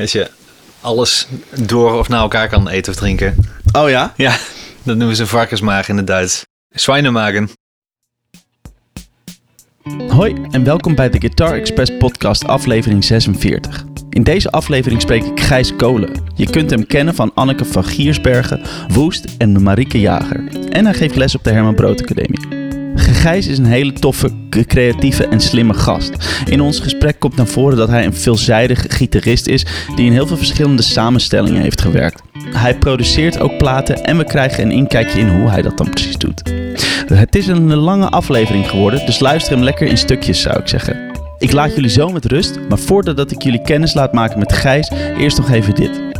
Als je alles door of naar elkaar kan eten of drinken. Oh ja? Ja, dat noemen ze varkensmaag in het Duits. Zwijnenmagen. Hoi en welkom bij de Guitar Express podcast aflevering 46. In deze aflevering spreek ik Gijs Kolen. Je kunt hem kennen van Anneke van Giersbergen, Woest en Marieke Jager. En hij geeft les op de Herman Brood Academie. Gijs is een hele toffe, creatieve en slimme gast. In ons gesprek komt naar voren dat hij een veelzijdig gitarist is die in heel veel verschillende samenstellingen heeft gewerkt. Hij produceert ook platen en we krijgen een inkijkje in hoe hij dat dan precies doet. Het is een lange aflevering geworden, dus luister hem lekker in stukjes zou ik zeggen. Ik laat jullie zo met rust, maar voordat dat ik jullie kennis laat maken met Gijs, eerst nog even dit.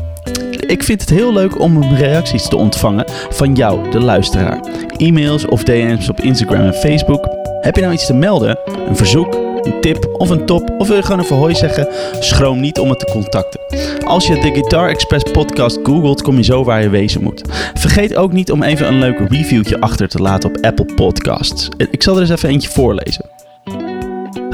Ik vind het heel leuk om reacties te ontvangen van jou, de luisteraar. E-mails of DM's op Instagram en Facebook. Heb je nou iets te melden? Een verzoek, een tip of een top? Of wil je gewoon even hoi zeggen? Schroom niet om het te contacten. Als je de Guitar Express podcast googelt, kom je zo waar je wezen moet. Vergeet ook niet om even een leuk reviewtje achter te laten op Apple Podcasts. Ik zal er eens even eentje voorlezen.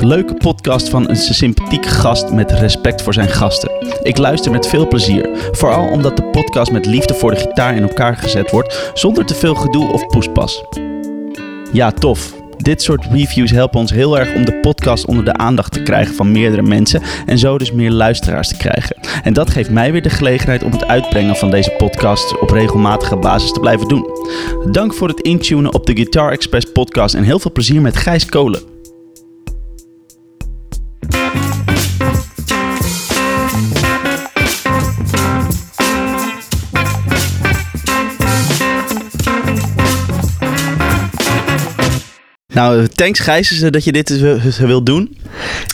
Leuke podcast van een sympathieke gast met respect voor zijn gasten. Ik luister met veel plezier. Vooral omdat de podcast met liefde voor de gitaar in elkaar gezet wordt, zonder te veel gedoe of poespas. Ja, tof. Dit soort reviews helpen ons heel erg om de podcast onder de aandacht te krijgen van meerdere mensen en zo dus meer luisteraars te krijgen. En dat geeft mij weer de gelegenheid om het uitbrengen van deze podcast op regelmatige basis te blijven doen. Dank voor het intunen op de Guitar Express podcast en heel veel plezier met Gijs Kolen. Nou, thanks Gijs eh, dat je dit eens wil doen.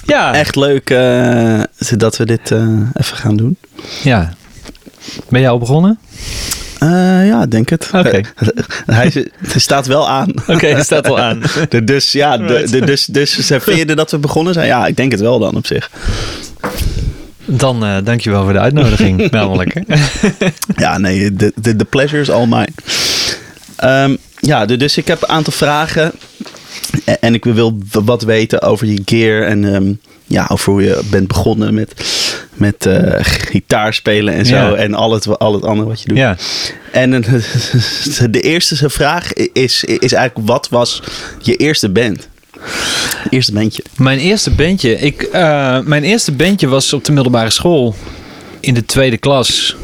Ja, Echt leuk eh, dat we dit eh, even gaan doen. Ja. Ben jij al begonnen? Eh, ja, denk het. Oké. Hij hij staat wel aan. Oké, het staat al aan. De- dus ja, de, de- dus, dus vind je dat we begonnen zijn? Ja, ik denk het wel dan op zich. Dan eh dankjewel voor de uitnodiging, namelijk. Ja, nee, de, de, de pleasure is all mine. Ehm, ja, de- dus ik heb een aantal vragen. En, ik wil wat weten over je gear. En ehm, ja, over hoe je bent begonnen met, met eh, gitaar spelen en zo. Ja. En al het, al het andere wat je doet. Ja. En eh, de eerste vraag is, is eigenlijk: wat was je eerste band? Eerste bandje. Mijn eerste bandje. Ik, eh, mijn eerste bandje was op de middelbare school. In de tweede klas.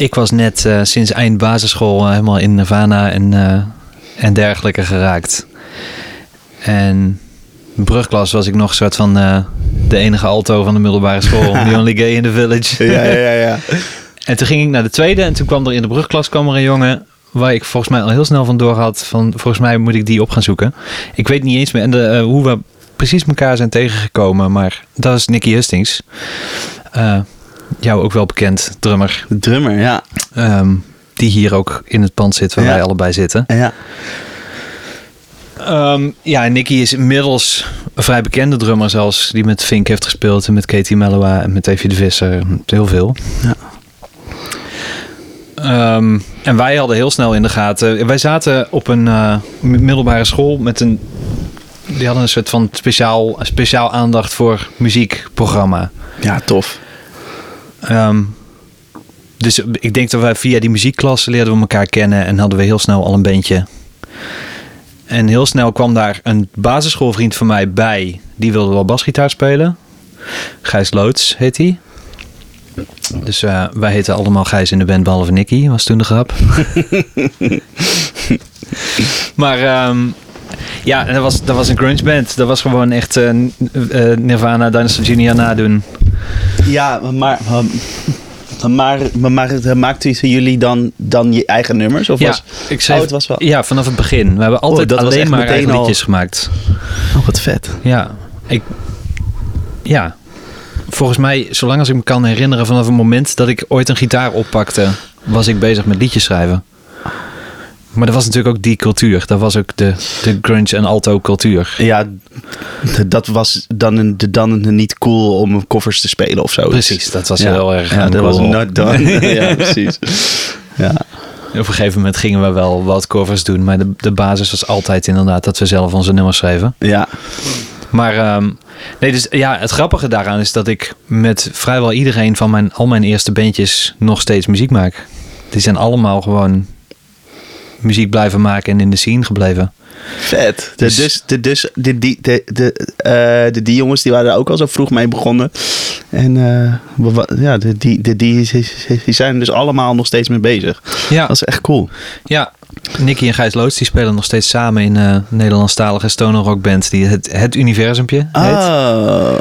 Ik was net eh, sinds eind basisschool eh, helemaal in Nirvana en, eh, en dergelijke geraakt. En brugklas was ik nog een soort van eh, de enige alto van de middelbare school. The only gay in the village. Ja, ja, ja. En toen ging ik naar de tweede en toen kwam er in de brugklas kwam er een jongen waar ik volgens mij al heel snel van door had van volgens mij moet ik die op gaan zoeken. Ik weet niet eens meer en de, eh, hoe we precies elkaar zijn tegengekomen, maar dat is Nicky Hustings. Eh, jou ook wel bekend, drummer. Drummer, ja. ehm, die hier ook in het pand zit waar Ja. wij allebei zitten. ja. Ehm, ja, Nicky is inmiddels een vrij bekende drummer zelfs. Die met Fink heeft gespeeld en met Katie Mellowa en met Evie de Visser. Heel veel. Ja. Ehm, en wij hadden heel snel in de gaten. Wij zaten op een eh, middelbare school met een. Die hadden een soort van speciaal, speciaal aandacht voor muziekprogramma. Ja, tof. Ehm, dus ik denk dat wij via die muziekklasse leerden we elkaar kennen en hadden we heel snel al een bandje. En heel snel kwam daar een basisschoolvriend van mij bij. Die wilde wel basgitaar spelen. Gijs Loods heet hij. Dus eh, wij heten allemaal Gijs in de band, behalve Nicky, was toen de grap. maar ehm, ja, dat was, dat was een grunge band. Dat was gewoon echt eh, eh, Nirvana, Dinosaur Jr. nadoen. Ja, maar, maar, maar, maar maakten jullie dan, dan je eigen nummers? Of Ja, was, ik Oh, het was wel- ja, vanaf het begin. We hebben altijd was alleen maar eigen al- liedjes gemaakt. oh, wat vet. Ja, ik, ja. Volgens mij, zolang als ik me kan herinneren, vanaf het moment dat ik ooit een gitaar oppakte, was ik bezig met liedjes schrijven. Maar dat was natuurlijk ook die cultuur. Dat was ook de, de grunge en alto cultuur. Ja, dat was dan, dan niet cool om covers te spelen of zo. Precies, dat was ja. heel erg Ja, dat was not done. ja, precies. Ja. Op een gegeven moment gingen we wel wat covers doen, maar de, de basis was altijd inderdaad dat we zelf onze nummers schreven. ja. Maar ehm, nee, dus ja, het grappige daaraan is dat ik met vrijwel iedereen van mijn, al mijn eerste bandjes nog steeds muziek maak. Die zijn allemaal gewoon muziek blijven maken en in de scene gebleven. Vet. Dus- dus, de, dus, de, die, de, de, eh, de die jongens die waren er ook al zo vroeg mee begonnen. En eh, ja, de, die, de, die, die zijn er dus allemaal nog steeds mee bezig. Ja, Dat is echt cool. ja. Nicky en Gijs Loods die spelen nog steeds samen in een Nederlandstalige stoner rockband die het, het Universumpje heet. Oh.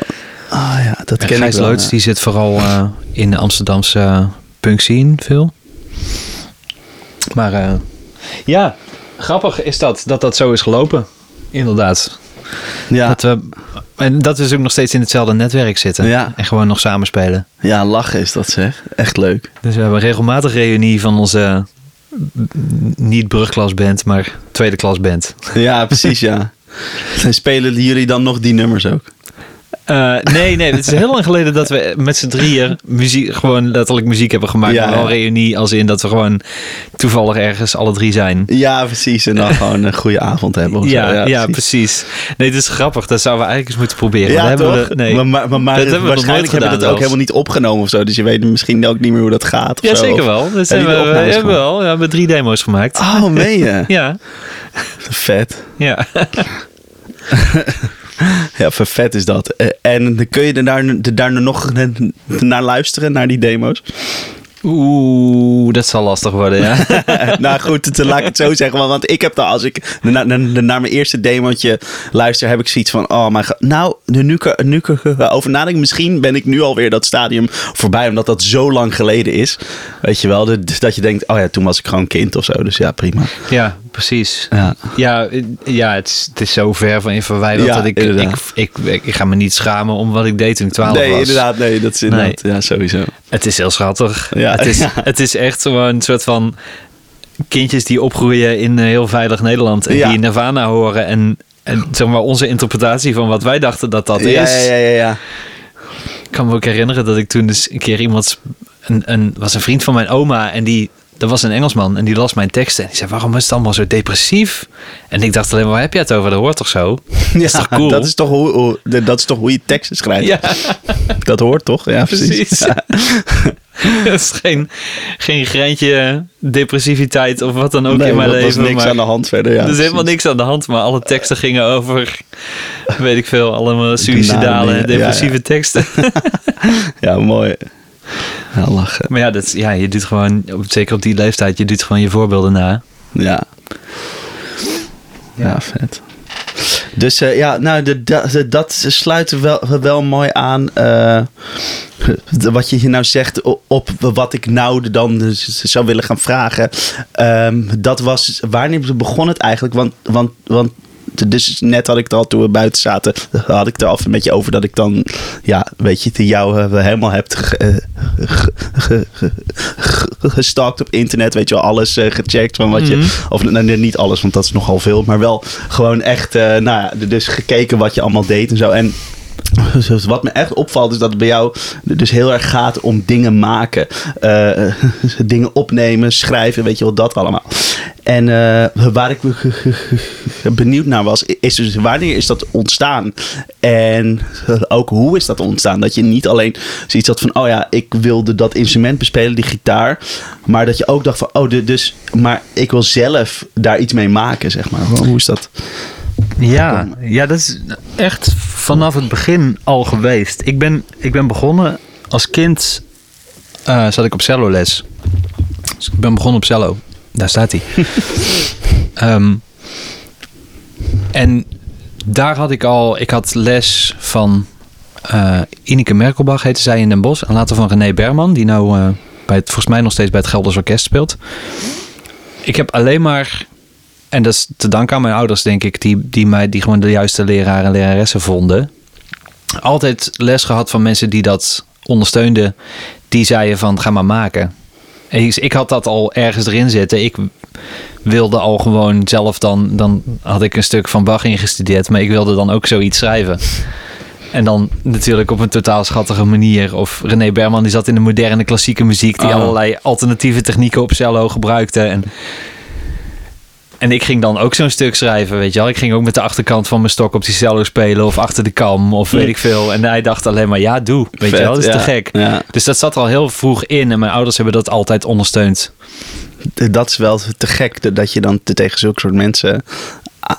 Ah ja, dat En ken Gijs ik wel. Loods ja. die zit vooral in de Amsterdamse uh, punk scene veel. Maar ja, grappig is dat, dat dat zo is gelopen. Inderdaad. Ja, Dat we, en dat we dus ook nog steeds in hetzelfde netwerk zitten. Ja. En gewoon nog samen spelen. ja, lachen is dat zeg. Echt leuk. Dus we hebben regelmatig reunie van onze niet brugklasband, maar tweede klasband. Ja, precies ja. En spelen jullie dan nog die nummers ook? Eh, nee, nee, het is heel lang geleden dat we met z'n drieën muziek, gewoon letterlijk muziek hebben gemaakt. Ja, wel ja. reunie als in dat we gewoon toevallig ergens alle drie zijn. Ja, precies. En dan gewoon een goede avond hebben. Zo. Ja, ja, precies. Nee, het is grappig. Dat zouden we eigenlijk eens moeten proberen. Ja, hebben toch? we, nee. Maar, maar, maar, maar Dat hebben we waarschijnlijk hebben we dat ook zelfs. helemaal niet opgenomen of zo. Dus je weet misschien ook niet meer hoe dat gaat. ja, zo. zeker wel. Die hebben we, hebben wel. Ja, we hebben drie demo's gemaakt. Oh, meen je? Ja, Vet. ja. Ja, vet is dat. Eh, En kun je er daar, daar nog naar luisteren, naar die demo's. Oeh, dat zal lastig worden, ja. nou goed, te, laat ik het zo zeggen. Want, want ik heb dan, als ik na- na- na- naar mijn eerste demootje luister, heb ik zoiets van: oh mijn god. Nou, nu ik, nu ik erover nadenk, misschien ben ik nu alweer dat stadium voorbij, omdat dat zo lang geleden is. Weet je wel, dat je denkt: oh ja, toen was ik gewoon kind of zo. Dus ja, prima. Ja, precies. Ja. Ja, eh, ja het, is, het is zo ver van je verwijderd Ja, dat ik, ik, ik, ik, ik ga me niet schamen om wat ik deed toen ik 12 Nee, was. inderdaad, nee, dat is inderdaad, ja, sowieso. Het is heel schattig. Ja, het, is, het is echt gewoon een soort van kindjes die opgroeien in eh, heel veilig Nederland. En die Nirvana horen. En, en zeg maar onze interpretatie van wat wij dachten dat dat is. ja, ja, ja, ja. Ik kan me ook herinneren dat ik toen dus een keer iemand... Een, een, was een vriend van mijn oma en die... Dat was een Engelsman en die las mijn teksten. En die zei, waarom is het allemaal zo depressief? En ik dacht alleen maar, waar heb je het over? Dat hoort toch zo? Dat is Ja, toch cool? Dat is toch hoe, hoe- dat is toch hoe je teksten schrijft? Ja, Dat hoort toch? Ja, precies. precies. Het is geen, geen greintje depressiviteit of wat dan ook Nee, in mijn er leven. was niks maar aan de hand verder. Ja, er is helemaal niks aan de hand, maar alle teksten gingen over, weet ik veel, allemaal suïcidale en ja, depressieve ja. teksten. Ja, mooi. Ja, lachen. Maar ja, dat, is- ja, je doet gewoon, op- zeker op die leeftijd, je doet gewoon je voorbeelden na. Ja. Ja, vet. Dus eh, ja, nou, de, de- dat sluit wel, wel mooi aan. eh, wat je hier nou zegt op wat ik nou dan dus zou willen gaan vragen. Ehm, dat was, wanneer begon het eigenlijk? Want, want, want dus net had ik het al toen we buiten zaten, had ik het er al een beetje over dat ik dan, ja, weet je, die jou eh, helemaal hebt ge- eh, ge- ge- ge- ge- gestalkt op internet, weet je wel, alles eh, gecheckt van wat Mhm. je, of nou, niet alles, want dat is nogal veel, maar wel gewoon echt, nou ja, dus gekeken wat je allemaal deed en zo. En dus wat me echt opvalt is dat het bij jou dus heel erg gaat om dingen maken. eh, dingen opnemen, schrijven, weet je wel, dat allemaal. En eh, waar ik benieuwd naar was, is dus wanneer is dat ontstaan? En ook hoe is dat ontstaan? Dat je niet alleen zoiets had van, oh ja, ik wilde dat instrument bespelen, die gitaar. Maar dat je ook dacht van, oh, dus, maar ik wil zelf daar iets mee maken, zeg maar. Hoe is dat? Ja, ja, dat is echt vanaf het begin al geweest. Ik ben, ik ben begonnen als kind, eh, zat ik op celloles. Dus ik ben begonnen op cello. Daar staat hij. Ehm, en daar had ik al, ik had les van eh Ineke Merkelbach, heette zij in Den Bosch. En later van René Berman, die nou eh, bij het, volgens mij nog steeds bij het Gelders Orkest speelt. Ik heb alleen maar en dat is te danken aan mijn ouders, denk ik, die, die mij die gewoon de juiste leraren en leraressen vonden. Altijd les gehad van mensen die dat ondersteunden. Die zeiden van ga maar maken. En ik, ik had dat al ergens erin zitten. Ik wilde al gewoon zelf dan, dan had ik een stuk van Bach ingestudeerd, maar ik wilde dan ook zoiets schrijven. En dan natuurlijk op een totaal schattige manier. Of René Berman, die zat in de moderne klassieke muziek, die Ah. allerlei alternatieve technieken op cello gebruikte. En En ik ging dan ook zo'n stuk schrijven, weet je wel. Ik ging ook met de achterkant van mijn stok op die cello spelen of achter de kam of weet ik veel. En hij dacht alleen maar, ja, doe. Weet Vet, je wel, dat is ja. te gek. Ja. Dus dat zat er al heel vroeg in en mijn ouders hebben dat altijd ondersteund. Dat is wel te gek dat je dan te- tegen zulke soort mensen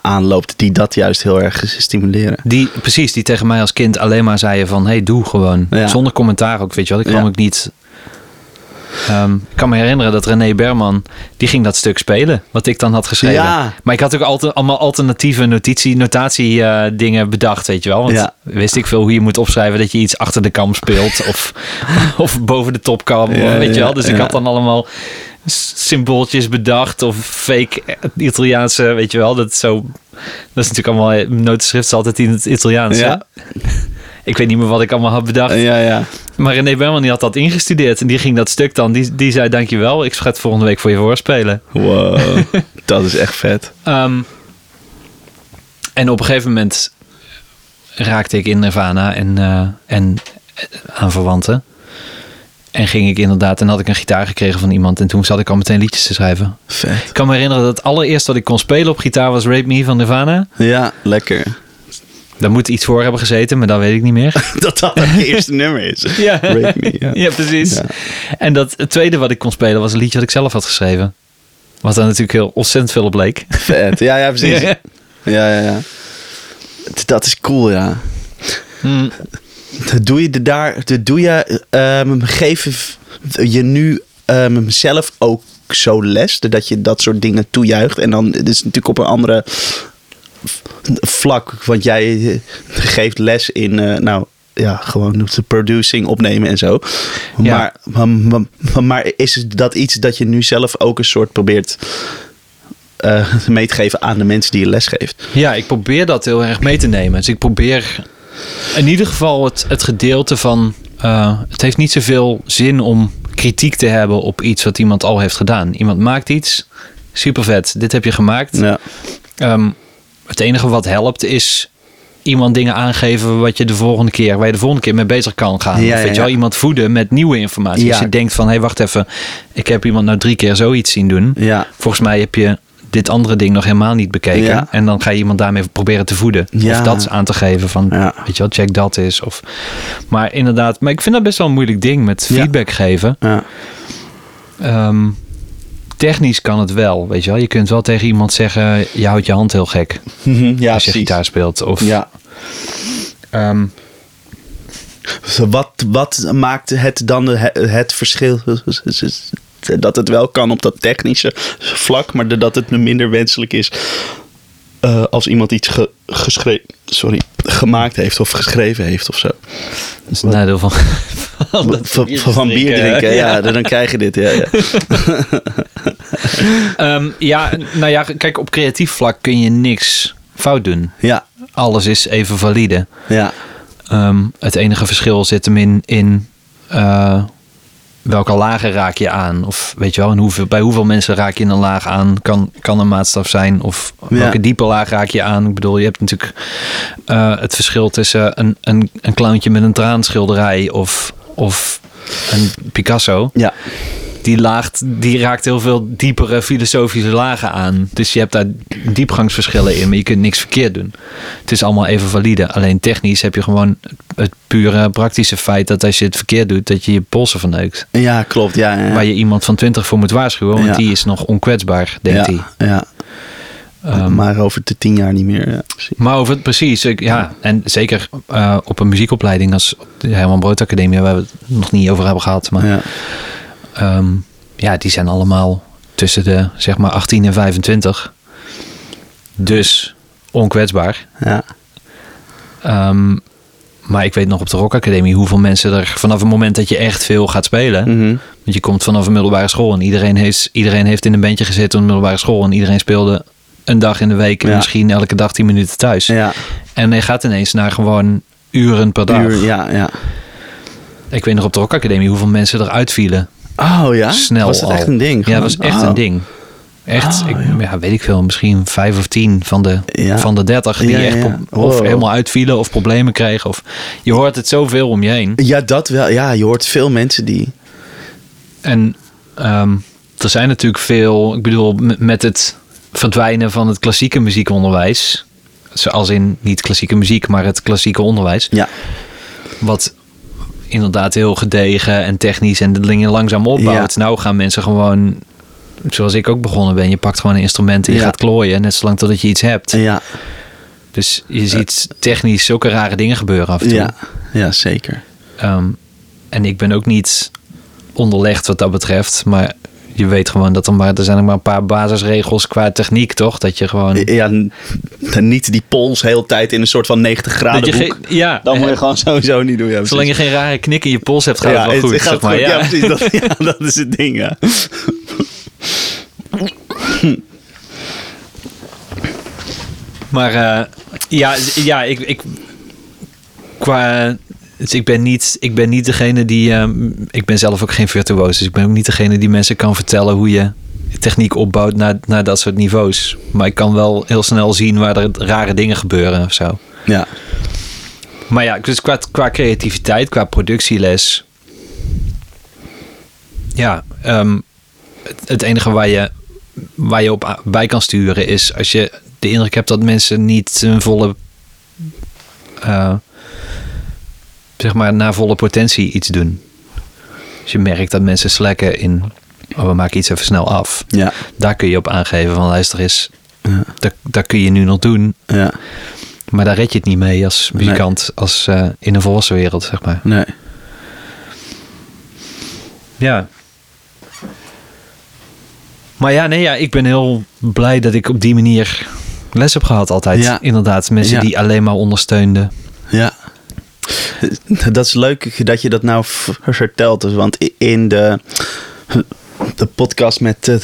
aanloopt die dat juist heel erg stimuleren. Die, precies, die tegen mij als kind alleen maar zeiden van, hey, doe gewoon. Ja. Zonder commentaar ook, weet je wel. Ik kwam Ja. ook niet... Ehm, ik kan me herinneren dat René Berman, die ging dat stuk spelen, wat ik dan had geschreven. Ja. Maar ik had ook altijd allemaal alternatieve notitie, notatie eh, dingen bedacht, weet je wel. Want Ja. wist ik veel hoe je moet opschrijven dat je iets achter de kam speelt of, of boven de topkam, Ja, weet je wel. Dus ik had dan allemaal symbooltjes bedacht of fake Italiaanse, weet je wel. Dat zo, dat is natuurlijk allemaal, eh, notenschrift is altijd in het Italiaans. Ja. hè? Ik weet niet meer wat ik allemaal had bedacht. Ja, ja. Maar René Berman die had dat ingestudeerd en die ging dat stuk dan, die, die zei dankjewel, ik ga het volgende week voor je voorspelen. Wow, dat is echt vet. Ehm, en op een gegeven moment raakte ik in Nirvana en, eh, en eh, aan verwanten. En ging ik inderdaad, en had ik een gitaar gekregen van iemand. En toen zat ik al meteen liedjes te schrijven. Vet. Ik kan me herinneren dat het allereerste wat ik kon spelen op gitaar was Rape Me van Nirvana. Ja, lekker. Daar moet iets voor hebben gezeten, maar dat weet ik niet meer. Dat dat het eerste nummer is. Ja, Me, ja. ja precies. Ja. En dat, het tweede wat ik kon spelen was een liedje wat ik zelf had geschreven. Wat daar natuurlijk heel ontzettend veel op leek. Vet. Ja, ja, precies. Ja. Ja, ja. Dat is cool, ja. Hmm. Doe je de daar, de- doe je, ehm, geef je nu ehm, zelf ook zo les, dat je dat soort dingen toejuicht en dan, is natuurlijk op een andere vlak, want jij eh, geeft les in, eh, nou ja, gewoon de producing, opnemen en zo. Ja. Maar, maar, maar, maar is dat iets dat je nu zelf ook een soort probeert eh, mee te geven aan de mensen die je les geeft? Ja, ik probeer dat heel erg mee te nemen. Dus ik probeer in ieder geval het, het gedeelte van... het heeft niet zoveel zin om kritiek te hebben op iets wat iemand al heeft gedaan. Iemand maakt iets, super vet, dit heb je gemaakt. Ja. Ehm, het enige wat helpt is iemand dingen aangeven wat je de volgende keer, waar je de volgende keer mee bezig kan gaan. Ja, of weet ja, je wel, ja. iemand voeden met nieuwe informatie. Als je denkt van, hé, hey, wacht even, ik heb iemand nou drie keer zoiets zien doen. Ja. Volgens mij heb je dit andere ding nog helemaal niet bekeken. En dan ga je iemand daarmee proberen te voeden. Ja. Of dat aan te geven van, weet je wel, check dat is. Of, maar inderdaad, maar ik vind dat best wel een moeilijk ding met feedback geven. Ja. Technisch kan het wel, weet je wel. Je kunt wel tegen iemand zeggen, je houdt je hand heel gek Mhm, ja, als je precies. gitaar speelt. Of, Ja. ehm, Dus Wat, wat maakt het dan het, verschil? Dat het wel kan op dat technische vlak, maar dat het minder wenselijk is eh, als iemand iets ge, geschreven, sorry, gemaakt heeft of geschreven heeft of zo. dat is het nadeel van, van, Van, bier van bier drinken, ja, dan krijg je dit. Ja, ja. Ehm, ja, nou ja, kijk, op creatief vlak kun je niks fout doen. ja, Alles is even valide. ja, Ehm, het enige verschil zit hem in, in eh, welke lagen raak je aan. Of weet je wel, en hoeveel, bij hoeveel mensen raak je een laag aan, kan, kan een maatstaf zijn. Of Ja. welke diepe laag raak je aan. Ik bedoel, je hebt natuurlijk eh, het verschil tussen een, een, een clowntje met een traanschilderij of, of een Picasso. ja. Die, laagt, die raakt heel veel diepere filosofische lagen aan. Dus je hebt daar diepgangsverschillen in, maar je kunt niks verkeerd doen. Het is allemaal even valide. Alleen technisch heb je gewoon het pure praktische feit dat als je het verkeerd doet, dat je je polsen verneukt. Ja, klopt. Ja, ja. Waar je iemand van 20 voor moet waarschuwen, want Ja. die is nog onkwetsbaar, denkt ja, hij. ja. Ehm, maar over de tien jaar niet meer. Ja. Maar over het precies, ik- ja, en zeker eh, op een muziekopleiding als de Herman Brood Academie, waar we het nog niet over hebben gehad, maar Ja. Ehm, ja, die zijn allemaal tussen de zeg maar 18 en 25. Dus onkwetsbaar. Ja. Ehm, maar ik weet nog op de Rock Academie hoeveel mensen er vanaf het moment dat je echt veel gaat spelen. Mhm. Want je komt vanaf een middelbare school en iedereen heeft, iedereen heeft in een bandje gezeten op een middelbare school. En iedereen speelde een dag in de week en Ja. misschien elke dag 10 minuten thuis. Ja. En je gaat ineens naar gewoon uren per dag. Uur, ja, ja. Ik weet nog op de Rock Academie hoeveel mensen eruit vielen. Oh ja? snel Was dat al. echt een ding? Ja, dat was echt Oh. een ding. Echt, Oh, ik, ja. ja. weet ik veel, misschien vijf of tien van de, Ja. van de dertig die Ja, echt of helemaal uitvielen of problemen kregen. Of, je hoort het zoveel om je heen. Ja, dat wel. Ja, je hoort veel mensen die... En ehm, er zijn natuurlijk veel, ik bedoel, met, met het verdwijnen van het klassieke muziekonderwijs. Zoals in niet klassieke muziek, maar het klassieke onderwijs. Ja. Wat inderdaad heel gedegen en technisch en de dingen langzaam opbouwt. Nou gaan mensen gewoon, zoals ik ook begonnen ben, je pakt gewoon een instrument en je Ja. gaat klooien. Net zolang totdat je iets hebt. Ja. Dus je ziet technisch zulke rare dingen gebeuren af en toe. Ja. Ja, zeker. Ehm, en ik ben ook niet onderlegd wat dat betreft. Maar je weet gewoon dat er maar, er zijn er maar een paar basisregels qua techniek, toch? Dat je gewoon... Ja, niet die pols heel tijd in een soort van 90 graden hoek. ja, Dan moet je gewoon sowieso niet doen. Ja, Zolang je geen rare knik in je pols hebt, gaat ja, het wel goed. zeg maar. goed. Ja. Ja, precies. Dat, ja, dat is het ding, ja. Maar eh, ja, ja ik, ik, qua, dus ik, ben niet, ik ben niet degene die... ehm, ik ben zelf ook geen virtuoos. Dus ik ben ook niet degene die mensen kan vertellen hoe je techniek opbouwt naar, naar dat soort niveaus. Maar ik kan wel heel snel zien waar er rare dingen gebeuren of zo. Ja, Maar ja, dus qua, qua creativiteit, qua productieles. Ja, ehm, het, het enige waar je, waar je op bij kan sturen is als je de indruk hebt dat mensen niet hun volle. eh, zeg maar naar volle potentie iets doen. Als je merkt dat mensen slekken in. Oh, we maken iets even snel af. ja, Daar kun je op aangeven van luister eens. ja, Dat, dat kun je nu nog doen. ja. Maar daar red je het niet mee als muzikant, als eh, in een volwassen wereld, zeg maar. Nee. Ja. Maar ja, nee, ja, ik ben heel blij dat ik op die manier les heb gehad altijd. Ja. Inderdaad, mensen Ja. die alleen maar ondersteunden. Ja. Dat is leuk dat je dat nou vertelt. dus, Want in de, de podcast met eh,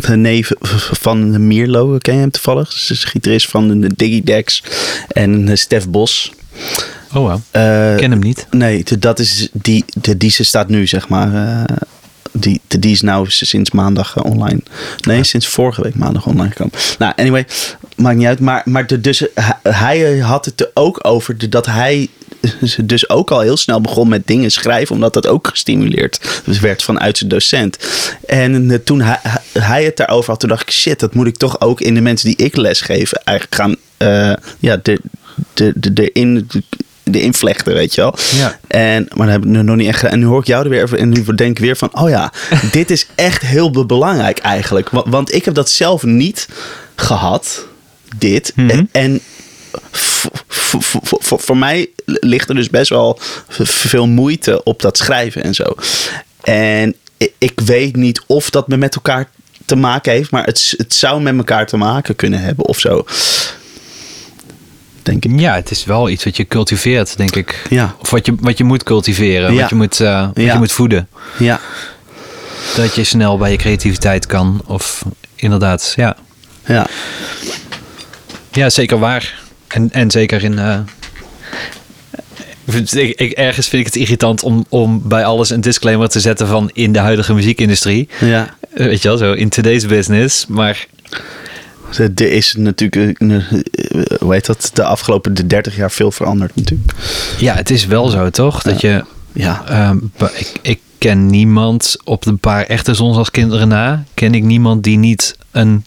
de, neef van Mierlo, ken je hem toevallig? Ze is gitarist van de Digidex en eh, Stef Bos. Oh, wow. Eh, Ik ken hem niet. Nee, dat is die, die ze staat nu, zeg maar. eh, die, die is nou sinds maandag eh, online. Nee, sinds vorige week maandag online gekomen. Nou, anyway, maakt niet uit. Maar, maar de, dus, hij, hij had het er ook over de- dat hij dus ook al heel snel begon met dingen schrijven, omdat dat ook gestimuleerd werd vanuit zijn docent. En eh, toen hij, hij het daarover had, toen dacht ik, shit, dat moet ik toch ook in de mensen die ik les geef eigenlijk gaan, eh, ja, de, de, de, de, in, de invlechten, weet je wel. Ja. En, maar dat heb ik nu nog niet echt. En nu hoor ik jou er weer over. En nu denk ik weer van, oh ja, dit is echt heel be- belangrijk eigenlijk. Want, want ik heb dat zelf niet gehad, dit. Mhm. En, en voor mij ligt er dus best wel veel moeite op dat schrijven en zo. En ik weet niet of dat me met elkaar te maken heeft, maar het, het zou met elkaar te maken kunnen hebben of zo. Denk ik. Ja, het is wel iets wat je cultiveert, denk ik. Ja. Of wat je, wat je moet cultiveren, Ja. wat, je moet, eh, wat Ja. je moet voeden. Ja, Dat je snel bij je creativiteit kan. Of inderdaad, ja. ja, Ja, zeker waar. En, en zeker in. ik, ik- ergens vind ik het irritant om, om bij alles een disclaimer te zetten van in de huidige muziekindustrie. ja. Eh, Weet je wel, zo in today's business. Maar Er is natuurlijk, eh, hoe heet dat, de afgelopen de 30 jaar veel veranderd natuurlijk. ja, het is wel zo, toch? Dat je. Ja, ehm, ik, ik ken niemand op de paar echte zons als kinderen na. Ken ik niemand die niet een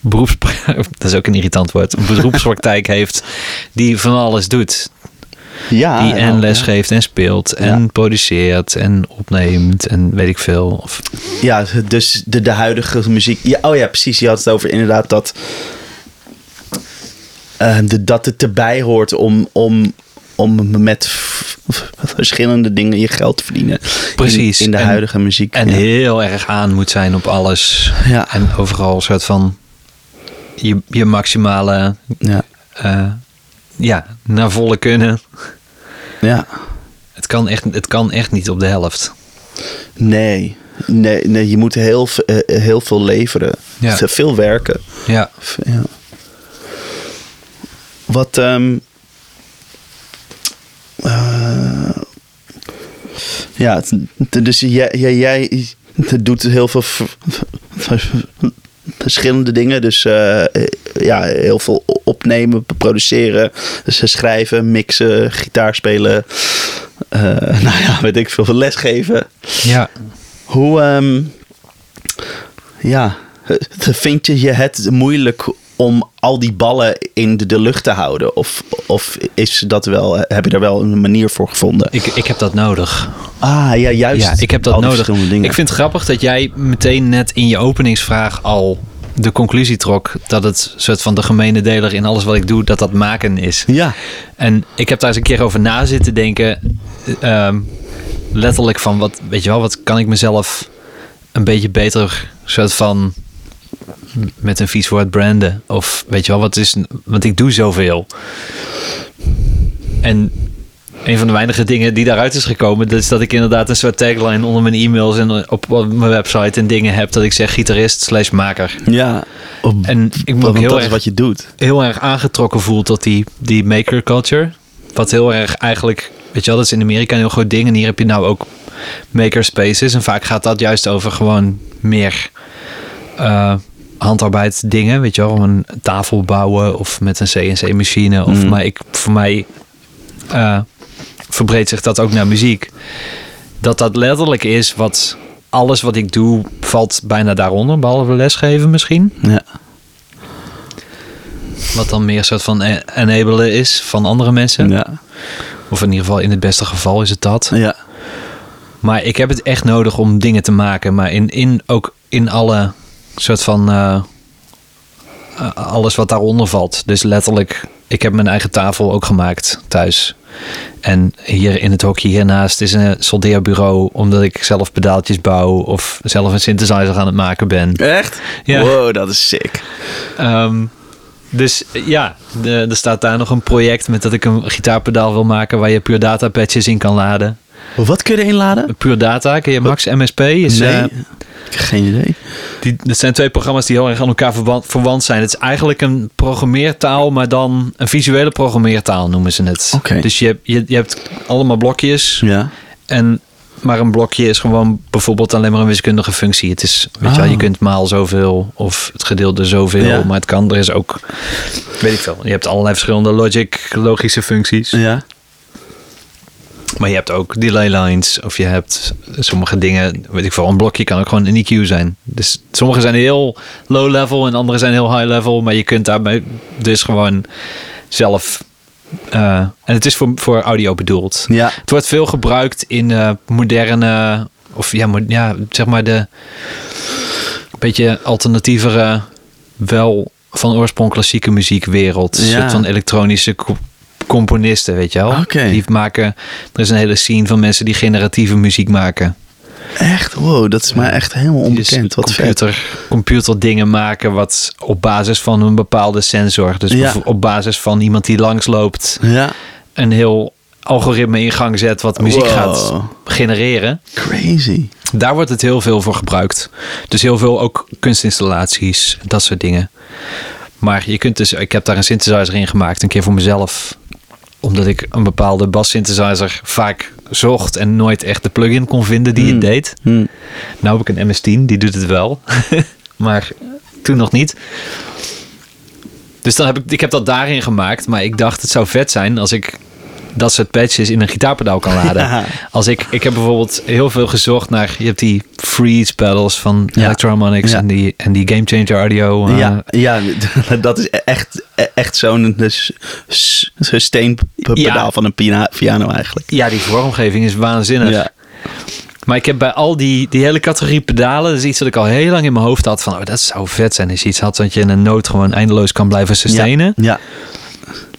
beroeps... Dat is ook een irritant woord. Een beroepspraktijk heeft die van alles doet. Ja Die en les geeft en speelt en Ja. produceert en opneemt en weet ik veel. Of, Ja, dus de, de huidige muziek. Ja, oh ja, precies. Je had het over inderdaad dat, eh, de, dat het erbij hoort om, om, om met verschillende dingen je geld te verdienen. Precies. In, de En- huidige muziek. en ja. heel erg aan moet zijn op alles. Ja. En overal een soort van je, je maximale, Ja. eh, ja, naar volle kunnen. ja. Het kan, echt, het kan echt niet op de helft. Nee. Nee, nee, je moet heel, v- eh, heel veel leveren. Ja. Veel werken. Ja. Ja. Wat. eh, ja, dus jij, jij, jij doet heel veel verschillende dingen. Dus eh, ja, heel veel opnemen, produceren, dus schrijven, mixen, gitaar spelen. eh, nou ja, weet ik veel, lesgeven. Ja. Hoe, ehm, ja, eh, vind je je het moeilijk om al die ballen in de, de lucht te houden? Of, of is dat wel, heb je daar wel een manier voor gevonden? Ik, ik heb dat nodig. Ah, ja, juist. Ja, ik heb dat nodig. Ik vind het grappig dat jij meteen net in je openingsvraag al de conclusie trok dat het soort van de gemene deler in alles wat ik doe, dat dat maken is. Ja, En ik heb daar eens een keer over na zitten denken. ehm, letterlijk van wat, weet je wel, wat kan ik mezelf een beetje beter soort van met een vies woord branden? Of weet je wel, wat is, want ik doe zoveel. En een van de weinige dingen die daaruit is gekomen, dat is dat ik inderdaad een soort tagline onder mijn e-mails en op mijn website en dingen heb dat ik zeg gitarist slash maker. ja. Op- En ik moet ook heel erg wat je doet. heel erg aangetrokken voel tot die, die maker culture. Wat heel erg eigenlijk, weet je wel, dat is in Amerika een heel groot ding. En hier heb je nou ook maker spaces. En vaak gaat dat juist over gewoon meer eh, handarbeid dingen. Weet je wel, een tafel bouwen of met een CNC machine. Of Mm. maar ik, voor mij eh, verbreedt zich dat ook naar muziek. Dat dat letterlijk is wat alles wat ik doe valt bijna daaronder. Behalve lesgeven misschien. Ja. Wat dan meer een soort van e- enabelen is van andere mensen. Ja. Of in ieder geval in het beste geval is het dat. ja. Maar ik heb het echt nodig om dingen te maken. Maar in, in, ook in alle soort van... eh, alles wat daaronder valt. Dus letterlijk, ik heb mijn eigen tafel ook gemaakt thuis. En hier in het hokje hiernaast is een soldeerbureau... omdat ik zelf pedaaltjes bouw... of zelf een synthesizer aan het maken ben. Echt? Ja. Wow, dat is sick. Ehm, dus ja, de- er staat daar nog een project met dat ik een gitaarpedaal wil maken waar je Pure Data patches in kan laden. Wat kun je erin laden? Pure Data, ken je Max MSP? Is, nee, eh, geen idee. die, dat zijn twee programma's die heel erg aan elkaar verwant, verwant zijn. Het is eigenlijk een programmeertaal, maar dan een visuele programmeertaal noemen ze het. Dus je, hebt- je, je hebt allemaal blokjes Ja. en maar een blokje is gewoon bijvoorbeeld alleen maar een wiskundige functie. Het is, weet je wel, je Oh. kunt maal zoveel of het gedeelde zoveel, Ja. maar het kan. Er is ook, weet ik veel. Je hebt allerlei verschillende logic, logische functies. Ja. Maar je hebt ook delay lines of je hebt sommige dingen, weet ik veel, een blokje kan ook gewoon een EQ zijn. Dus sommige zijn heel low level en andere zijn heel high level, maar je kunt daarbij dus gewoon zelf. eh, en het is voor, voor audio bedoeld. Ja. Het wordt veel gebruikt in eh, moderne, of ja, mo- ja, zeg maar de beetje alternatievere, wel van oorsprong klassieke muziekwereld. Een soort van elektronische componisten, weet je wel. Die maken, er is een hele scene van mensen die generatieve muziek maken. Echt? Wow, dat is mij echt helemaal dus onbekend. Wat vet. computer, computer dingen maken wat op basis van een bepaalde sensor. Dus Ja. op basis van iemand die langsloopt Ja. een heel algoritme in gang zet wat muziek Wow. gaat genereren. Crazy. Daar wordt het heel veel voor gebruikt. Dus heel veel ook kunstinstallaties, dat soort dingen. Maar je kunt dus, ik heb daar een synthesizer in gemaakt, een keer voor mezelf. Omdat ik een bepaalde bass synthesizer vaak zocht en nooit echt de plugin kon vinden die Hmm. het deed. Hm. Nou heb ik een MS-10, die doet het wel. maar toen nog niet. Dus dan heb ik, ik heb dat daarin gemaakt. Maar ik dacht, het zou vet zijn als ik dat soort patches in een gitaarpedaal kan laden. Ja. Als ik, ik heb bijvoorbeeld heel veel gezocht naar... Je hebt die freeze pedals van Ja. Electroharmonics Ja. en, die, en die Game Changer audio. eh, Ja, ja, dat is echt, echt zo'n dus, steenpedaal van een piano eigenlijk. ja, die vormgeving is waanzinnig. Ja. Maar ik heb bij al die, die hele categorie pedalen, dat is iets wat ik al heel lang in mijn hoofd had van, oh, dat zou vet zijn je iets had dat je in een noot gewoon eindeloos kan blijven sustainen. Ja,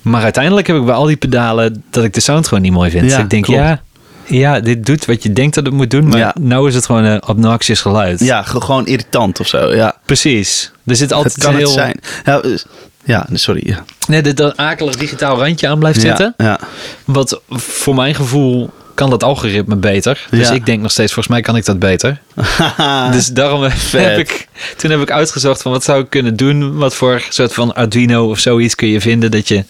Maar uiteindelijk heb ik bij al die pedalen dat ik de sound gewoon niet mooi vind. Ja, ik denk, klopt. ja, ja, dit doet wat je denkt dat het moet doen, maar Ja. nou is het gewoon een obnoxious geluid. ja, ge- gewoon irritant of zo. Ja, Precies. Er zit altijd het kan heel, het zijn. Ja, dus- ja sorry. Nee, dat akelig digitaal randje aan blijft zitten. Ja. Wat voor mijn gevoel kan dat algoritme beter. Dus Ja. ik denk nog steeds, volgens mij kan ik dat beter. dus daarom heb ik, toen heb ik uitgezocht van wat zou ik kunnen doen. Wat voor soort van Arduino of zoiets kun je vinden dat je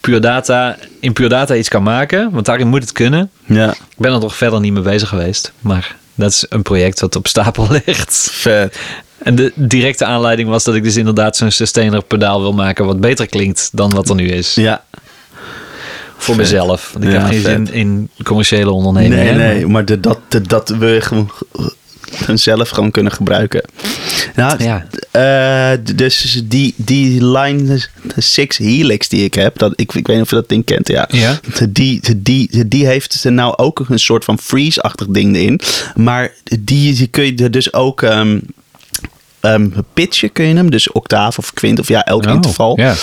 Pure Data, in Pure Data iets kan maken. Want daarin moet het kunnen. ja, Ik ben er nog verder niet mee bezig geweest. Maar dat is een project dat op stapel ligt. vet. En de directe aanleiding was dat ik dus inderdaad zo'n sustainer pedaal wil maken wat beter klinkt dan wat er nu is. Ja. Voor mezelf. Want ik Ja, heb geen vet. zin in commerciële ondernemingen. Nee, nee, maar de, dat, de, dat je gewoon zelf gewoon kunnen gebruiken. Nou, Ja. eh, dus die, die Line 6 Helix die ik heb, dat, ik, ik weet niet of je dat ding kent, ja. Ja. Die, die, die heeft er nou ook een soort van freeze-achtig ding in. Maar die, die kun je er dus ook ehm, pitchen, kun je hem. Dus octaaf of kwint of ja, elk Oh, interval. Ja.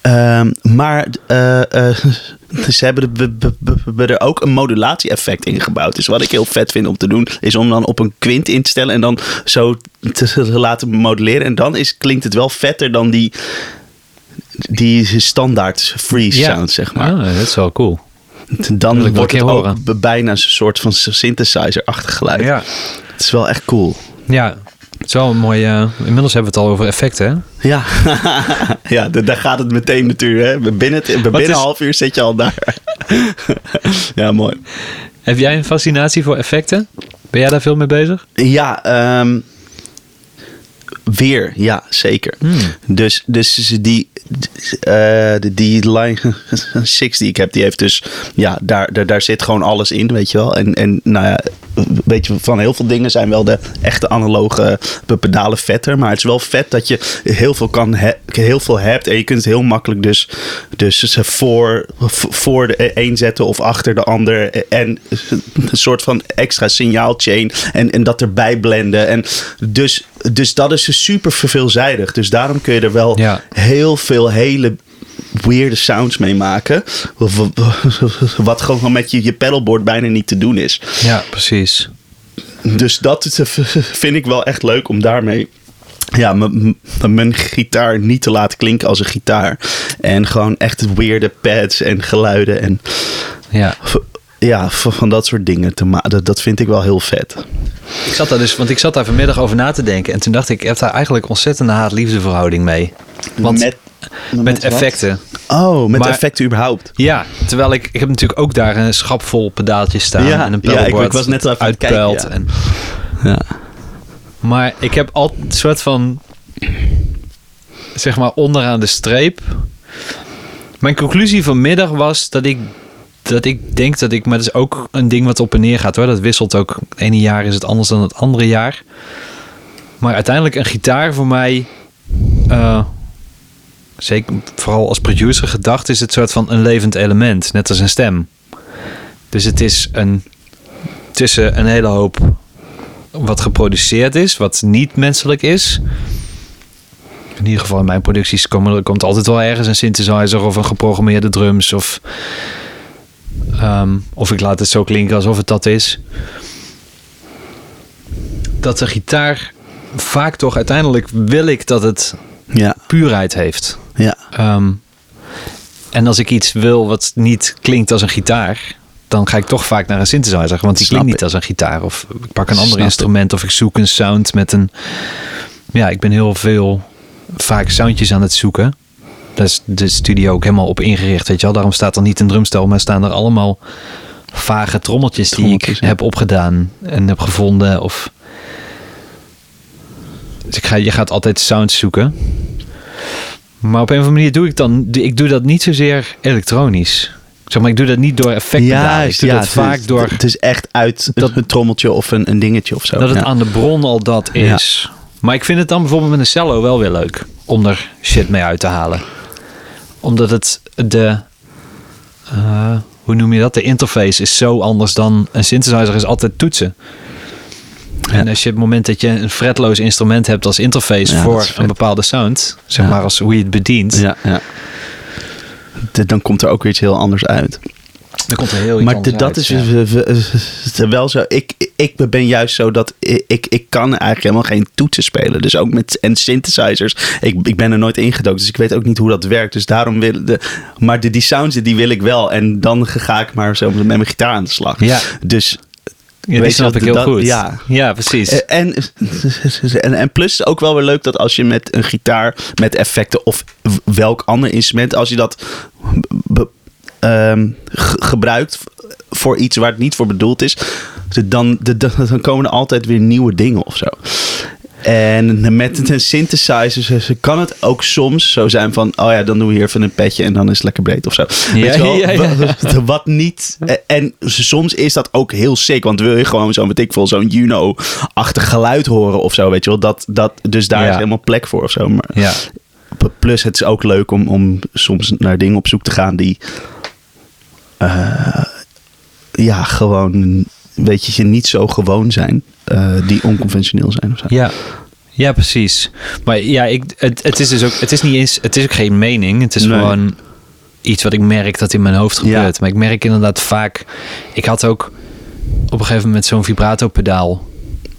Ehm, maar eh, eh, ze hebben er, er ook een modulatie-effect in gebouwd. Dus wat ik heel vet vind om te doen, is om dan op een kwint in te stellen en dan zo te laten moduleren. En dan is, klinkt het wel vetter dan die, die standaard freeze Ja. sound, zeg maar. Ah, dat is wel cool. Dan wordt het ook horen. bijna een soort van synthesizer-achtig geluid. Ja. Het is wel echt cool. Ja. Het is wel een mooi... eh, inmiddels hebben we het al over effecten, hè? Ja, ja da- daar gaat het meteen natuurlijk. Hè. Binnen, binnen is- een half uur zit je al daar. ja, mooi. Heb jij een fascinatie voor effecten? Ben jij daar veel mee bezig? Ja, ehm, weer, ja, zeker. Dus, dus die, eh, die, die Line 6 die ik heb, die heeft dus, ja, daar, daar, daar zit gewoon alles in, weet je wel. En, en nou ja, weet je, van heel veel dingen zijn wel de echte analoge pedalen vetter. Maar het is wel vet dat je heel veel, kan he- heel veel hebt. En je kunt het heel makkelijk dus, dus voor, voor de een zetten of achter de ander. En een soort van extra signaalchain. En, en dat erbij blenden. En dus, dus dat is super veelzijdig. Dus daarom kun je er wel Ja. heel veel hele weirde sounds mee maken. Wat gewoon met je, je pedalboard bijna niet te doen is. Ja, precies. Dus dat vind ik wel echt leuk om daarmee ja, mijn gitaar niet te laten klinken als een gitaar. En gewoon echt weirde pads en geluiden en Ja. ja, van dat soort dingen te maken. Dat, dat vind ik wel heel vet. Ik zat daar dus, want ik zat daar vanmiddag over na te denken. En toen dacht ik, ik heb daar eigenlijk ontzettende haat-liefdeverhouding mee. Want met, wat? effecten. Oh, met Maar- effecten überhaupt. Ja, terwijl ik, ik heb natuurlijk ook daar een schap vol pedaaltjes staan. Ja, en een ja, ik- pedalboard ik was net even kijken, En, Ja. maar ik heb altijd een soort van, zeg maar, onderaan de streep. Mijn conclusie vanmiddag was dat ik, dat ik denk dat ik, maar dat is ook een ding wat op en neer gaat hoor. Dat wisselt ook. Het ene jaar is het anders dan het andere jaar. Maar uiteindelijk een gitaar voor mij, eh, zeker vooral als producer gedacht, is het soort van een levend element, net als een stem. Dus het is een tussen een hele hoop wat geproduceerd is, wat niet menselijk is. In ieder geval in mijn producties komen, er komt altijd wel ergens een synthesizer of een geprogrammeerde drums of ehm, of ik laat het zo klinken alsof het dat is. Dat de gitaar vaak toch uiteindelijk wil ik dat het Ja, puurheid heeft. Ja. Ehm, en als ik iets wil wat niet klinkt als een gitaar, dan ga ik toch vaak naar een synthesizer, want die Snap klinkt niet als een gitaar. Of ik pak een ander Snap instrument of ik zoek een sound met een. Ja, ik ben heel veel vaak soundjes aan het zoeken. Daar is de studio ook helemaal op ingericht, weet je wel. Daarom staat er niet een drumstel, maar staan er allemaal vage trommeltjes, die ik ja. heb opgedaan en heb gevonden. Of... Dus ik ga, je gaat altijd sounds zoeken. Maar op een of andere manier doe ik dan, ik doe dat niet zozeer elektronisch. Zeg maar, ik doe dat niet door effectpedalen. ik doe dat het vaak is, door Het is echt uit Dat- een trommeltje of een, een dingetje of zo. dat het ja. aan de bron al dat Ja. is. Maar ik vind het dan bijvoorbeeld met een cello wel weer leuk om er shit mee uit te halen. Omdat het de, eh, hoe noem je dat? De interface is zo anders dan een synthesizer is altijd toetsen. En als je het moment dat je een fretloos instrument hebt als interface Ja, voor een bepaalde sound, zeg Ja. maar als hoe je het bedient, Ja, ja. De- dan komt er ook weer iets heel anders uit. dan komt er heel iets Maar anders de- dat uit, is w- wel zo. Ik, ik ben juist zo dat ik, ik, ik kan eigenlijk helemaal geen toetsen spelen. Dus ook met en synthesizers. Ik, ik ben er nooit ingedoken, dus ik weet ook niet hoe dat werkt. Dus daarom wil de. Maar de, die sounds die wil ik wel. En dan ga ik maar zo met mijn gitaar aan de slag. Ja. Dus. Ja, die snap ik heel dat- goed. ja. ja precies. Eh, En, en, en plus ook wel weer leuk dat als je met een gitaar met effecten of welk ander instrument, als je dat be- ehm, gebruikt voor iets waar het niet voor bedoeld is, dan, dan komen er altijd weer nieuwe dingen of zo. En met een synthesizer ze- ze kan het ook soms zo zijn van... oh ja, dan doen we hier even een petje en dan is het lekker breed of zo. Ja, Weet je wel? ja, ja. Wat, wat niet... En soms is dat ook heel sick. Want wil je gewoon zo'n, weet ik veel, zo'n Juno-achtig geluid horen of zo, weet je wel. Dat, dat, dus daar is helemaal plek voor of zo. Maar Ja. plus het is ook leuk om, om soms naar dingen op zoek te gaan die... eh, ja, gewoon, weet je, niet zo gewoon zijn. eh, die onconventioneel zijn of zo. Ja. Ja, precies. Maar ja, ik, het, het is dus ook, het is niet eens, het is ook geen mening. Het is Nee. gewoon iets wat ik merk dat in mijn hoofd Ja. gebeurt. Maar ik merk inderdaad vaak, ik had ook op een gegeven moment zo'n vibrato pedaal.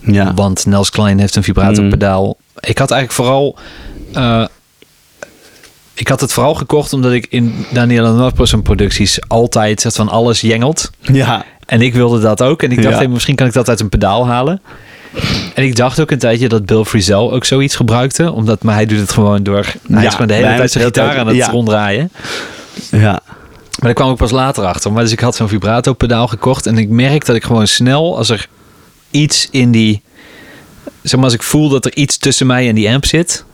Ja. Want Nels Klein heeft een vibrato Mm. pedaal. Ik had eigenlijk vooral, eh, ik had het vooral gekocht omdat ik in Daniel en producties altijd zegt van alles jengelt. Ja. En ik wilde dat ook. En ik dacht, Ja. hey, misschien kan ik dat uit een pedaal halen. En ik dacht ook een tijdje dat Bill Frisell ook zoiets gebruikte. Omdat, maar hij doet het gewoon door... Hij Ja, is gewoon de hele tijd zijn gitaar aan het ja. ronddraaien. Ja. Maar daar kwam ik pas later achter. Maar dus ik had zo'n vibrato pedaal gekocht. En ik merk dat ik gewoon snel, als er iets in die... Zeg maar, als ik voel dat er iets tussen mij en die amp zit...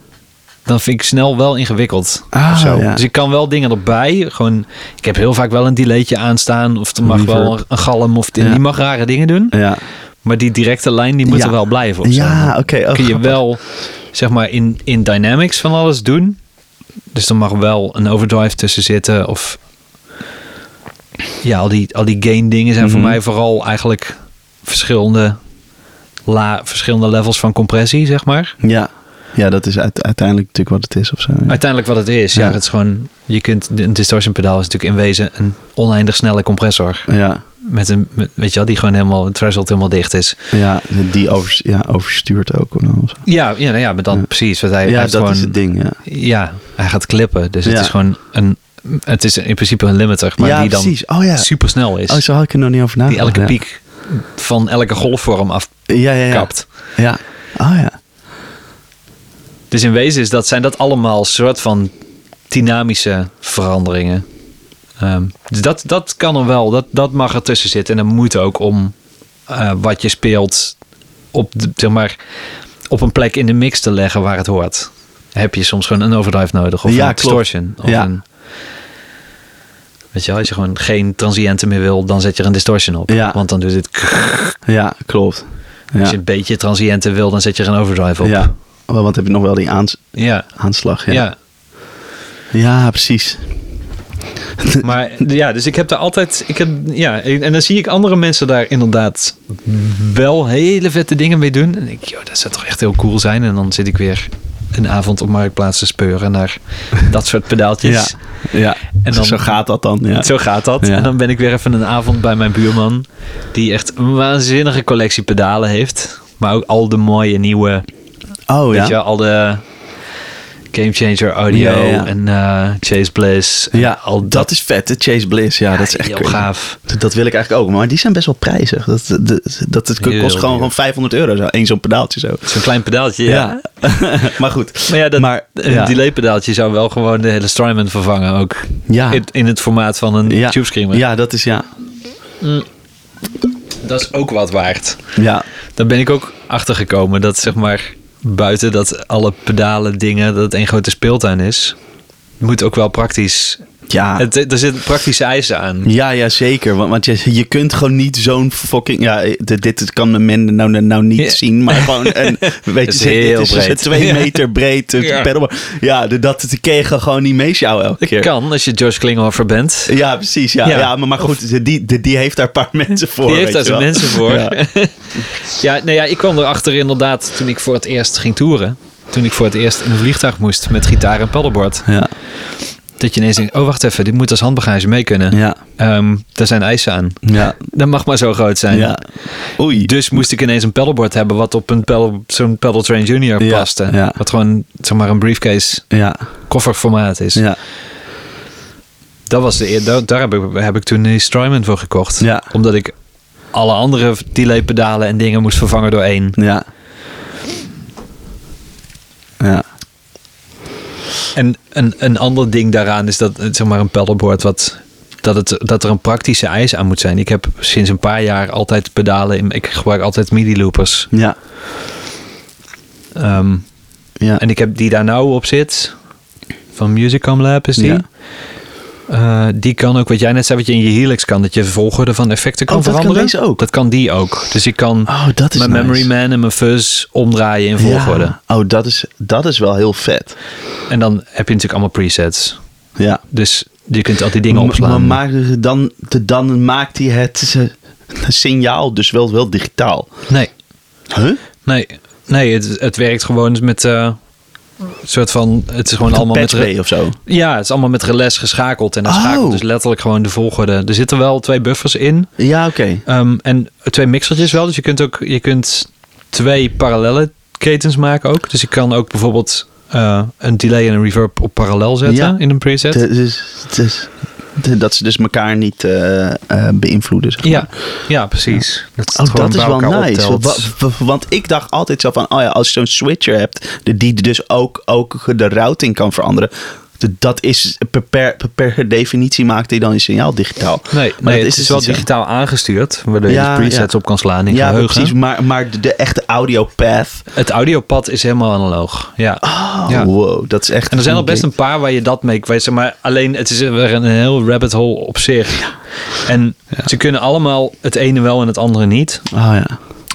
Dan vind ik snel wel ingewikkeld. Ah, zo. ja. Dus ik kan wel dingen erbij. Gewoon, ik heb heel vaak wel een delaytje aanstaan. Of er mag wel een, galm. Of die, Ja. die mag rare dingen doen. Ja. Maar die directe lijn die moet er wel blijven. Of. Ja, oké. oh, kun je grappig. wel zeg maar in, in dynamics van alles doen. Dus er mag wel een overdrive tussen zitten. Of ja, al die, al die gain dingen zijn voor Mhm. mij vooral eigenlijk verschillende, la, verschillende levels van compressie, zeg maar. Ja. Ja, dat is uite- uiteindelijk natuurlijk wat het is of zo. Ja. Uiteindelijk wat het is. Ja, Ja. het is gewoon, je kunt, een distortion pedaal is natuurlijk in wezen een oneindig snelle compressor. Ja. Met een, met- weet je wel, die gewoon helemaal, het threshold helemaal dicht is. Ja, die over, ja, overstuurt ook. Of zo. Ja, ja, nou ja maar dan Ja. precies. Wat hij, Ja, dat gewoon, is het ding. Ja, Ja, hij gaat klippen. Dus het is gewoon een. Het is in principe een limiter, maar ja die dan precies. Oh ja. super snel is. Oh, zo had ik er nog niet over die elke ja. piek van elke golfvorm afkapt. Ja, ja, ja. Ja. Oh ja. Dus in wezen is dat, zijn dat allemaal soort van dynamische veranderingen. Ehm, dus dat, dat kan er wel, dat, dat mag er tussen zitten. En dat moet ook om eh, wat je speelt op, de, zeg maar, op een plek in de mix te leggen waar het hoort. Heb je soms gewoon een overdrive nodig of Ja, een klopt. distortion. Of Ja. een, weet je wel, als je gewoon geen transiënten meer wil, dan zet je er een distortion op. Ja. Want dan doet het... Ja, klopt. Als je een beetje transiënten wil, dan zet je er een overdrive op. ja. Oh, Want heb je nog wel die aans- ja. aanslag. ja. Ja. ja. precies. Maar ja, dus ik heb daar altijd. Ik heb, ja, en dan zie ik andere mensen daar inderdaad wel hele vette dingen mee doen. En ik, joh, dat zou toch echt heel cool zijn. En dan zit ik weer een avond op marktplaats te speuren naar dat soort pedaaltjes. Ja. ja. En dan- Zo gaat dat dan. Ja. Zo gaat dat. Ja. En dan ben ik weer even een avond bij mijn buurman. Die echt een waanzinnige collectie pedalen heeft. Maar ook al de mooie nieuwe. Oh Weet ja. je, al de Game Changer audio Ja, ja, ja. en eh, Chase Bliss. en Ja, al dat, is vet. De Chase Bliss. Ja, dat is echt heel gaaf. Dat wil ik eigenlijk ook. Maar die zijn best wel prijzig. Dat, dat, dat, het kost gewoon, gewoon 500 euro. Zo. Eén zo'n pedaaltje zo. Zo'n klein pedaaltje, ja. maar goed. Maar ja, dat, Maar, een delay pedaaltje zou wel gewoon de hele Strymon vervangen ook. Ja. In, in het formaat van een ja. tube screamer. Ja, dat is ja. Dat is ook wat waard. Ja. Daar ben ik ook achter gekomen dat zeg maar buiten dat alle pedalen dingen, dat het één grote speeltuin is. Moet ook wel praktisch. Ja. Het, er zitten praktische eisen aan. Ja, ja, zeker. Want, want je, je kunt gewoon niet zo'n fucking... Ja, dit, dit kan men nou, nou niet Ja. zien. Maar gewoon een... Weet is je, dit heel is een breed. twee meter breed Ja. pedalboard. Ja, de- dat kun je gewoon niet meesjouwen elke Dat keer. kan als je George Klinghoffer bent. Ja, precies. Ja, Ja. ja. maar, maar goed, die, die, die heeft daar een paar mensen voor. Die heeft daar zijn mensen voor. Ja. Ja. nou ja, ik kwam erachter inderdaad toen ik voor het eerst ging toeren. Toen ik voor het eerst in een vliegtuig moest met gitaar en paddleboard. Ja, Dat je ineens denkt, oh wacht even, dit moet als handbagage mee kunnen. ja, Ehm, daar zijn eisen aan. ja. Dat mag maar zo groot zijn. ja. Oei. Dus moest ik ineens een pedalboard hebben wat op een pedal, zo'n Pedal Train Junior Ja, paste. ja. Wat gewoon, zeg maar, een briefcase Ja, kofferformaat is. ja. Dat was de, daar, daar heb ik, heb ik toen die Strymon voor gekocht. Ja. Omdat ik alle andere delay pedalen en dingen moest vervangen door één. Ja. Ja. En een, een ander ding daaraan is dat, eh, zeg maar, een pedalboard wat... Dat, het, dat er een praktische eis aan moet zijn. Ik heb sinds een paar jaar altijd pedalen. In, ik gebruik altijd MIDI loopers. Ja. Ehm, Ja. en ik heb die daar nou op zit. Van Musicom Lab is die. Ja. Eh, die kan ook, wat jij net zei, wat je in je Helix kan. Dat je volgorde van effecten kan Oh, dat kan veranderen. deze ook? Dat kan die ook. Dus ik kan Oh, dat is mijn nice. Memory Man en mijn Fuzz omdraaien in volgorde. Ja. Oh, dat is, dat is wel heel vet. En dan heb je natuurlijk allemaal presets. Ja. Dus je kunt al die dingen opslaan. Maar dan, dan maakt hij het eh, signaal dus wel, wel digitaal. nee, Huh? nee, nee het, het werkt gewoon met... eh, soort van, het is gewoon allemaal met... Of zo. Ja, het is allemaal met relais geschakeld. En dan Oh. schakelt dus letterlijk gewoon de volgorde. Er zitten wel twee buffers in. Ja, oké. Ehm, en twee mixertjes wel. Dus je kunt ook je kunt twee parallele ketens maken ook. Dus je kan ook bijvoorbeeld eh, een delay en een reverb op parallel zetten Ja. in een preset. Het is- dat ze dus elkaar niet eh, eh, beïnvloeden. Zeg maar. ja, ja, precies. Dat Oh, is bij wel nice. Want ik dacht altijd zo van, oh ja, als je zo'n switcher hebt, die dus ook, ook de routing kan veranderen. Dat is per, per, per definitie maakt hij dan je signaal digitaal. Nee, Maar nee het is, dus wel zo. digitaal aangestuurd. Waardoor je Ja, presets ja. op kan slaan in Ja, geheugen. precies. Maar, maar de, de echte audio path. Het audiopad is helemaal analoog. Ja. Oh, Ja. wow. Dat is echt... En er zijn al best een paar waar je dat mee. Zeg maar alleen het is weer een heel rabbit hole op zich. En ze kunnen allemaal het ene wel en het andere niet. Oh ja.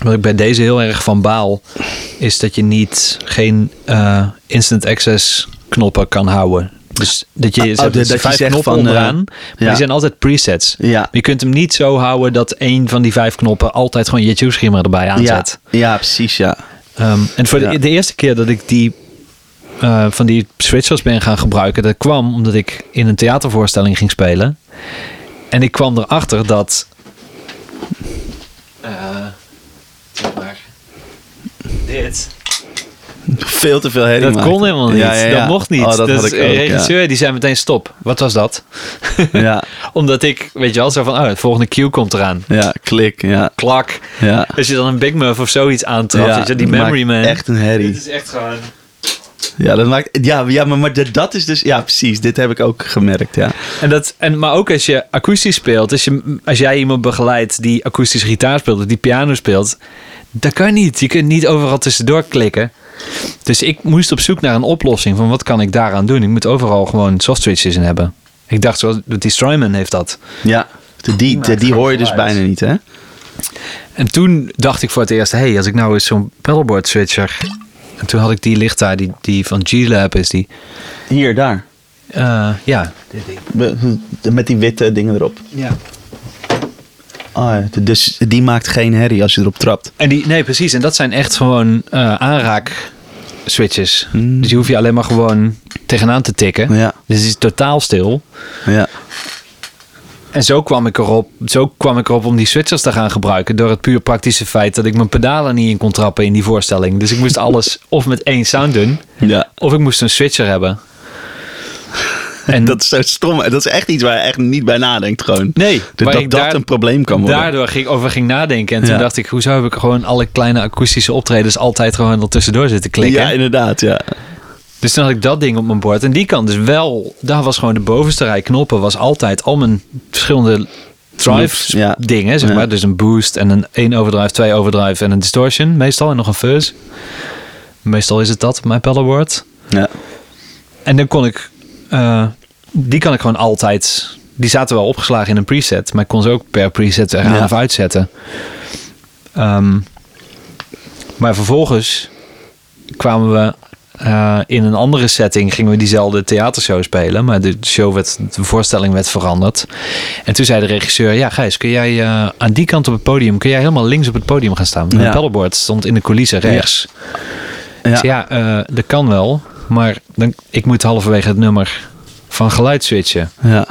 Wat ik bij deze heel erg van baal, is dat je niet geen eh, instant access knoppen kan houden. Dus dat je, Oh, dat- hebben dat je vijf knoppen van, eh, onderaan, maar ja. die zijn altijd presets. Ja. Je kunt hem niet zo houden dat één van die vijf knoppen altijd gewoon je tube-schema erbij aanzet. ja, precies, ja. Ehm, en voor de, de eerste keer dat ik die eh, van die switchers ben gaan gebruiken, dat kwam omdat ik in een theatervoorstelling ging spelen. En ik kwam erachter dat. eh, zeg maar, dit. Veel te veel herrie Dat kon helemaal niet. Ja, ja, ja. Dat mocht niet. Oh, dat dus had ik de regisseur die zei meteen stop. Wat was dat? Ja, Omdat ik, weet je wel, zo van, oh, het volgende cue komt eraan. ja, klik, ja. Klak. Ja. Als je dan een Big Muff of zoiets aantrapt, je, die dat Memory Man. Echt een herrie. Dit is echt gewoon... Ja, dat maakt, ja, ja maar, maar dat- dat is dus... Ja, precies. Dit heb ik ook gemerkt, ja. En dat, en, maar ook als je akoestisch speelt, als, je, als jij iemand begeleidt die akoestische gitaar speelt of die piano speelt, dat kan niet. Je kunt niet overal tussendoor klikken. Dus ik moest op zoek naar een oplossing van wat kan ik daaraan doen. Ik moet overal gewoon soft switches in hebben. Ik dacht, zoals die Strymon heeft dat. Ja, de- die, de- die hoor je dus bijna niet, hè? En toen dacht ik voor het eerst, hey, als ik nou eens zo'n pedalboard switcher. En toen had ik die licht daar, die, die van G-Lab is die. Hier, daar. Eh, ja, Met die witte dingen erop. Ja. Oh, ja. Dus die maakt geen herrie als je erop trapt. En die, nee, precies. En dat zijn echt gewoon eh, aanraak switches. Hmm. Dus die hoef je alleen maar gewoon tegenaan te tikken. Ja. Dus het is totaal stil. Ja. En zo kwam ik erop, zo kwam ik erop om die switchers te gaan gebruiken. Door het puur praktische feit dat ik mijn pedalen niet in kon trappen in die voorstelling. Dus ik moest alles of met één sound doen, Ja. of ik moest een switcher hebben. En Dat is zo stom. Dat is echt iets waar je echt niet bij nadenkt gewoon. nee, Dat dat, daar- een probleem kan worden. daardoor ging, over ging nadenken. En toen Ja. dacht ik, hoezo heb ik gewoon alle kleine akoestische optredens altijd gewoon er tussendoor zitten klikken? ja, inderdaad, ja. Dus toen had ik dat ding op mijn bord. En die kan dus wel... Daar was gewoon de bovenste rij knoppen... was altijd al mijn verschillende drive ja. dingen, zeg Ja. maar. Dus een boost en een 1 overdrive, 2 overdrive en een distortion meestal. En nog een fuzz. Meestal is het dat op mijn pedalboard. ja. En dan kon ik... eh, die kan ik gewoon altijd... Die zaten wel opgeslagen in een preset. Maar ik kon ze ook per preset eraan Ja. of uitzetten. Ehm, maar vervolgens kwamen we eh, in een andere setting gingen we diezelfde theatershow spelen. Maar de show werd, de voorstelling werd veranderd. En toen zei de regisseur, ja Gijs, kun jij eh, aan die kant op het podium, kun jij helemaal links op het podium gaan staan? Mijn Ja. pedalboard stond in de coulissen rechts. Ja. Ja, eh, dat kan wel. Maar dan, ik moet halverwege het nummer van geluid switchen. ja.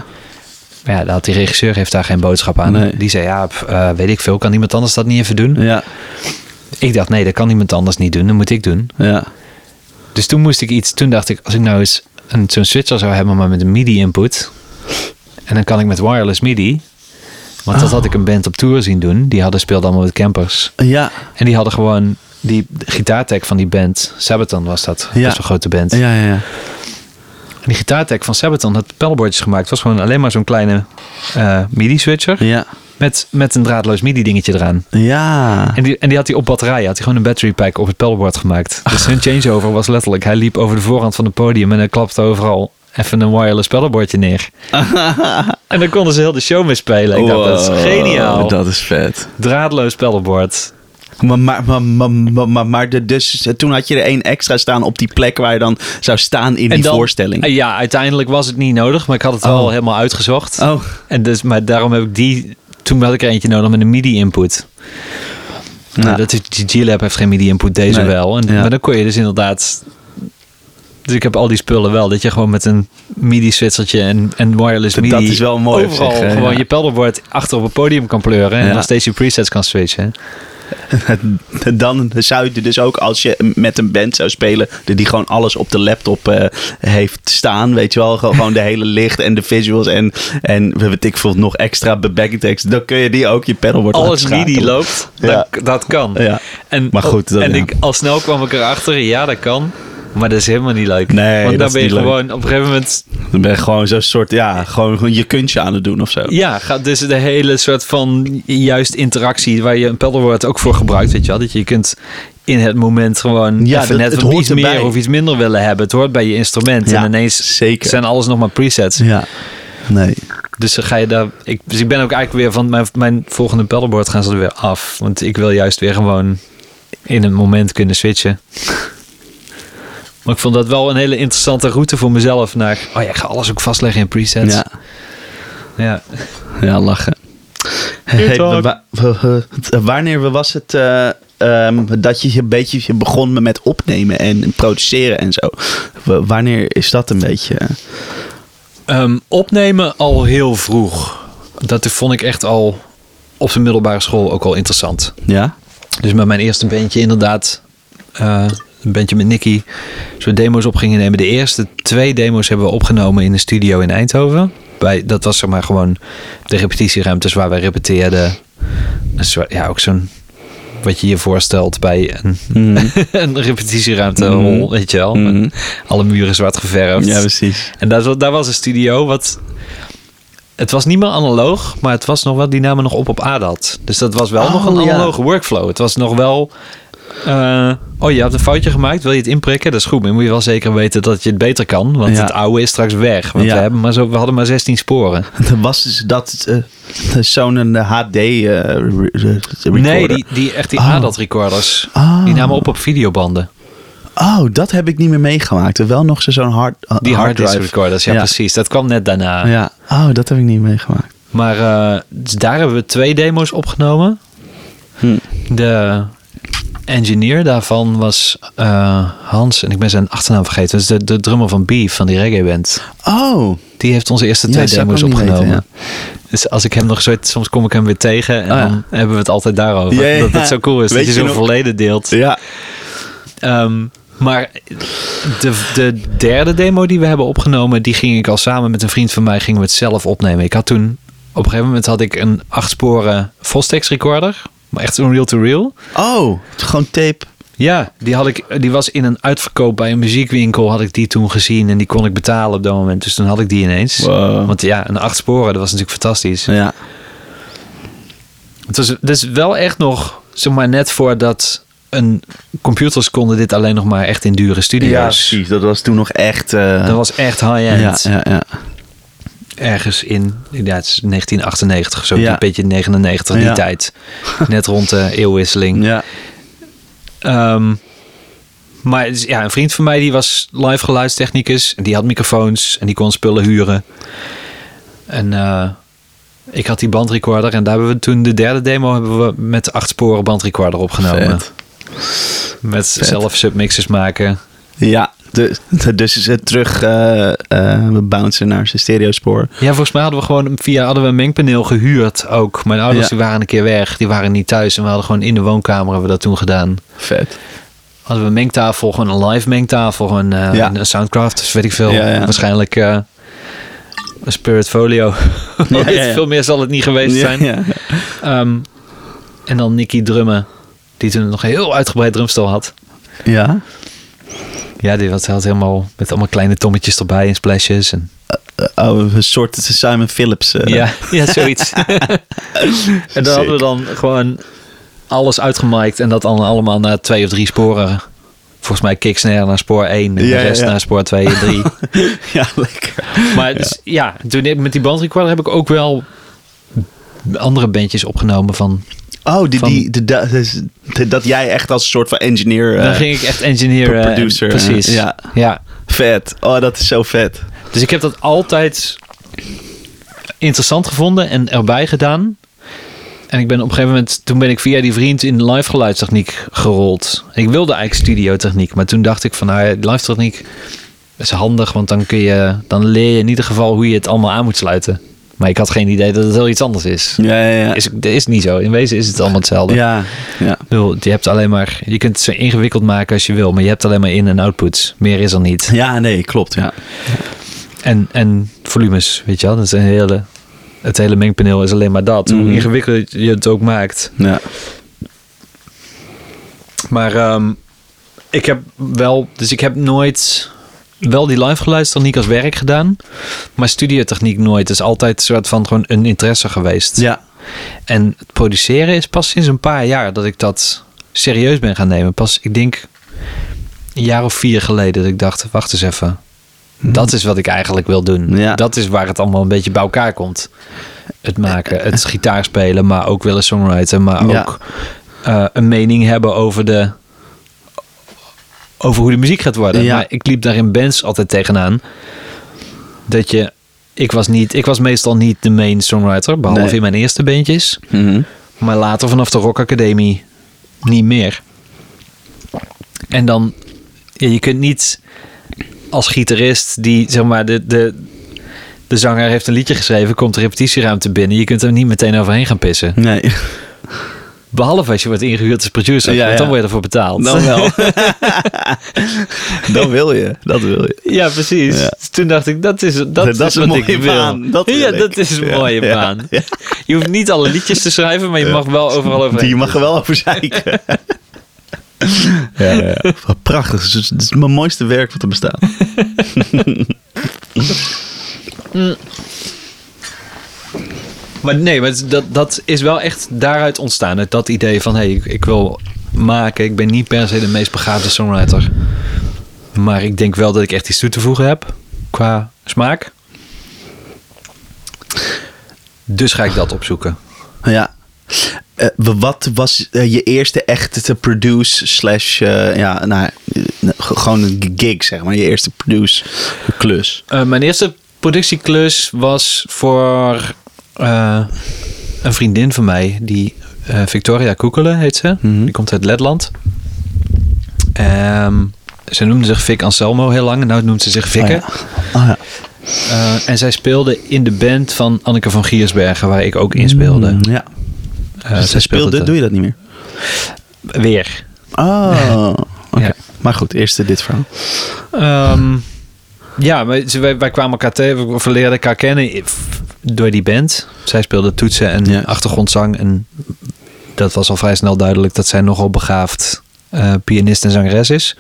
Maar ja, had die regisseur heeft daar geen boodschap aan. Nee. Die zei, ja, eh, weet ik veel, kan iemand anders dat niet even doen? Ja. Ik dacht, nee, dat kan iemand anders niet doen, dat moet ik doen. Ja. Dus toen moest ik iets, toen dacht ik, als ik nou eens een, zo'n switcher zou hebben, maar met een MIDI-input. En dan kan ik met wireless MIDI. Want dat had ik een band op tour zien doen. Die hadden speelden allemaal met campers. Ja. En die hadden gewoon die de gitaartech van die band, Sabaton was dat. Ja. Best een grote band. Ja, ja, ja. En die gitaartech van Sabaton had pedalboardjes gemaakt. Het was gewoon alleen maar zo'n kleine eh, MIDI-switcher. Ja. Met, met een draadloos MIDI-dingetje eraan. Ja. En die, en die had hij op batterijen. Had hij gewoon een battery pack op het pedalboard gemaakt. Dus hun changeover was letterlijk... Hij liep over de voorhand van het podium... en hij klapte overal even een wireless pedalboardje neer. en dan konden ze heel de show mee spelen. Ik dacht, dat is geniaal. Dat is vet. Draadloos pedalboard. Maar, maar, maar, maar, maar, de, dus, toen had je er één extra staan op die plek waar je dan zou staan in die dan- voorstelling. Ja, uiteindelijk was het niet nodig. Maar ik had het wel Oh. helemaal uitgezocht. Oh, En dus, maar daarom heb ik die... Toen had ik er eentje nodig met een MIDI-input. Nou, dat is, die G-Lab heeft geen MIDI-input, deze Nee. wel. En, Ja. Maar dan kon je dus inderdaad... Dus ik heb al die spullen wel. Dat je gewoon met een MIDI-switchertje en, en wireless Dat- MIDI... dat is wel mooi Overal gewoon ja. je pedalboard achter op het podium kan pleuren. En Ja. nog steeds je presets kan switchen. dan zou je dus ook als je met een band zou spelen, die gewoon alles op de laptop eh, heeft staan, weet je wel, Gewoon- de hele licht en de visuals en, en weet ik veel, nog extra backing text, dan kun je die ook je pedalboard Alles laten schakelen. loopt, Ja. dat, dat kan. Ja. En, Maar goed, en ja. ik, al snel kwam ik erachter, ja, dat kan. Maar dat is helemaal niet leuk. Nee, Want dat dan ben je leuk. gewoon op een gegeven moment... Dan ben je gewoon zo'n soort, ja, gewoon, gewoon je kunstje aan het doen of zo. Ja, gaat dus de hele soort van juist interactie... waar je een pedalboard ook voor gebruikt, weet je wel. Dat je kunt in het moment gewoon Ja, even net het iets meer of iets minder willen hebben. Het hoort bij je instrument. Ja, en ineens zeker. zijn alles nog maar presets. Ja. Nee. Dus dan ga je daar... Ik, dus ik ben ook eigenlijk weer van mijn, mijn volgende pedalboard gaan ze er weer af. Want ik wil juist weer gewoon in een moment kunnen switchen. Maar ik vond dat wel een hele interessante route voor mezelf. Naar, oh ja, ik ga alles ook vastleggen in presets. Ja. ja. Ja, lachen. Hey, wa- wanneer was het eh, ehm, dat je een beetje begon met opnemen en produceren en zo? W- wanneer is dat een beetje? Ehm, opnemen al heel vroeg. Dat vond ik echt al op de middelbare school ook al interessant. Ja? Dus met mijn eerste bandje inderdaad, eh, een bandje met Nicky, zo demo's op gingen nemen. De eerste twee demo's hebben we opgenomen in een studio in Eindhoven. Bij, dat was zeg maar gewoon de repetitieruimtes waar wij repeteerden. Soort, ja, ook zo'n, wat je je voorstelt bij een, Mhm. een repetitieruimte, Mhm. hol, weet je wel. Met alle muren zwart geverfd. Ja, precies. En daar, daar was een studio wat... Het was niet meer analoog, maar het was nog wel, die namen nog op op ADAT. Dus dat was wel Oh, nog een ja. analoge workflow. Het was nog wel... eh, oh, je hebt een foutje gemaakt. Wil je het inprikken? Dat is goed. Maar moet je wel zeker weten dat je het beter kan. Want Ja. het oude is straks weg. Want Ja. we, hebben maar zo, we hadden maar 16 sporen. Dan was dus dat eh, zo'n HD eh, re- recorder. Nee, die, die, echt die Oh. ADAT recorders. Ah. Die namen op op videobanden. Oh, dat heb ik niet meer meegemaakt. Wel nog zo- zo'n hard, Die hard drive. recorders, ja, Ja. precies. Dat kwam net daarna. Ja. Oh, dat heb ik niet meegemaakt. Maar dus daar hebben we twee demo's opgenomen. Hm. De engineer daarvan was eh, Hans, en ik ben zijn achternaam vergeten. Is de, de drummer van Beef, van die reggae band. Oh, Die heeft onze eerste Ja, twee demo's opgenomen. weten, Dus als ik hem nog zo, soms kom ik hem weer tegen en Oh ja. dan hebben we het altijd daarover. Ja, ja, Dat het zo cool is Weet dat je je zo'n verleden deelt. ja. Ehm, maar de, de derde demo die we hebben opgenomen, die ging ik al samen met een vriend van mij gingen we het zelf opnemen. Ik had toen op een gegeven moment had ik een acht sporen Fostex recorder, maar echt zo'n reel to reel. Oh, gewoon tape. Ja, die had ik, die was in een uitverkoop bij een muziekwinkel had ik die toen gezien en die kon ik betalen op dat moment. Dus toen had ik die ineens. Wow. Want ja, een acht sporen, dat was natuurlijk fantastisch. Ja. Het was dus wel echt nog, zeg maar, net voordat een computers konden dit alleen nog maar echt in dure studio's. Dat was toen nog echt... eh, Dat was echt high-end. ja, ja, ja. Ergens in, ja, het is 1998 of zo, Ja. een beetje 99 die Ja. tijd. Net rond de eeuwwisseling. Ja. Ehm, maar ja, een vriend van mij die was live geluidstechnicus. En die had microfoons en die kon spullen huren. En eh, ik had die bandrecorder. En daar hebben we toen de derde demo hebben we met acht sporen bandrecorder opgenomen. Vet. Met Vet. zelf submixes maken. Ja, dus is het terug eh, we bouncen naar zijn stereospoor. Ja, volgens mij hadden we gewoon via hadden we een mengpaneel gehuurd ook. Mijn ouders Ja. die waren een keer weg. Die waren niet thuis. En we hadden gewoon in de woonkamer hebben we dat toen gedaan. Vet. Hadden we een mengtafel, gewoon een live mengtafel. Gewoon eh, Ja. een Soundcraft, dus weet ik veel. Ja. Waarschijnlijk een Spirit Folio. Veel meer zal het niet geweest zijn. Ehm, en dan Nicky drummen. Die toen nog een heel uitgebreid drumstel had. Ja. Ja, die was helemaal met allemaal kleine tommetjes erbij en splashes. En, Oh, een soort Simon Phillips. eh. ja, ja, zoiets. en dan hadden we dan gewoon alles uitgemaikt en dat dan allemaal naar twee of drie sporen. Volgens mij kick snare naar spoor 1 en Ja, de rest ja. naar spoor 2 en 3. ja, lekker. Maar dus, ja, toen met die bandrecorder heb ik ook wel andere bandjes opgenomen van... Oh, die, Van- die, de, de- de- dat jij echt als een soort van engineer... eh, dan ging ik echt engineeren. en- producer, eh, Precies. ja. ja. Vet. Oh, dat is zo vet. Dus ik heb dat altijd interessant gevonden en erbij gedaan. En ik ben op een gegeven moment, toen ben ik via die vriend in live geluidstechniek gerold. Ik wilde eigenlijk studiotechniek, maar toen dacht ik van nou, ja, live techniek is handig, want dan kun je, dan leer je in ieder geval hoe je het allemaal aan moet sluiten. Maar ik had geen idee dat het heel iets anders is. Ja, ja, ja. Is, is niet zo. In wezen is het allemaal hetzelfde. ja, ja. Bedoel, je hebt alleen maar, je kunt het zo ingewikkeld maken als je wil, maar je hebt alleen maar in- en outputs. Meer is er niet. Ja, nee, klopt. Ja. En, en volumes, weet je wel. Dat is een hele, het hele mengpaneel is alleen maar dat. Mhm. Hoe ingewikkeld je het ook maakt. ja. Maar ehm, ik heb wel... Dus ik heb nooit... Wel die live geluidstechniek als werk gedaan. Maar studiotechniek nooit. Het is altijd een soort van gewoon een interesse geweest. Ja. En het produceren is pas sinds een paar jaar dat ik dat serieus ben gaan nemen. Pas, ik denk, een jaar of vier geleden dat ik dacht, wacht eens even. Dat is wat ik eigenlijk wil doen. Ja. Dat is waar het allemaal een beetje bij elkaar komt. Het maken, het gitaar spelen, maar ook willen songwriten. Maar Ja. ook eh, een mening hebben over, de, over hoe de muziek gaat worden. Ja. Maar ik liep daar in bands altijd tegenaan. Dat je... Ik was, niet, ik was meestal niet de main songwriter, behalve Nee. in mijn eerste bandjes. Mhm. Maar later vanaf de Rock Academie niet meer. En dan, ja, je kunt niet als gitarist die, zeg maar, de, de, de zanger heeft een liedje geschreven, komt de repetitieruimte binnen. Je kunt er niet meteen overheen gaan pissen. Nee, Behalve als je wordt ingehuurd als producer, Ja, want ja. dan word je ervoor betaald. dan wel. dan wil je. Dat wil je. Ja, precies. Ja. Dus toen dacht ik, dat is, dat, Dat is, is een wat ik mooie wil. baan, dat wil ja, ik. dat is een mooie ja, baan. ja. Je hoeft niet alle liedjes te schrijven, maar je mag wel overal overheen. Die mag er wel over zeiken. ja, ja. Wat prachtig. Het is, het is mijn mooiste werk wat er bestaat. Maar nee, maar dat, dat is wel echt daaruit ontstaan. Uit dat idee van, hé, hey, ik, ik wil maken. Ik ben niet per se de meest begaafde songwriter. Maar ik denk wel dat ik echt iets toe te voegen heb. Qua smaak. Dus ga ik dat opzoeken. Ja. Eh, wat was eh, je eerste echte te produce slash, eh, ja, nou, gewoon een gig, zeg maar. Je eerste produce klus. Mijn eerste productieklus was voor eh, een vriendin van mij. Die eh, Victoria Koekelen heet ze. Mhm. Die komt uit Letland. Ehm, ze noemde zich Vic Anselmo heel lang. Nu noemt ze zich Vikke. Oh ja. Oh ja. Eh, en zij speelde in de band van Anneke van Giersbergen, waar ik ook in speelde. Mm, ja. Eh, Dus zij speelde, doe je dat niet meer? weer. Oh, oké. Ja. Maar goed, eerst dit verhaal. Ehm, ja, wij, wij kwamen elkaar tegen, we leerden elkaar kennen door die band. Zij speelde toetsen en Ja. achtergrondzang. En dat was al vrij snel duidelijk dat zij nogal begaafd eh, pianist en zangeres is.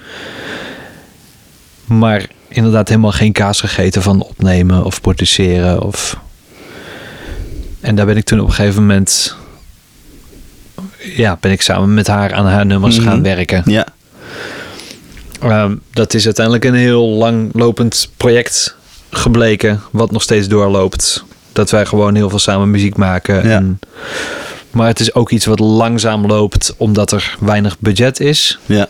Maar inderdaad helemaal geen kaas gegeten van opnemen of produceren. Of... En daar ben ik toen op een gegeven moment... Ja, ben ik samen met haar aan haar nummers Mhm. gaan werken. Ja. Ehm, dat is uiteindelijk een heel langlopend project gebleken, wat nog steeds doorloopt. Dat wij gewoon heel veel samen muziek maken. Ja. En, maar het is ook iets wat langzaam loopt, omdat er weinig budget is. Ja.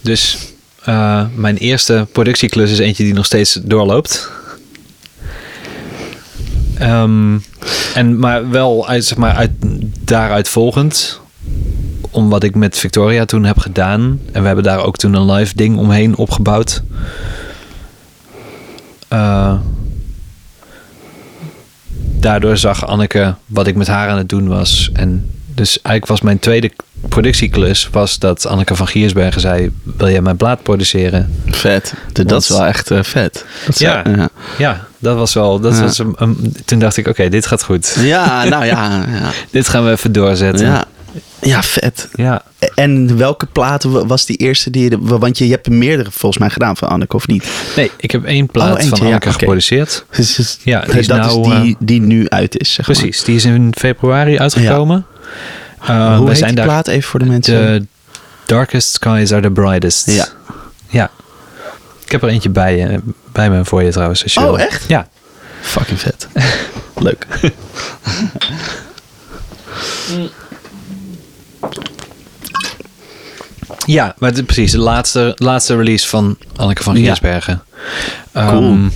Dus eh, mijn eerste productieklus is eentje die nog steeds doorloopt. Ehm, en maar wel uit, zeg maar, uit, daaruit volgend. Om wat ik met Victoria toen heb gedaan. En we hebben daar ook toen een live ding omheen opgebouwd. Eh, daardoor zag Anneke wat ik met haar aan het doen was. En dus eigenlijk was mijn tweede productieklus... was dat Anneke van Giersbergen zei... wil jij mijn blaad produceren? Vet. Dat Want- is wel echt eh, vet. Dat is- Ja. ja. Ja, dat was wel... Dat Ja. was een, een- toen dacht ik, oké, dit gaat goed. Ja, nou ja. ja. Dit gaan we even doorzetten. Ja. Ja, vet. Ja. En welke platen wa- was die eerste die je... Want je, je hebt er meerdere volgens mij gedaan van Anneke, of niet? Nee, ik heb één plaat Oh, eentje, van ja, Anneke geproduceerd. Dus, dus- Ja, die is dat nou, is die, eh, die nu uit is, zeg maar. Precies, die is in februari uitgekomen. Eh, Hoe wij heet zijn die daar plaat even voor de mensen? The darkest skies are the brightest. Ja. Ja. Ik heb er eentje bij, eh, bij me voor je trouwens. Als je Oh, wil. echt? Ja. Fucking vet. Leuk. Ja, maar het- precies. De laatste, laatste release van Anneke van Ja. Giersbergen. Cool. Ehm,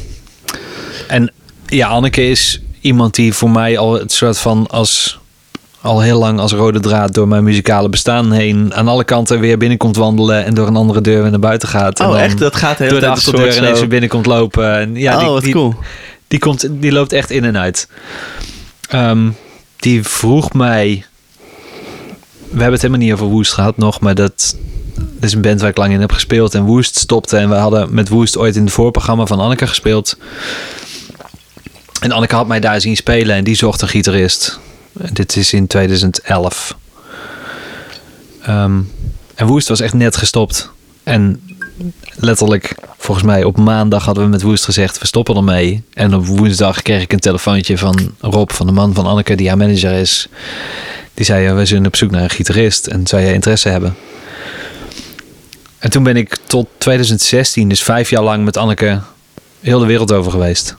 en ja, Anneke is iemand die voor mij al het soort van als al heel lang als rode draad door mijn muzikale bestaan heen aan alle kanten weer binnenkomt wandelen en door een andere deur weer naar buiten gaat. En Oh, echt? Dat gaat heel door de achterdeur ineens weer binnenkomt lopen. En ja, oh, die, wat die, cool. die, komt, die loopt echt in en uit. Ehm, die vroeg mij. We hebben het helemaal niet over Woest gehad nog, maar dat, is een band waar ik lang in heb gespeeld. En Woest stopte. En we hadden met Woest ooit in het voorprogramma van Anneke gespeeld. En Anneke had mij daar zien spelen en die zocht een gitarist. Dit is in 2011. Ehm, en Woest was echt net gestopt. En letterlijk, volgens mij op maandag hadden we met Woest gezegd, we stoppen ermee. En op woensdag kreeg ik een telefoontje van Rob, van de man van Anneke, die haar manager is. Die zei, ja, we zijn op zoek naar een gitarist en zou jij interesse hebben? En toen ben ik tot 2016, dus vijf jaar lang met Anneke, heel de wereld over geweest.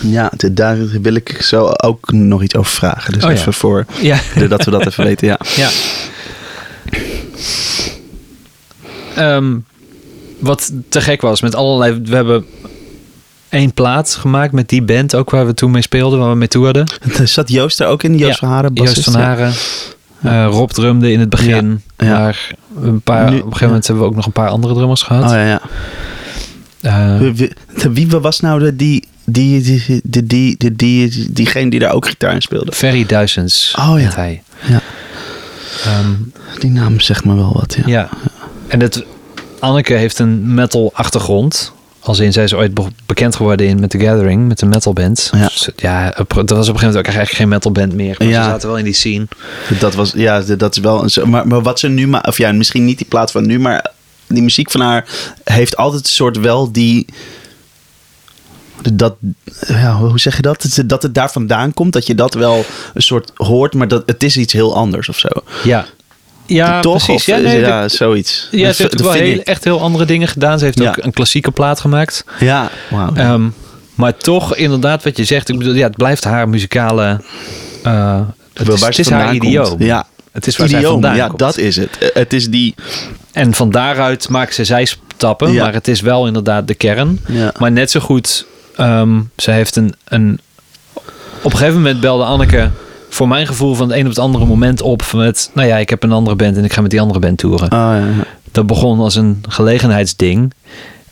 Ja, daar wil ik zo ook nog iets over vragen. Dus Oh, ja. even voor, Ja. dat we dat even weten, ja. Ja. Ehm, wat te gek was met allerlei. We hebben één plaat gemaakt met die band ook waar we toen mee speelden, waar we mee toerden. Zat Joost er ook in? Joost Ja, van Haren? Joost van Haren. Eh, Rob drumde in het begin. Ja, ja. Maar een paar, Nu- op een gegeven moment hebben we ook nog een paar andere drummers gehad. Oh ja, ja. Eh, Wie- wie, wie was nou de, die, die, die, die, die, die, die, diegene die daar ook gitaar in speelde? Ferry Duizends Oh, ja. hij. Ja. Ehm, Die naam zegt me wel wat, ja. Ja. En het, Anneke heeft een metal achtergrond. Als in, zij is ooit be- bekend geworden in met The Gathering, met een metalband. Ja. Dus, ja, dat was op een gegeven moment ook eigenlijk geen metalband meer. Maar Ja. ze zaten wel in die scene. Dat was, ja, dat is wel een. Maar, maar wat ze nu, ma- of ja, misschien niet die plaat van nu, maar die muziek van haar heeft altijd een soort wel die. Dat, ja, hoe zeg je dat? Dat het- Dat het daar vandaan komt, dat je dat wel een soort hoort, maar dat het is iets heel anders of zo. Ja. Ja, Toch? precies. Of, Ja, nee, ja, dat- zoiets. ja, ze heeft wel heel, echt heel andere dingen gedaan. Ze heeft Ja. ook een klassieke plaat gemaakt. Ja. Ehm, maar toch, inderdaad, wat je zegt. Ik bedoel, ja, het blijft haar muzikale... eh, het is, het haar idioom. Ja, Het is waar zij idioom. vandaan Ja, komt. dat is het. Eh, Het is die. En van daaruit maakt ze zijstappen, Ja. maar het is wel inderdaad de kern. Ja. Maar net zo goed, ehm ze heeft een, een... Op een gegeven moment belde Anneke voor mijn gevoel van het een op het andere moment op met... Nou ja, ik heb een andere band en ik ga met die andere band toeren. Oh, ja, ja. Dat begon als een gelegenheidsding.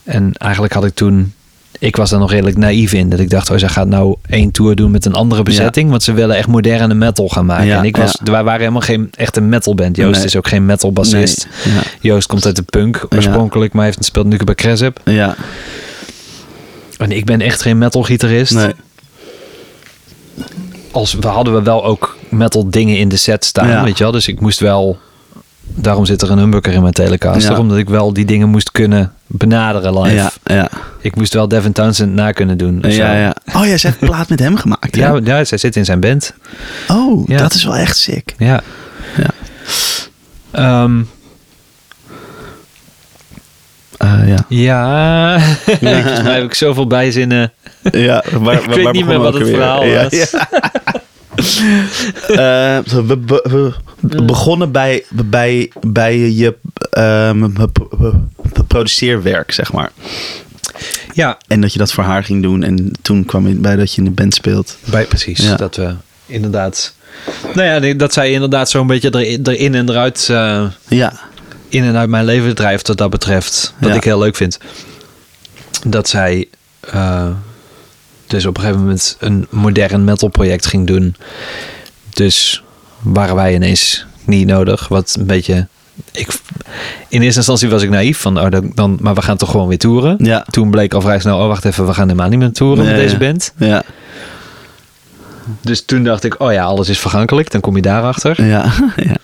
En eigenlijk had ik toen... Ik was daar nog redelijk naïef in. Dat ik dacht, oh, zij gaat nou één tour doen met een andere bezetting. Want ze willen echt moderne metal gaan maken. En ik was, wij waren helemaal geen echte metalband. Joost Nee. is ook geen metal bassist. Nee. Joost komt uit de punk oorspronkelijk, maar heeft speelt nu bij Cresip. Ja, En ik ben echt geen metal gitarist. nee. Als we hadden we wel ook metal dingen in de set staan, Ja. weet je wel. Dus ik moest wel. Daarom zit er een humbucker in mijn telecaster, Ja. omdat ik wel die dingen moest kunnen benaderen live. Ja, ja. Ik moest wel Devin Townsend na kunnen doen. Ja, ja. Oh, jij zegt plaat met hem gemaakt. Ja, Ja. zij zit in zijn band. Oh, dat is wel echt sick. Ja. Ja. Ehm, Eh, ja. ja. Volgens mij heb ik zoveel bijzinnen. ja waar, Ik weet niet meer wat het verhaal was. Eh, we, we- we- we begonnen bij, bij, bij je ehm, produceerwerk, zeg maar. Ja, En dat je dat voor haar ging doen. En toen kwam je bij dat je in de band speelt. Bij, precies, Ja. dat we inderdaad... Nou ja, dat zij inderdaad zo'n beetje erin, erin en eruit... eh, Ja, in en uit mijn leven drijft wat dat betreft. Wat Ja. ik heel leuk vind. Dat zij eh, dus op een gegeven moment een modern metal project ging doen. Dus waren wij ineens niet nodig. Wat een beetje... Ik, in eerste instantie was ik naïef van, oh, dan, dan, maar we gaan toch gewoon weer toeren. ja, Toen bleek al vrij snel, oh wacht even, we gaan helemaal niet meer toeren met deze band. ja. Dus toen dacht ik, oh ja, alles is vergankelijk. Dan kom je daarachter. Ja, ja.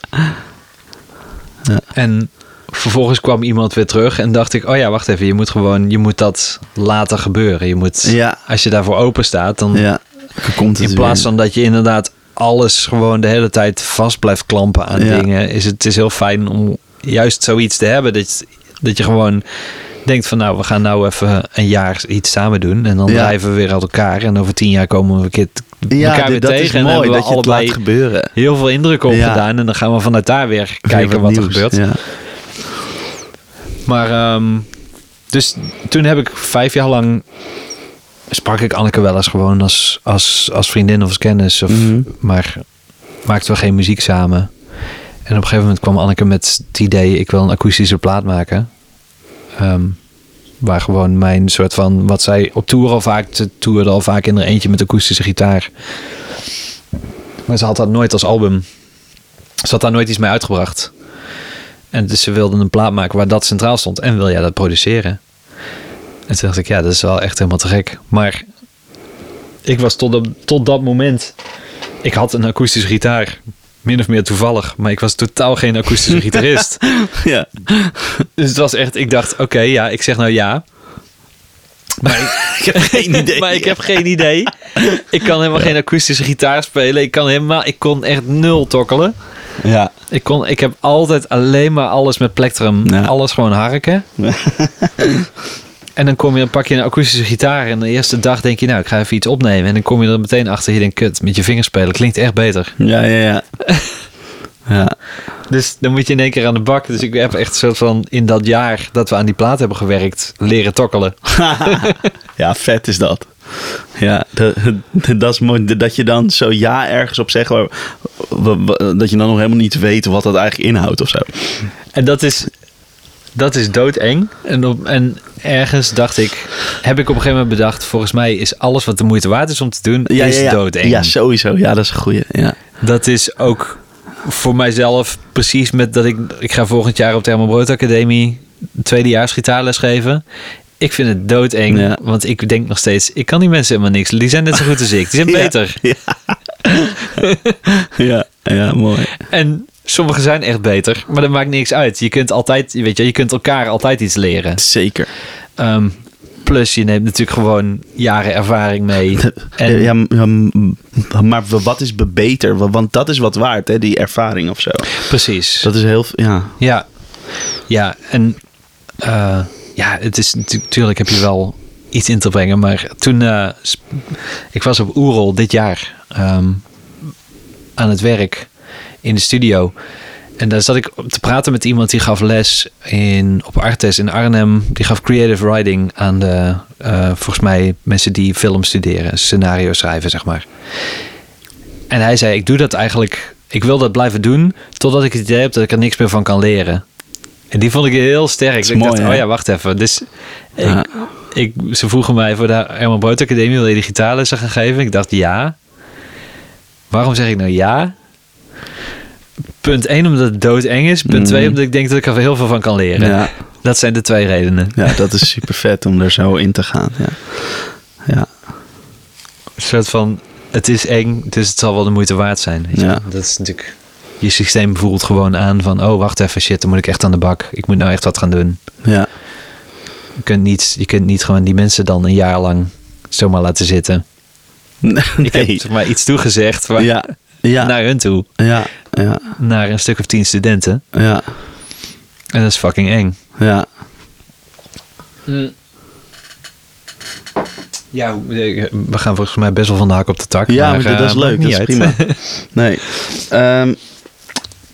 En vervolgens kwam iemand weer terug en dacht ik, oh ja, wacht even. Je moet gewoon, je moet dat laten gebeuren. Je moet, Ja. als je daarvoor open staat, dan ja. Komt in plaats weer. van dat je inderdaad alles gewoon de hele tijd vast blijft klampen aan Ja. dingen, is het, is heel fijn om juist zoiets te hebben. Dat, dat je gewoon denkt van nou, we gaan nou even een jaar iets samen doen. En dan Ja. drijven we weer uit elkaar. En over tien jaar komen we een keer ja, dit- dat tegen. is en mooi dat je het allebei laat gebeuren. heel veel indruk op Ja. gedaan. En dan gaan we vanuit daar weer Weer kijken wat, er gebeurt. Ja. Maar ehm, dus toen heb ik vijf jaar lang sprak ik Anneke wel eens gewoon als, als, als vriendin of als kennis. Of, Mhm. Maar maakten we geen muziek samen. En op een gegeven moment kwam Anneke met het idee, ik wil een akoestische plaat maken. Ehm, waar gewoon mijn soort van, wat zij op tour al vaak, ze toerde al vaak in er eentje met akoestische gitaar. Maar ze had dat nooit als album. Ze had daar nooit iets mee uitgebracht. En dus ze wilden een plaat maken waar dat centraal stond. En wil jij dat produceren? En toen dacht ik, ja, dat is wel echt helemaal te gek. Maar ik was tot, tot dat moment... Ik had een akoestische gitaar. Min of meer toevallig. Maar ik was totaal geen akoestische gitarist. ja. Dus het was echt... Ik dacht, oké, ja, ik zeg nou ja. Maar ik, Ik heb geen idee. maar ik heb geen idee. Ik kan helemaal geen akoestische gitaar spelen. Ik kan helemaal... Ik kon echt nul tokkelen. Ja. Ik, kon, ik heb altijd alleen maar alles met plektrum. Ja. Alles gewoon harken. En dan kom je, dan pak je een akoestische gitaar. En de eerste dag denk je, nou, ik ga even iets opnemen. En dan kom je er meteen achter. Je denkt, kut, met je vingers spelen klinkt echt beter. Ja, ja, ja. Ja. Dus dan moet je in één keer aan de bak. Dus ik heb echt een soort van, in dat jaar dat we aan die plaat hebben gewerkt, leren tokkelen. ja, vet is dat. Ja, dat, dat is mooi. Dat je dan zo ja ergens op zegt, dat je dan nog helemaal niet weet wat dat eigenlijk inhoudt of zo. En dat is, dat is doodeng. En, op, en ergens dacht ik, heb ik op een gegeven moment bedacht, volgens mij is alles wat de moeite waard is om te doen, Ja, is ja, ja. doodeng. Ja, sowieso. Ja, dat is een goeie. Ja. Dat is ook voor mijzelf precies met dat ik... Ik ga volgend jaar op de Herman Brood Academie tweedejaars gitaarles geven. Ik vind het doodeng, Ja. want ik denk nog steeds... Ik kan die mensen helemaal niks. Die zijn net zo goed als ik. Die zijn Ja. beter. Ja. ja, ja, mooi. En sommigen zijn echt beter, maar dat maakt niks uit. Je kunt altijd, weet je, je kunt elkaar altijd iets leren. Zeker. Ehm, plus je neemt natuurlijk gewoon jaren ervaring mee. En ja, maar wat is beter? Wa- Want dat is wat waard, hè, die ervaring of zo. precies. Dat is heel, ja. Ja, ja, en eh, ja, het is natuurlijk heb je wel iets in te brengen, maar toen eh, ik was op Oerol dit jaar ehm, aan het werk in de studio. En daar zat ik te praten met iemand die gaf les in, op Artes in Arnhem. Die gaf creative writing aan de, eh, volgens mij, mensen die film studeren. Scenario schrijven, zeg maar. En hij zei, ik doe dat eigenlijk... Ik wil dat blijven doen, totdat ik het idee heb dat ik er niks meer van kan leren. En die vond ik heel sterk. ik mooi, dacht, hè? oh ja, wacht even. Dus Ja. ik, ik, ze vroegen mij voor de Herman Brood Academie, wil je die gitaarlessen gaan geven? Ik dacht, ja. Waarom zeg ik nou ja? Punt 1, omdat het doodeng is. Punt Mm. 2, omdat ik denk dat ik er heel veel van kan leren. Ja. Dat zijn de twee redenen. ja, dat is super vet om er zo in te gaan. Ja. Ja. Een soort van, het is eng, dus het zal wel de moeite waard zijn. Weet je? Ja. Dat is natuurlijk, je systeem voelt gewoon aan van, oh wacht even, shit, dan moet ik echt aan de bak. Ik moet nou echt wat gaan doen. Ja. Je kunt niet, je kunt niet gewoon die mensen dan een jaar lang zomaar laten zitten. Ik heb Nee. maar iets toegezegd waar, Ja. Ja. naar hun toe. Ja. Ja. Naar een stuk of tien studenten. Ja. En dat is fucking eng. Ja. Ja, we gaan volgens mij best wel van de hak op de tak. Ja, maar, maar dat eh, is leuk. Dat is uit. prima. Nee. Ehm,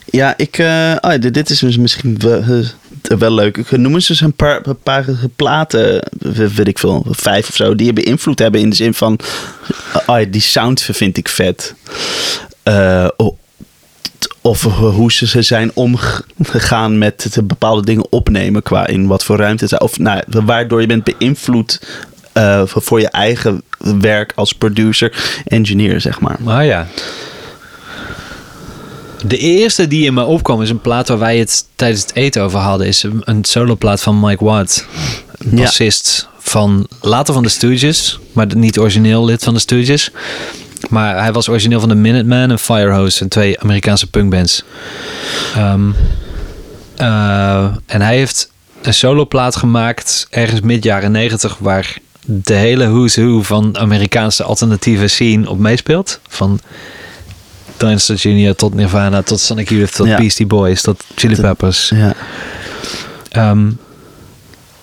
ja, ik... eh, oh, ja, dit, dit is misschien wel, eh, wel leuk. Ik noem eens eens een paar, een paar platen, eh, weet ik veel, vijf of zo, die je beïnvloed hebben in de zin van... Oh, ja, die sound vind ik vet. Eh, of hoe ze ze zijn omgegaan met bepaalde dingen opnemen qua in wat voor ruimte. Of nou, waardoor je bent beïnvloed eh, voor je eigen werk als producer, engineer, zeg maar. Maar ja. De eerste die in me opkwam is een plaat waar wij het tijdens het eten over hadden. Is een- een soloplaat van Mike Watt. Ja. Bassist van later van de Stooges. Maar niet origineel lid van de Stooges. Maar hij was origineel van de Minutemen en Firehose. En twee Amerikaanse punkbands. Ehm, eh, en hij heeft een soloplaat gemaakt ergens mid jaren negentig... waar de hele who's who van Amerikaanse alternatieve scene op meespeelt. Van Dinosaur Jr. tot Nirvana, tot Sonic Youth, tot Ja. Beastie Boys, tot Chili Peppers. Ja. Ehm,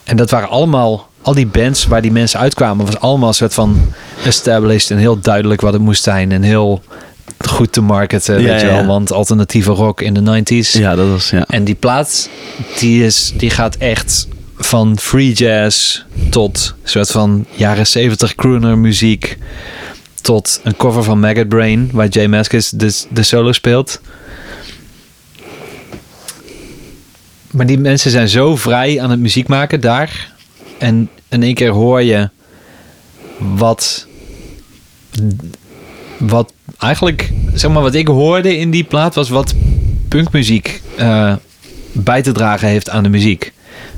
en dat waren allemaal, al die bands waar die mensen uitkwamen, was allemaal een soort van established en heel duidelijk wat het moest zijn. En heel goed te marketen, Ja, weet je wel. ja. Want alternatieve rock in de 90s. ja, dat was... Ja. En die plaat, die, is, die gaat echt van free jazz tot soort van jaren 70 crooner muziek. Tot een cover van Maggot Brain, waar Jay Mascis de, de solo speelt. Maar die mensen zijn zo vrij aan het muziek maken daar. En in één keer hoor je wat. Wat eigenlijk, zeg maar, wat ik hoorde in die plaat was wat punkmuziek eh, bij te dragen heeft aan de muziek.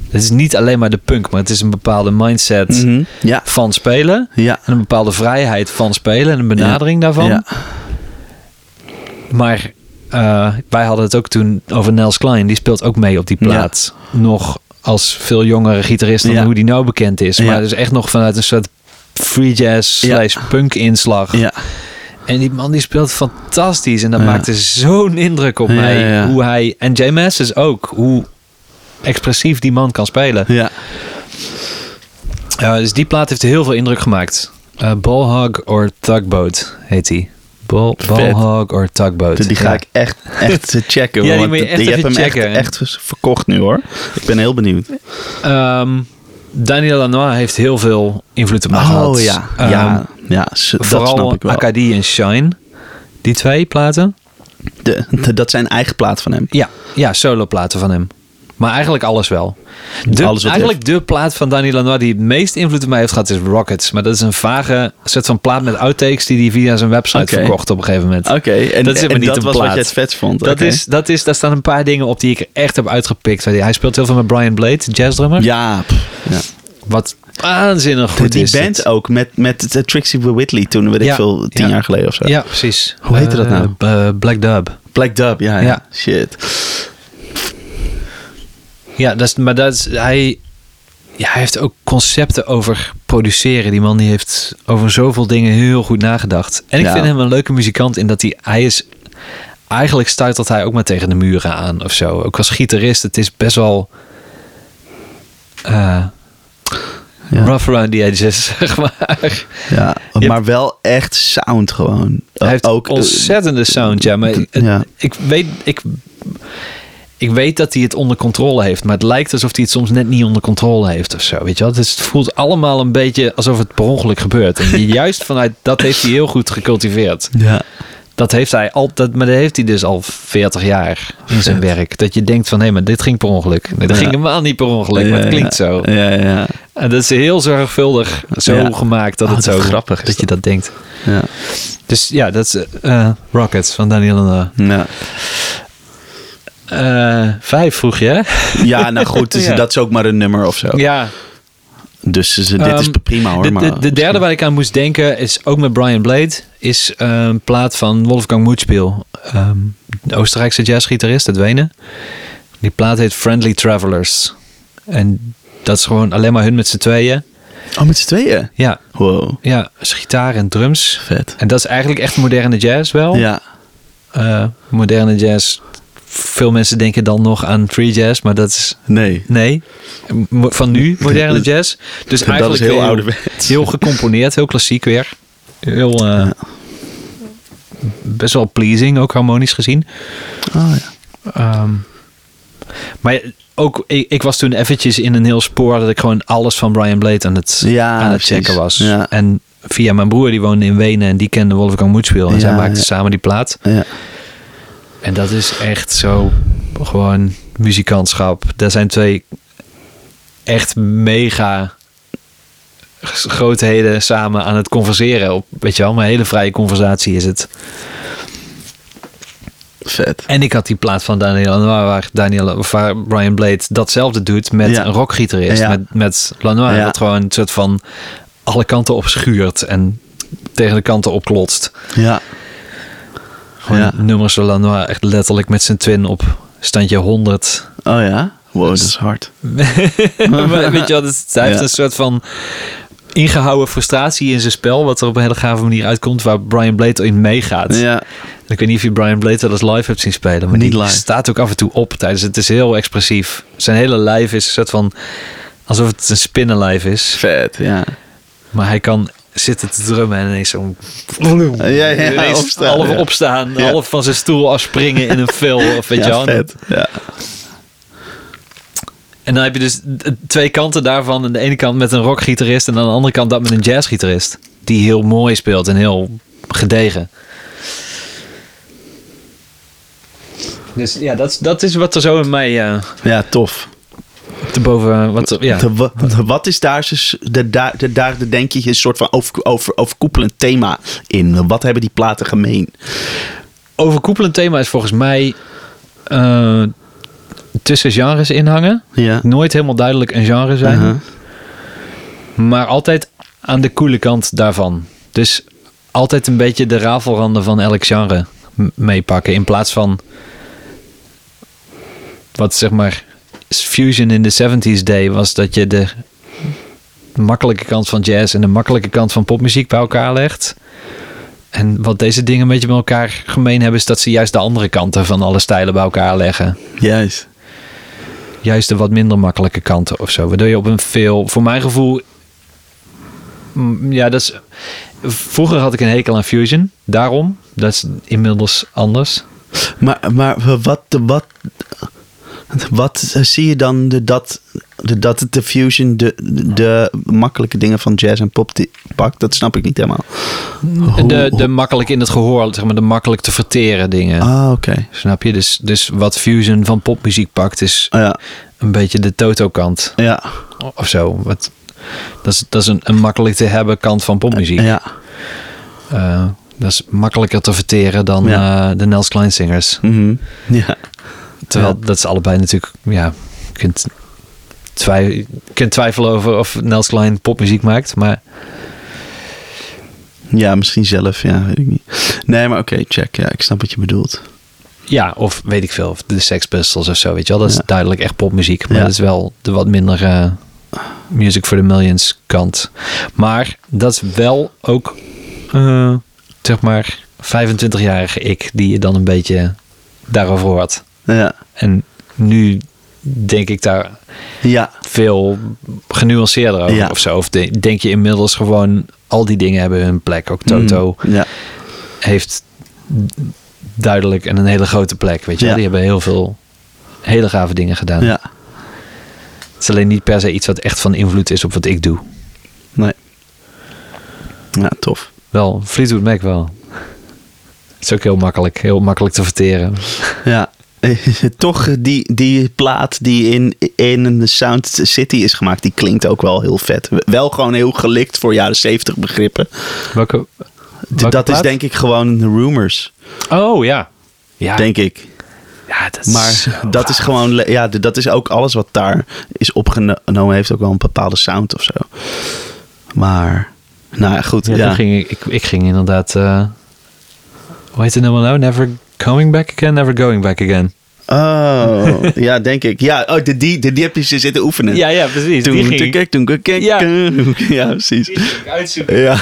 Het is niet alleen maar de punk, maar het is een bepaalde mindset Mhm. Ja. van spelen. Ja. En een bepaalde vrijheid van spelen en een benadering daarvan. Ja. Maar eh, wij hadden het ook toen over Nels Klein. Die speelt ook mee op die plaat. Nog als veel jongere gitarist dan Ja. hoe die nou bekend is. Maar dus echt nog vanuit een soort free jazz Ja. slash punk inslag. Ja. En die man die speelt fantastisch. En dat Ja. maakte zo'n indruk op Ja, mij. ja. Hoe hij, en Jay Mascis ook. Hoe expressief die man kan spelen. Ja. Dus die plaat heeft heel veel indruk gemaakt. Eh Ballhog or Tugboat heet die. Ball. Ballhog or Tugboat. Die ga Ja. ik echt, echt checken. Ja, die moet je echt hebt hem checken. Echt, echt verkocht nu hoor. Ik ben heel benieuwd. Ehm, Daniel Lanois heeft heel veel invloed op mij gehad. Oh ja. Ehm, ja. Ja. s- dat snap Vooral ik wel. Acadie en Shine. Die twee platen. De, de- dat zijn eigen plaat van hem. Ja, ja soloplaten van hem. Maar eigenlijk alles wel. De, Alles wat eigenlijk de plaat van Daniel Lanois die het meest invloed op mij heeft gehad is Rockets. Maar dat is een vage soort van plaat met outtakes die hij via zijn website verkocht op een gegeven moment. Oké, en Dat is en niet dat was plaat. wat je het vet vond. Dat is, dat is, daar staan een paar dingen op die ik er echt heb uitgepikt. Hij speelt heel veel met Brian Blade, jazzdrummer. Ja, ja. Wat waanzinnig goed die is. band het. ook met, met de Trixie Whitley toen, weet ik Ja, veel, tien ja. jaar geleden of zo. Ja, precies. Hoe heette dat nou? Eh, eh, Black Dub. Black Dub. Ja. Shit. Ja, dat is, maar dat is, hij, ja, hij heeft ook concepten over produceren. Die man die heeft over zoveel dingen heel goed nagedacht. En ik Ja. vind hem een leuke muzikant in dat hij, hij is... Eigenlijk stuitert hij ook maar tegen de muren aan of zo. Ook als gitarist, het is best wel... eh, Ja. rough around the edges, zeg maar. Ja, maar wel echt sound gewoon. Hij heeft ook eh, ontzettende sound, ja. Maar het- ik, weet, ik, ik weet dat hij het onder controle heeft. Maar het lijkt alsof hij het soms net niet onder controle heeft of zo. Weet je wel? Dus het voelt allemaal een beetje alsof het per ongeluk gebeurt. En juist vanuit dat heeft hij heel goed gecultiveerd. Ja. Dat heeft hij altijd, maar dat heeft hij dus al 40 jaar in zijn werk. Dat je denkt van hé, maar dit ging per ongeluk. Nee, dat Ja. ging helemaal niet per ongeluk, maar het klinkt zo. Ja, ja. En dat is heel zorgvuldig zo gemaakt dat Oh, het dat zo grappig is dat je dat denkt. ja. Dus ja, dat is eh, Rockets van Daniel Lanois. ja. Eh, vijf vroeg je, hè? Ja, nou goed, dus Ja. dat is ook maar een nummer of zo. Ja. Dus ze- dit is Ehm, prima hoor. De, maar de, de derde waar ik aan moest denken is ook met Brian Blade. Is een plaat van Wolfgang Moetspiel. ehm, de Oostenrijkse jazzgitarist uit Wenen. Die plaat heet Friendly Travelers. En dat is gewoon alleen maar hun met z'n tweeën. Oh, met z'n tweeën? Ja, Wow, ja, is gitaar en drums. vet. En dat is eigenlijk echt moderne jazz wel. Ja, Eh, moderne jazz. Veel mensen denken dan nog aan free jazz, maar dat is nee. Nee, van nu, moderne jazz. Dus Dat eigenlijk is heel ouderwets. Heel gecomponeerd, heel klassiek weer. Heel, eh, best wel pleasing, ook harmonisch gezien. Oh, ja. Ehm, maar ook, ik, ik was toen eventjes in een heel spoor dat ik gewoon alles van Brian Blade aan het, Ja, aan het checken was. Ja. En via mijn broer, die woonde in Wenen en die kende Wolfgang Moetspiel. En zij maakten samen die plaat. ja. En dat is echt zo gewoon muzikantschap. Daar zijn twee echt mega grootheden samen aan het converseren. Op, weet je wel, een hele vrije conversatie is het. Vet. En ik had die plaat van Daniel Lanois, waar, Daniel, waar Brian Blade datzelfde doet met Ja. een rockgitarist. Ja. Met, met Lanois, Ja. dat gewoon een soort van alle kanten op schuurt. En tegen de kanten opklotst. Ja. Gewoon Ja. nummers zo Lanois echt letterlijk met zijn twin op standje 100. Oh ja? Wow, dat is hard. Maar weet je wat, het, hij heeft Ja. een soort van ingehouden frustratie in zijn spel, wat er op een hele gave manier uitkomt, waar Brian Blade in meegaat. Ja. Ik weet niet of je Brian Blade wel eens live hebt zien spelen, maar Niet die live. staat ook af en toe op tijdens het. is heel expressief. Zijn hele lijf is een soort van alsof het een spinnenlijf is, Vet, ja. maar hij kan zitten te drummen en ineens zo Ja, ja, ineens opstaan, half ja. opstaan, Ja. half van zijn stoel afspringen in een film of weet je ja, wel. vet. Ja. En dan heb je dus twee kanten daarvan. Aan de ene kant met een rockgitarist en aan de andere kant dat met een jazzgitarist. Die heel mooi speelt en heel gedegen. Dus ja, dat, is- dat is wat er zo in mij eh, ja, tof. Te boven... Wat, ja. De, wat is daar, dus- de, daar, de, daar denk je een soort van over, over, overkoepelend thema in? Wat hebben die platen gemeen? Overkoepelend thema is volgens mij eh, tussen genres inhangen. Ja. Nooit helemaal duidelijk een genre zijn. Uh-huh. Maar altijd aan de coole kant daarvan. Dus altijd een beetje de rafelranden van elk genre meepakken. In plaats van wat zeg maar fusion in de 70s day was dat je de makkelijke kant van jazz en de makkelijke kant van popmuziek bij elkaar legt. En wat deze dingen een beetje met elkaar gemeen hebben, is dat ze juist de andere kanten van alle stijlen bij elkaar leggen Juist. juist de wat minder makkelijke kanten of zo. Waardoor je op een veel, voor mijn gevoel, mm, ja, dat is. Vroeger had ik een hekel aan Fusion, daarom. Dat is inmiddels anders. Maar, maar wat, wat, wat zie je dan de, dat, de, dat de fusion de, de makkelijke dingen van jazz en pop die pakt? Dat snap ik niet helemaal. Hoe- De, de makkelijk in het gehoor, zeg maar, de makkelijk te verteren dingen. Ah, oké. Snap je? Dus, dus wat Fusion van popmuziek pakt, is Ah, ja. een beetje de Toto-kant Ja. of zo. Wat, dat is, dat is een, een makkelijk te hebben kant van popmuziek. Ja. Eh, dat is makkelijker te verteren dan Ja. eh, de Nels Kleinsingers. Mhm. Ja. Terwijl Ja. dat is allebei natuurlijk, ja, je kunt, kunt twijfelen over of Nels Klein popmuziek maakt. Maar Ja, misschien zelf. Ja, weet ik niet. Nee, maar oké, check. Ja, ik snap wat je bedoelt. ja, of weet ik veel, of de Sex Pistols of zo, weet je wel. Dat is Ja. duidelijk echt popmuziek. Maar Ja. dat is wel de wat minder eh, Music for the Millions kant. Maar dat is wel ook, eh, zeg maar, 25-jarige ik die je dan een beetje daarover hoort. Ja. En nu denk ik daar Ja. veel genuanceerder over Ja. of zo. Of denk je inmiddels gewoon al die dingen hebben hun plek. Ook Toto Mm, Ja. heeft duidelijk en een hele grote plek. Weet je, die hebben heel veel hele gave dingen gedaan. Ja. Het is alleen niet per se iets wat echt van invloed is op wat ik doe. Nee. Ja, tof. Wel, Fleetwood Mac wel. Het is ook heel makkelijk, heel makkelijk te verteren. Ja. Toch die, die plaat die in, in de Sound City is gemaakt, die klinkt ook wel heel vet. Wel gewoon heel gelikt voor jaren 70 begrippen. Welke? welke dat is denk ik gewoon rumors, Oh ja. Ja, denk ik. ja dat is Maar dat is gewoon, ja, dat is ook alles wat daar is opgenomen, heeft ook wel een bepaalde sound of zo. Maar, nou goed. Ja, Ja, toen ging ik, ik, ik ging inderdaad. eh hoe heet het nou? Never coming back again, never going back again. Oh, ja, denk ik. Ja, oh, de, die, de, die heb je zitten oefenen. Ja, ja, precies. Toen, die toen, ging kijk, toen, kijk, Ja. ja, precies. ik uitzoeken. Ja.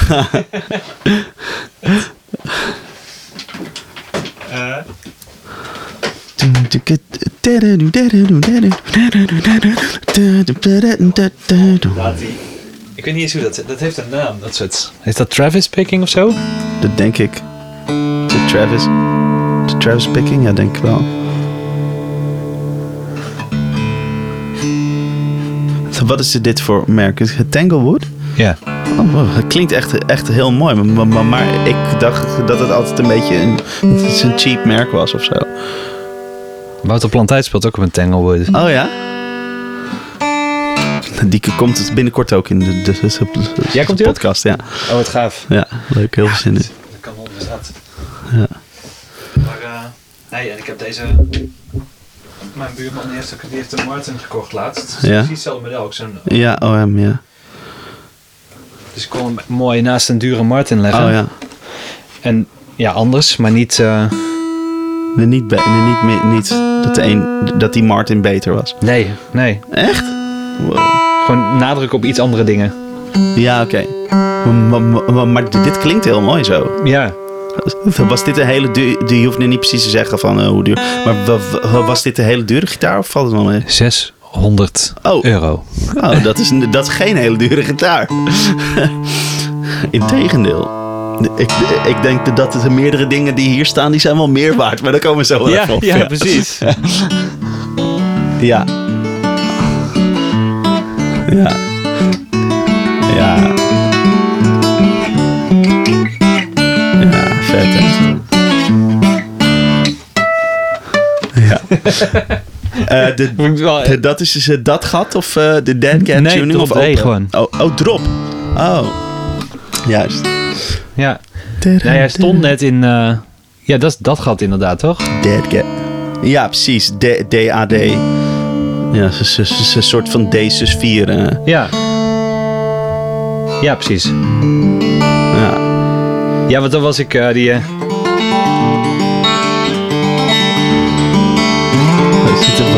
Ik weet niet eens hoe dat... Dat heeft een naam. Dat soort... Is dat Travis Picking of zo? Dat denk ik. De Travis. Travis Picking, ja, denk ik wel. Wat is dit voor merk? Tanglewood? Ja. Oh, het klinkt echt, echt heel mooi. Maar, maar, maar ik dacht dat het altijd een beetje een, een cheap merk was of zo. Wouter Plantijd speelt ook op een Tanglewood. Oh ja? Die komt het binnenkort ook in de, de, de, de- Ja, komt die ook? podcast. Ja. Oh, wat gaaf. ja, leuk. Heel veel zin in. Dat kan wel. Ja. Nee, en ik heb deze... Mijn buurman die heeft, ook, die heeft een Martin gekocht laatst. Het is Ja. precies hetzelfde model. Ook zo'n Ja, OM, ja. Dus ik kon hem mooi naast een dure Martin leggen. Oh ja. En ja, anders, maar niet... eh, Nee, niet, be- nee, niet, meer- niet dat, de een, dat die Martin beter was. nee, nee. Echt? Wow. Gewoon nadruk op iets andere dingen. Ja, oké. Maar- maar dit klinkt heel mooi zo. Ja. Was dit een hele dure... Je hoeft nu niet precies te zeggen van eh, hoe duur. Maar wa- wa- was dit een hele dure gitaar of valt het wel mee? 600 Oh. euro. Oh, dat is, dat is geen hele dure gitaar. Integendeel. Ik, ik denk dat de meerdere dingen die hier staan, die zijn wel meer waard. Maar daar komen we zo wel Ja, op. ja, precies. Ja. Ja. Ja. Ja, vet hè. Ja. Eh, de, de- dat is dus eh, dat gat of eh, de dead cat Nee, tuning? drop of D open? gewoon. Oh, oh, drop. Oh. Juist. Ja. Nou, hij stond net in... eh, ja, dat, is- dat gat inderdaad, toch? Dead cat. Ja, precies. D- DAD. Ja, ze- ze- ze- ze- een soort van D sus 4. eh. Ja. Ja, precies. ja. Ja, want dan was ik eh, die... eh,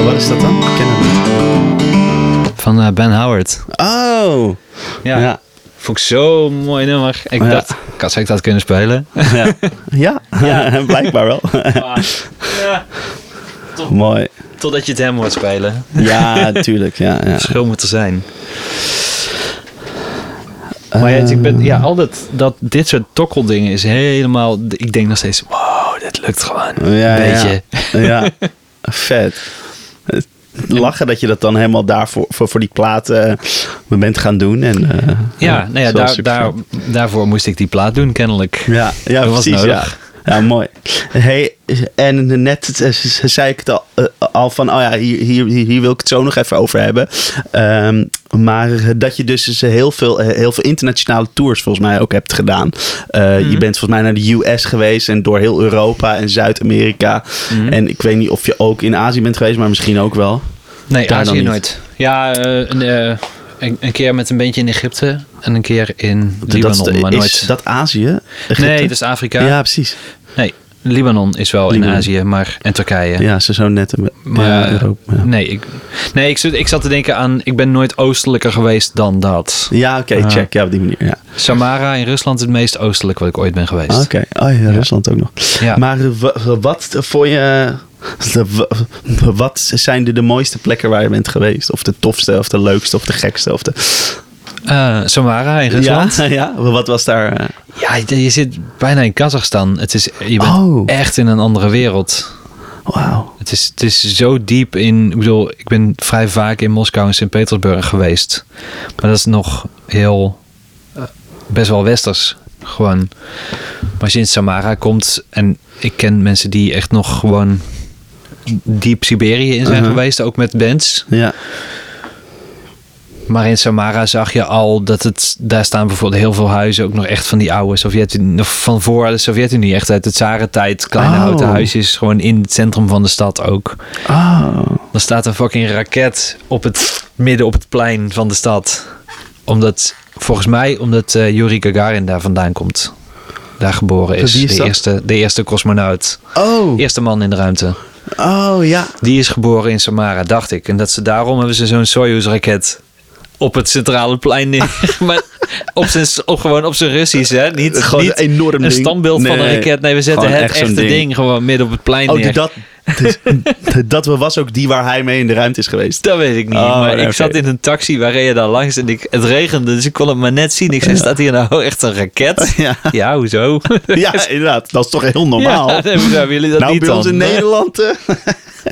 Wat is dat dan? Ik ken van eh, Ben Howard. Oh. Ja. Ja. Vond ik zo mooi nummer. Ik Ja. dacht, kan, ik dat kunnen spelen? Ja. ja. blijkbaar wel. ja. Mooi. Totdat je het hem hoort spelen. Ja, natuurlijk. Ja, ja. Verschil moet er zijn. Maar ja, ik ben, ja, al dat, dat, dit soort tokkeldingen is helemaal... Ik denk nog steeds, wow, dit lukt gewoon. Ja, Weet je. Ja. ja. Vet. Lachen dat je dat dan helemaal daarvoor voor, voor die plaat eh, bent gaan doen. En, eh, Ja, nou ja, daar, daar, daarvoor moest ik die plaat doen, kennelijk. Ja, ja Dat was precies. Ja. nodig. ja, mooi. Hey, en net eh, zei ik het al, eh, al van, oh ja, hier, hier, hier wil ik het zo nog even over hebben. Ehm, maar dat je dus dus heel veel, heel veel internationale tours volgens mij ook hebt gedaan. Eh, Mhm. Je bent volgens mij naar de US geweest en door heel Europa en Zuid-Amerika. Mhm. En ik weet niet of je ook in Azië bent geweest, maar misschien ook wel. Nee, Daar Azië nooit. Ja, eh, een, eh, een, een keer met een beetje in Egypte en een keer in Libanon, is- maar is nooit... dat Azië? Egypte? nee, dat is Afrika. Ja, precies. Nee, Libanon is wel Libanon. in Azië, maar en Turkije. Ja, ze zo net. Maar ja, Europa. Ja, nee, ik, nee ik, zat, ik zat te denken aan, ik ben nooit oostelijker geweest dan dat. ja oké, Ah. check. Ja, op die manier. Ja. Samara in Rusland is het meest oostelijk wat ik ooit ben geweest. Oké, oh ja, Rusland ook nog. Ja. Maar eh, wa- wat voor je. wa- Wat zijn de, de mooiste plekken waar je bent geweest? Of de tofste, of de leukste, of de gekste? Of de... Eh, Samara in Rusland. Ja, ja, wat was daar? eh? Ja, je, je zit bijna in Kazachstan. Het is, je bent Oh. echt in een andere wereld. Wauw. Het is, het is zo diep in. Ik bedoel, ik ben vrij vaak in Moskou en Sint-Petersburg geweest. Maar dat is nog heel. eh, best wel westers. Gewoon. Maar als je in Samara komt. En ik ken mensen die echt nog gewoon. diep Siberië in zijn Uh-huh. geweest. Ook met bands. Ja. Maar in Samara zag je al dat het. Daar staan bijvoorbeeld heel veel huizen. Ook nog echt van die oude Sovjet-Unie. Van voor de Sovjet-Unie. Echt uit de Tsarentijd. Kleine Oh. houten huisjes. Gewoon in het centrum van de stad ook. Oh. Dan staat een fucking raket op het midden op het plein van de stad. Omdat, volgens mij, omdat eh Yuri Gagarin daar vandaan komt. Daar geboren is. De, dat? eerste, de eerste cosmonaut. Oh. Eerste man in de ruimte. Oh ja. Die is geboren in Samara, dacht ik. En dat ze daarom hebben ze zo'n Soyuz-raket op het centrale plein neer. maar op zijn, op, gewoon op zijn Russisch, hè? Niet, Gewoon niet een enorm een standbeeld van een raket. Nee, we zetten het echt echte ding. ding. gewoon midden op het plein Oh, neer. dat, dus, dat was ook die waar hij mee in de ruimte is geweest. Dat weet ik niet. Oh, maar ik zat in een taxi, waar reed je daar langs en ik, het regende, dus ik kon het maar net zien. Ik zei, staat hier nou echt een raket? Ja. Ja, hoezo? Ja, inderdaad. Dat is toch heel normaal. Ja, nee, jullie dat nou, niet bij dan? ons in Nederland.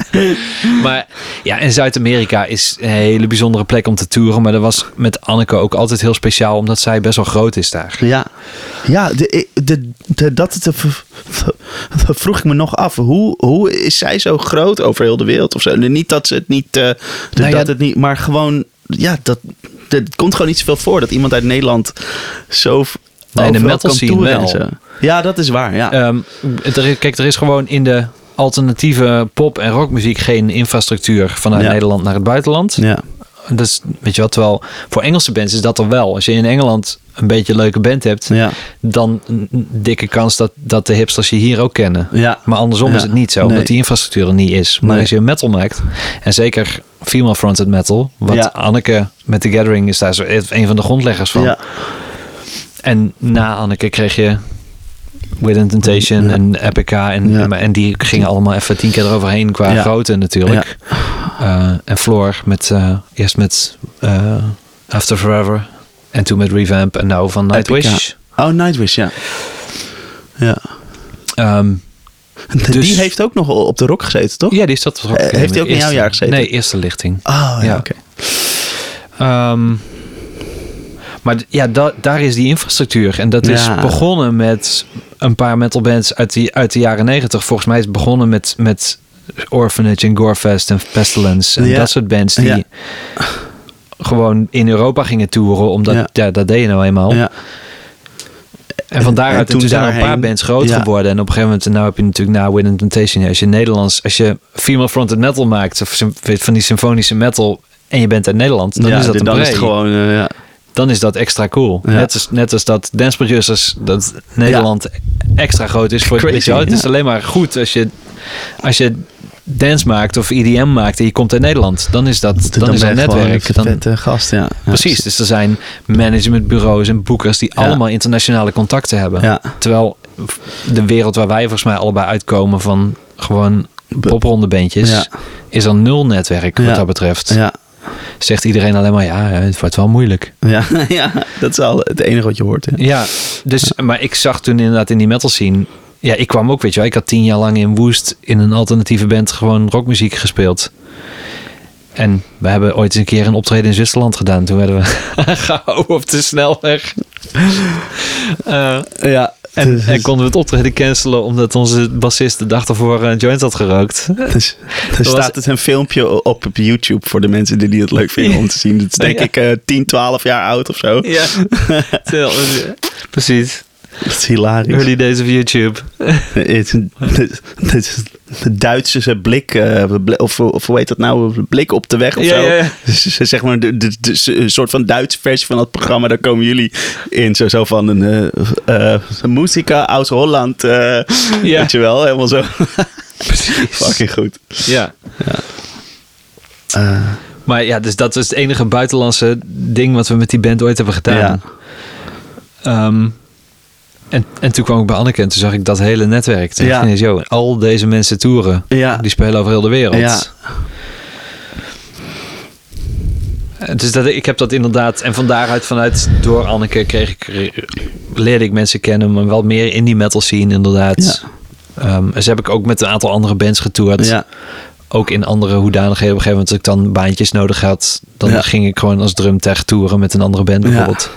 Maar ja, in Zuid-Amerika is een hele bijzondere plek om te toeren. Maar dat was met Anneke ook altijd heel speciaal, omdat zij best wel groot is daar. Ja, ja de, de, de, dat vroeg ik me nog af. Hoe, hoe is zij zo groot over heel de wereld? Of zo? Niet dat ze het niet, eh, Nou ja, dat het niet, maar gewoon, ja, dat, dat het komt gewoon niet zoveel voor dat iemand uit Nederland zo Nee, de metal kan scene en wel. Ja, dat is waar. Ja. Ehm, er, kijk, er is gewoon in de alternatieve pop- en rockmuziek geen infrastructuur vanuit Ja. Nederland naar het buitenland. ja. Dat is, weet je wat, terwijl voor Engelse bands is dat er wel. Als je in Engeland een beetje een leuke band hebt, Ja. dan een dikke kans dat, dat de hipsters je hier ook kennen. Ja. Maar andersom Ja. is het niet zo, Nee. omdat die infrastructuur er niet is. Maar Nee. als je metal maakt, en zeker female fronted metal, wat Ja. Anneke met The Gathering is daar zo een van de grondleggers van. Ja. En na Anneke kreeg je Within Temptation en Epica. En, en die gingen allemaal even tien keer eroverheen qua grootte natuurlijk. Eh, en Floor met, eh, eerst met eh, After Forever. En toen met Revamp en nou van Nightwish. Epica. Oh, Nightwish, ja. Ja. Ehm, Die Dus- heeft ook nog op de rock gezeten, toch? ja, die zat ook Eh, in heeft hij ook in jouw jaar gezeten? Nee, eerste lichting. Oh, ja, Ja. oké. Ehm, maar ja, da- daar is die infrastructuur. En dat is begonnen met een paar metalbands uit, die, uit de jaren negentig. Volgens mij is het begonnen met, met Orphanage en Gorefest en Pestilence. En Ja. dat soort bands die Ja. gewoon in Europa gingen toeren. Omdat, Ja. dat deed je nou eenmaal. Ja. En van daaruit, En en toen zijn er een paar bands groot geworden. En op een gegeven moment, nou heb je natuurlijk na Win Temptation. Als je Nederlands, als je female fronted metal maakt, of van die symfonische metal, en je bent uit Nederland, dan is dat een dan is het gewoon... eh, ja. Dan is dat extra cool. Ja. Net, als, net als dat dance producers, dat Nederland extra groot is voor Crazy, Het is alleen maar goed als je, als je dance maakt of EDM maakt en je komt uit Nederland. Dan is dat, dan, is dat netwerk. een Dan, vette gast, ja. Ja, Precies, dus er zijn managementbureaus en boekers die Ja. allemaal internationale contacten hebben. Ja. Terwijl de wereld waar wij volgens mij allebei uitkomen van gewoon poprondebandjes, Ja. is er nul netwerk wat dat betreft. Ja. Zegt iedereen alleen maar, ja, het wordt wel moeilijk. Ja, ja, dat is al het enige wat je hoort. Ja. Ja, dus, maar ik zag toen inderdaad in die metal scene, ja, ik kwam ook, weet je wel, ik had tien jaar lang in Woest in een alternatieve band gewoon rockmuziek gespeeld. En we hebben ooit eens een keer een optreden in Zwitserland gedaan. Toen werden we gehouden op de snelweg. Eh, ja en, en konden we het optreden cancelen omdat onze bassist de dag ervoor een joint had gerookt. Dus, er was- staat het een filmpje op op YouTube voor de mensen die het leuk vinden om te zien. Het is denk Ja. ik eh 10, 12 jaar oud of zo. Ja, precies. Dat is hilarisch. Early days of YouTube. De Duitse blik, eh, of, of hoe heet dat nou, blik op de weg of Ja, zo. ja, ja. Dus, zeg maar de, de, de- een soort van Duitse versie van dat programma, daar komen jullie in. Zo, zo van een eh eh, muzika aus Holland, Ja. weet je wel, helemaal zo. Precies. Fucking goed. Ja. Maar ja, dus dat is het enige buitenlandse ding wat we met die band ooit hebben gedaan. Ja. En, en toen kwam ik bij Anneke en toen zag ik dat hele netwerk. Toen Ja. yo, al deze mensen toeren, Ja. die spelen over heel de wereld. Ja. En Dus dat, ik heb dat inderdaad, en van daaruit, vanuit door Anneke, kreeg ik, leerde ik mensen kennen, maar wel meer in die metal scene inderdaad. En zo heb ik ook met een aantal andere bands getoerd. ja. Ook in andere hoedanigheden. Op een gegeven moment, als ik dan baantjes nodig had, dan Ja. ging ik gewoon als drumtech toeren met een andere band bijvoorbeeld.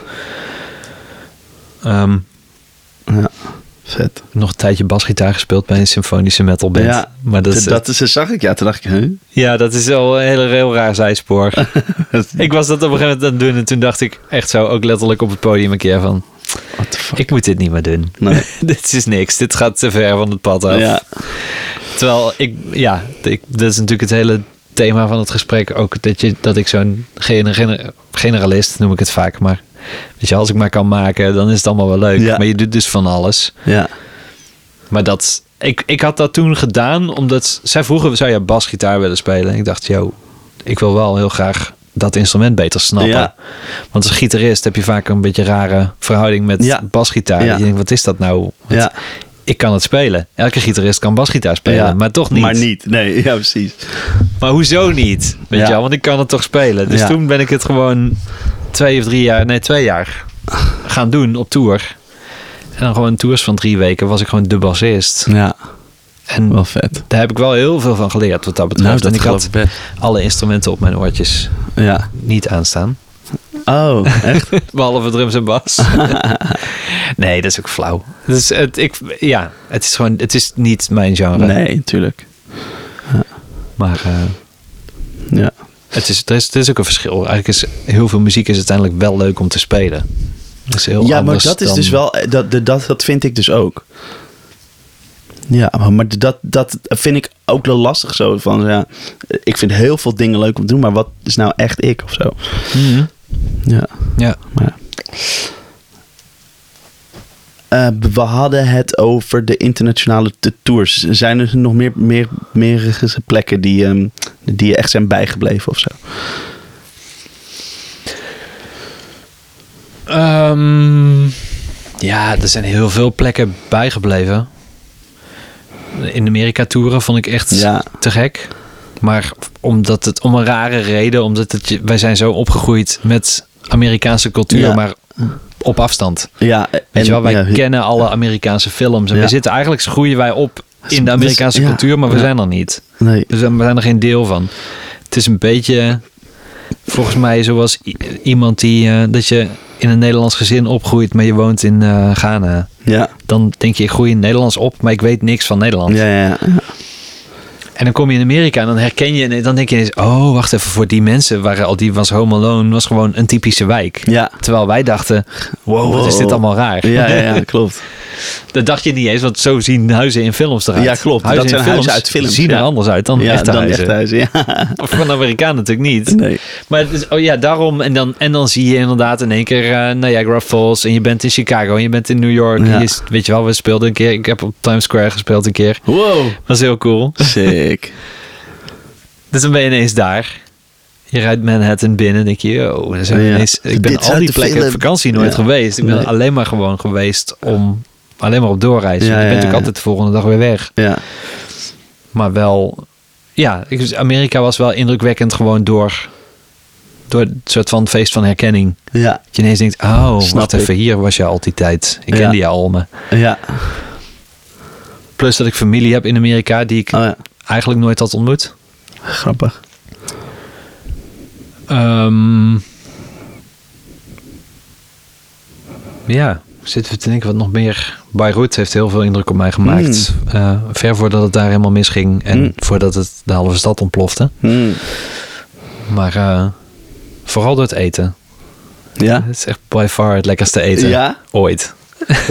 Ehm, ja. Vet. nog een tijdje basgitaar gespeeld bij een symfonische metal band. Ja, maar dat, Dat, is, dat is, zag ik, ja. Toen dacht ik, huh? ja, dat is wel een hele, heel raar zijspoor. ik was dat op een gegeven moment aan het doen en toen dacht ik echt zo, ook letterlijk op het podium een keer van, What the fuck? ik moet dit niet meer doen. Nee. dit is niks, dit gaat te ver van het pad af. Ja. Terwijl ik, ja, ik, dat is natuurlijk het hele thema van het gesprek ook. Dat, je, dat ik zo'n gener- gener- generalist, noem ik het vaak, maar weet je, als ik maar kan maken, dan is het allemaal wel leuk. Ja. Maar je doet dus van alles. Ja. Maar dat, ik, ik had dat toen gedaan omdat zij vroegen, zou je basgitaar willen spelen? En ik dacht, yo, ik wil wel heel graag dat instrument beter snappen. Ja. Want als gitarist heb je vaak een beetje rare verhouding met Ja. basgitaar. Ja. Je denkt, wat is dat nou? Want Ja. Ik kan het spelen. Elke gitarist kan basgitaar spelen, Ja. maar toch niet. Maar niet. Nee, ja, precies. Maar hoezo niet? Weet Ja. je wel, want ik kan het toch spelen. Dus Ja. toen ben ik het gewoon twee of drie jaar, nee twee jaar gaan doen op tour. En dan gewoon tours van drie weken was ik gewoon de bassist. Ja. En Wel vet. daar heb ik wel heel veel van geleerd wat dat betreft. Nou, dat en ik had best. alle instrumenten op mijn oortjes Ja. niet aanstaan. Oh, echt? Behalve drums en bas. nee, dat is ook flauw. Dus het, ik, ja, het is gewoon, het is niet mijn genre. Nee, natuurlijk. Maar eh, Ja. het, is, er is, het is ook een verschil. Eigenlijk is heel veel muziek is uiteindelijk wel leuk om te spelen. Dat is heel Ja, maar dat is dus wel... Dat, dat, dat vind ik dus ook. Ja, maar- dat, dat vind ik ook wel lastig zo. Van, ja, ik vind heel veel dingen leuk om te doen, maar wat is nou echt ik of zo? Ja. Ja. Maar ja. Eh, we hadden het over de internationale tours. Zijn er nog meer, meer, meer plekken die, ehm, die je echt zijn bijgebleven of zo? Ehm, ja, er zijn heel veel plekken bijgebleven. In Amerika toeren vond ik echt Ja. te gek. Maar omdat het om een rare reden, omdat het, wij zijn zo opgegroeid met Amerikaanse cultuur, Ja. maar op afstand. Ja, Weet je wel, wij ja, kennen alle Amerikaanse films. En Ja. we zitten eigenlijk, groeien wij op in de Dus- Amerikaanse cultuur, maar we zijn er niet. Nee. Dus we zijn er geen deel van. Het is een beetje, volgens mij, zoals iemand die, eh, dat je in een Nederlands gezin opgroeit, maar je woont in eh, Ghana. Ja. Dan denk je, ik groei in Nederlands op, maar ik weet niks van Nederland. Ja, ja, ja. En dan kom je in Amerika en dan herken je, en dan denk je ineens, oh, wacht even, voor die mensen waren al die was Home Alone, was gewoon een typische wijk. Ja. Terwijl wij dachten, wow, wat is dit allemaal raar. Ja, ja, ja, klopt. Dat dacht je niet eens, want zo zien huizen in films eruit. Ja, klopt. Dat Huizen zijn in huizen uit films, zien er anders uit dan ja, echte dan huizen. echt huizen. Ja. Of van Amerikaan natuurlijk niet. Nee. Maar het is, oh ja, daarom. En dan, en dan zie je inderdaad in één keer eh, Niagara Falls. En je bent in Chicago. En je bent in New York. Ja. Je is- weet je wel, we speelden een keer. Ik heb op Times Square gespeeld een keer. Wow. Dat is heel cool. Sick. Dus dan ben je ineens daar. Je rijdt Manhattan binnen. denk je, yo, dan zijn we Ja. ineens, ik ben Dit al die plekken op vakantie nooit Ja. geweest. Ik ben Nee. alleen maar gewoon geweest om alleen maar op doorreizen. Ja, je bent natuurlijk altijd de volgende dag weer weg. Ja. Maar wel, ja, ik- Amerika was wel indrukwekkend gewoon door, door het soort van feest van herkenning. Ja. Dat je ineens denkt, oh, Snap wacht even, hier was je al die tijd. Ik Ja. kende je al. Maar Ja. plus dat ik familie heb in Amerika die ik Oh ja. Eigenlijk nooit had ontmoet. Grappig. Ehm, ja, zitten we te denken wat nog meer. Beirut heeft heel veel indruk op mij gemaakt. Eh, ver voordat het daar helemaal misging en Mm. voordat het de halve stad ontplofte. Hmm. Maar eh, vooral door het eten. Ja. Het is echt by far het lekkerste eten Ja? ooit.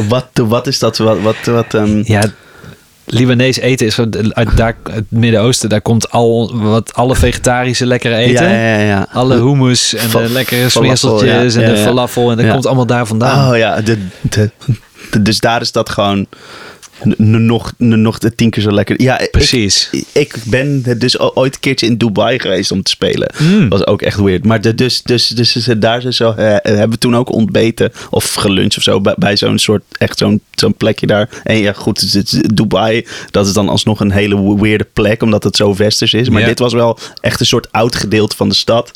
Wat, wat is dat? Wat, wat, wat ehm, Ja, Libanees eten is uit daar, het Midden-Oosten. Daar komt al wat alle vegetarische lekkere eten. Ja, ja, ja. Alle hummus en de lekkere smeerseltjes en de falafel. En dat komt allemaal daar vandaan. Oh ja, de, de, de- dus daar is dat gewoon nog, nog tien keer zo lekker. Ja, Precies. Ik, ik ben dus ooit een keertje in Dubai geweest om te spelen. Mm. was ook echt weird. Maar de, dus, dus, dus, dus daar zijn zo, eh, hebben we toen ook ontbeten of geluncht of zo bij, bij zo'n soort, echt zo'n zo'n plekje daar. En ja, goed, Dubai, dat is dan alsnog een hele weirde plek, omdat het zo westers is. Maar Ja. dit was wel echt een soort oud gedeelte van de stad.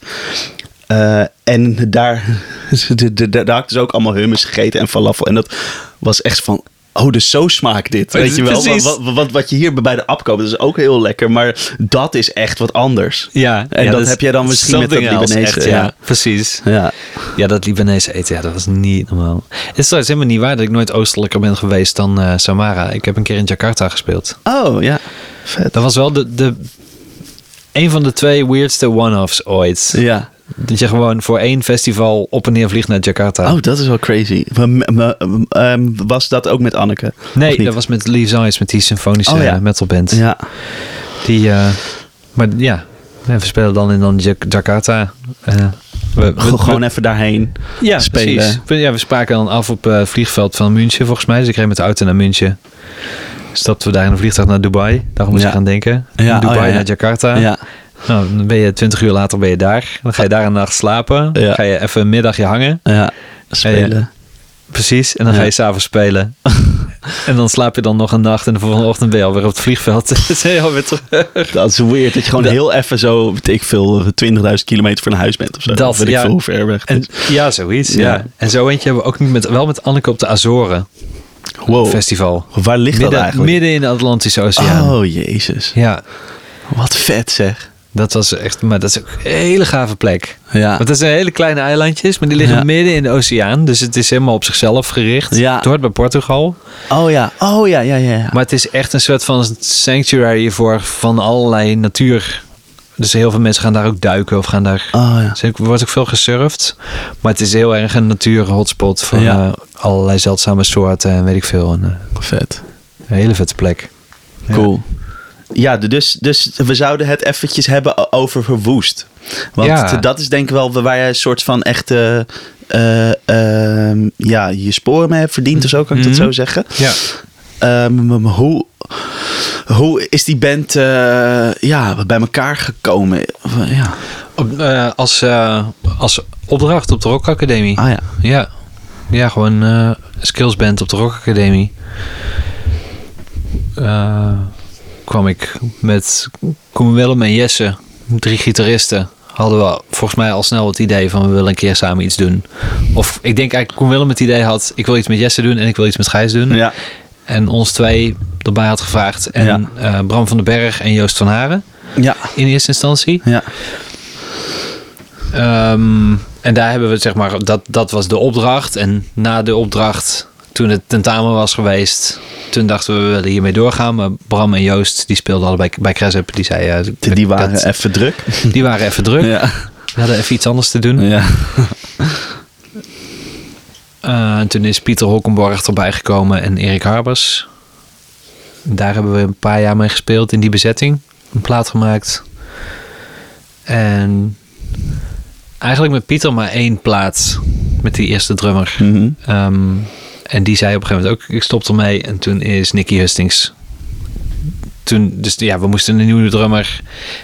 Eh, en daar, daar had ik dus ook allemaal hummus gegeten en falafel. En dat was echt van, oh, dus zo smaakt dit. Weet je wel, wat, wat, wat, wat je hier bij de app koopt, dat is ook heel lekker. Maar dat is echt wat anders. Ja, En ja, dat heb jij dan misschien met dat Libanese, echt, ja. ja. precies. Ja, Ja, dat Libanese eten, ja, dat was niet normaal. Het is trouwens helemaal niet waar dat ik nooit oostelijker ben geweest dan eh, Samara. Ik heb een keer in Jakarta gespeeld. Oh, ja. Vet. Dat was wel de, de, een van de twee weirdste one-offs ooit. Ja. Dat je gewoon voor één festival op en neer vliegt naar Jakarta. Oh, dat is wel crazy. Ehm, was dat ook met Anneke? Nee, dat was met Leaves Eyes, met die symfonische Oh, ja. metalband. Ja. Die, eh, maar ja, we spelen dan in dan Jak- Jakarta. Eh, we, we- Gewoon even daarheen. ja, spelen. Precies. Ja, we spraken dan af op eh, het vliegveld van München volgens mij. Dus ik reed met de auto naar München. Stapten we daar in een vliegtuig naar Dubai. Daarom moest Ja. ik gaan denken. Ja, Dubai oh ja. naar Jakarta. Ja. Nou, dan ben je twintig uur later ben je daar. Dan ga je daar een nacht slapen. Ja. Ga je even een middagje hangen. Ja. Spelen. Precies. En dan ga je s'avonds spelen. en dan slaap je dan nog een nacht. En de volgende ochtend ben je alweer op het vliegveld. Dan ben je alweer terug. Dat is weird. Dat je gewoon Dat- heel even zo, weet ik veel, 20.000 kilometer van huis bent of zo. Dat, weet ik veel hoe ver weg. En, ja, zoiets. Ja. Ja. En zo eentje hebben we ook niet met, wel met Anneke op de Azoren Wow. festival. Waar ligt dat eigenlijk? midden in de Atlantische Oceaan. Oh, jezus. Ja, Wat vet zeg. Dat was echt, maar dat is ook een hele gave plek. Ja. Want het zijn hele kleine eilandjes, maar die liggen Ja. midden in de oceaan. Dus het is helemaal op zichzelf gericht. Ja. Het hoort bij Portugal. Oh ja. Oh ja, ja, ja. ja. Maar het is echt een soort van sanctuary voor van allerlei natuur. Dus heel veel mensen gaan daar ook duiken of gaan daar. Oh ja. Dus er wordt ook veel gesurfd. Maar het is heel erg een natuur-hotspot van Ja. eh, allerlei zeldzame soorten en weet ik veel. Een, eh, Vet. een hele vette plek. Cool. Ja, dus, dus we zouden het eventjes hebben over verwoest. Want Ja. dat is denk ik wel waar je een soort van echte... eh, ehm, ja, je sporen mee hebt verdiend of zo, kan ik dat Mhm. zo zeggen? Ja. Ehm, hoe, hoe is die band eh, ja, bij elkaar gekomen? Ja. Op, eh, als, eh, als opdracht op de Rock Academie. Ah ja. Ja. Ja, gewoon eh skillsband op de Rock Academie. Kwam ik met Koen Willem en Jesse, drie gitaristen. Hadden we volgens mij al snel het idee van we willen een keer samen iets doen. Of ik denk eigenlijk Koen Willem het idee had, ik wil iets met Jesse doen en ik wil iets met Gijs doen. Ja. En ons twee erbij had gevraagd. En Ja. eh, Bram van den Berg en Joost van Haren Ja. in eerste instantie. Ja. Ehm, en daar hebben we, zeg maar, dat, dat was de opdracht. En na de opdracht, toen het tentamen was geweest, toen dachten we, we willen hiermee doorgaan. Maar Bram en Joost, die speelden allebei bij Cresip. Die zeiden, eh, Die waren dat- even druk. die waren even druk. Ja. We hadden even iets anders te doen. Ja. Eh, en toen is Pieter Hokkenborg erbij gekomen en Erik Harbers. Daar hebben we een paar jaar mee gespeeld in die bezetting. Een plaat gemaakt. En eigenlijk met Pieter maar één plaat. Met die eerste drummer. Ehm, en die zei op een gegeven moment ook, ik stop ermee. En toen is Nicky Hustings. Toen, dus ja, we moesten een nieuwe drummer.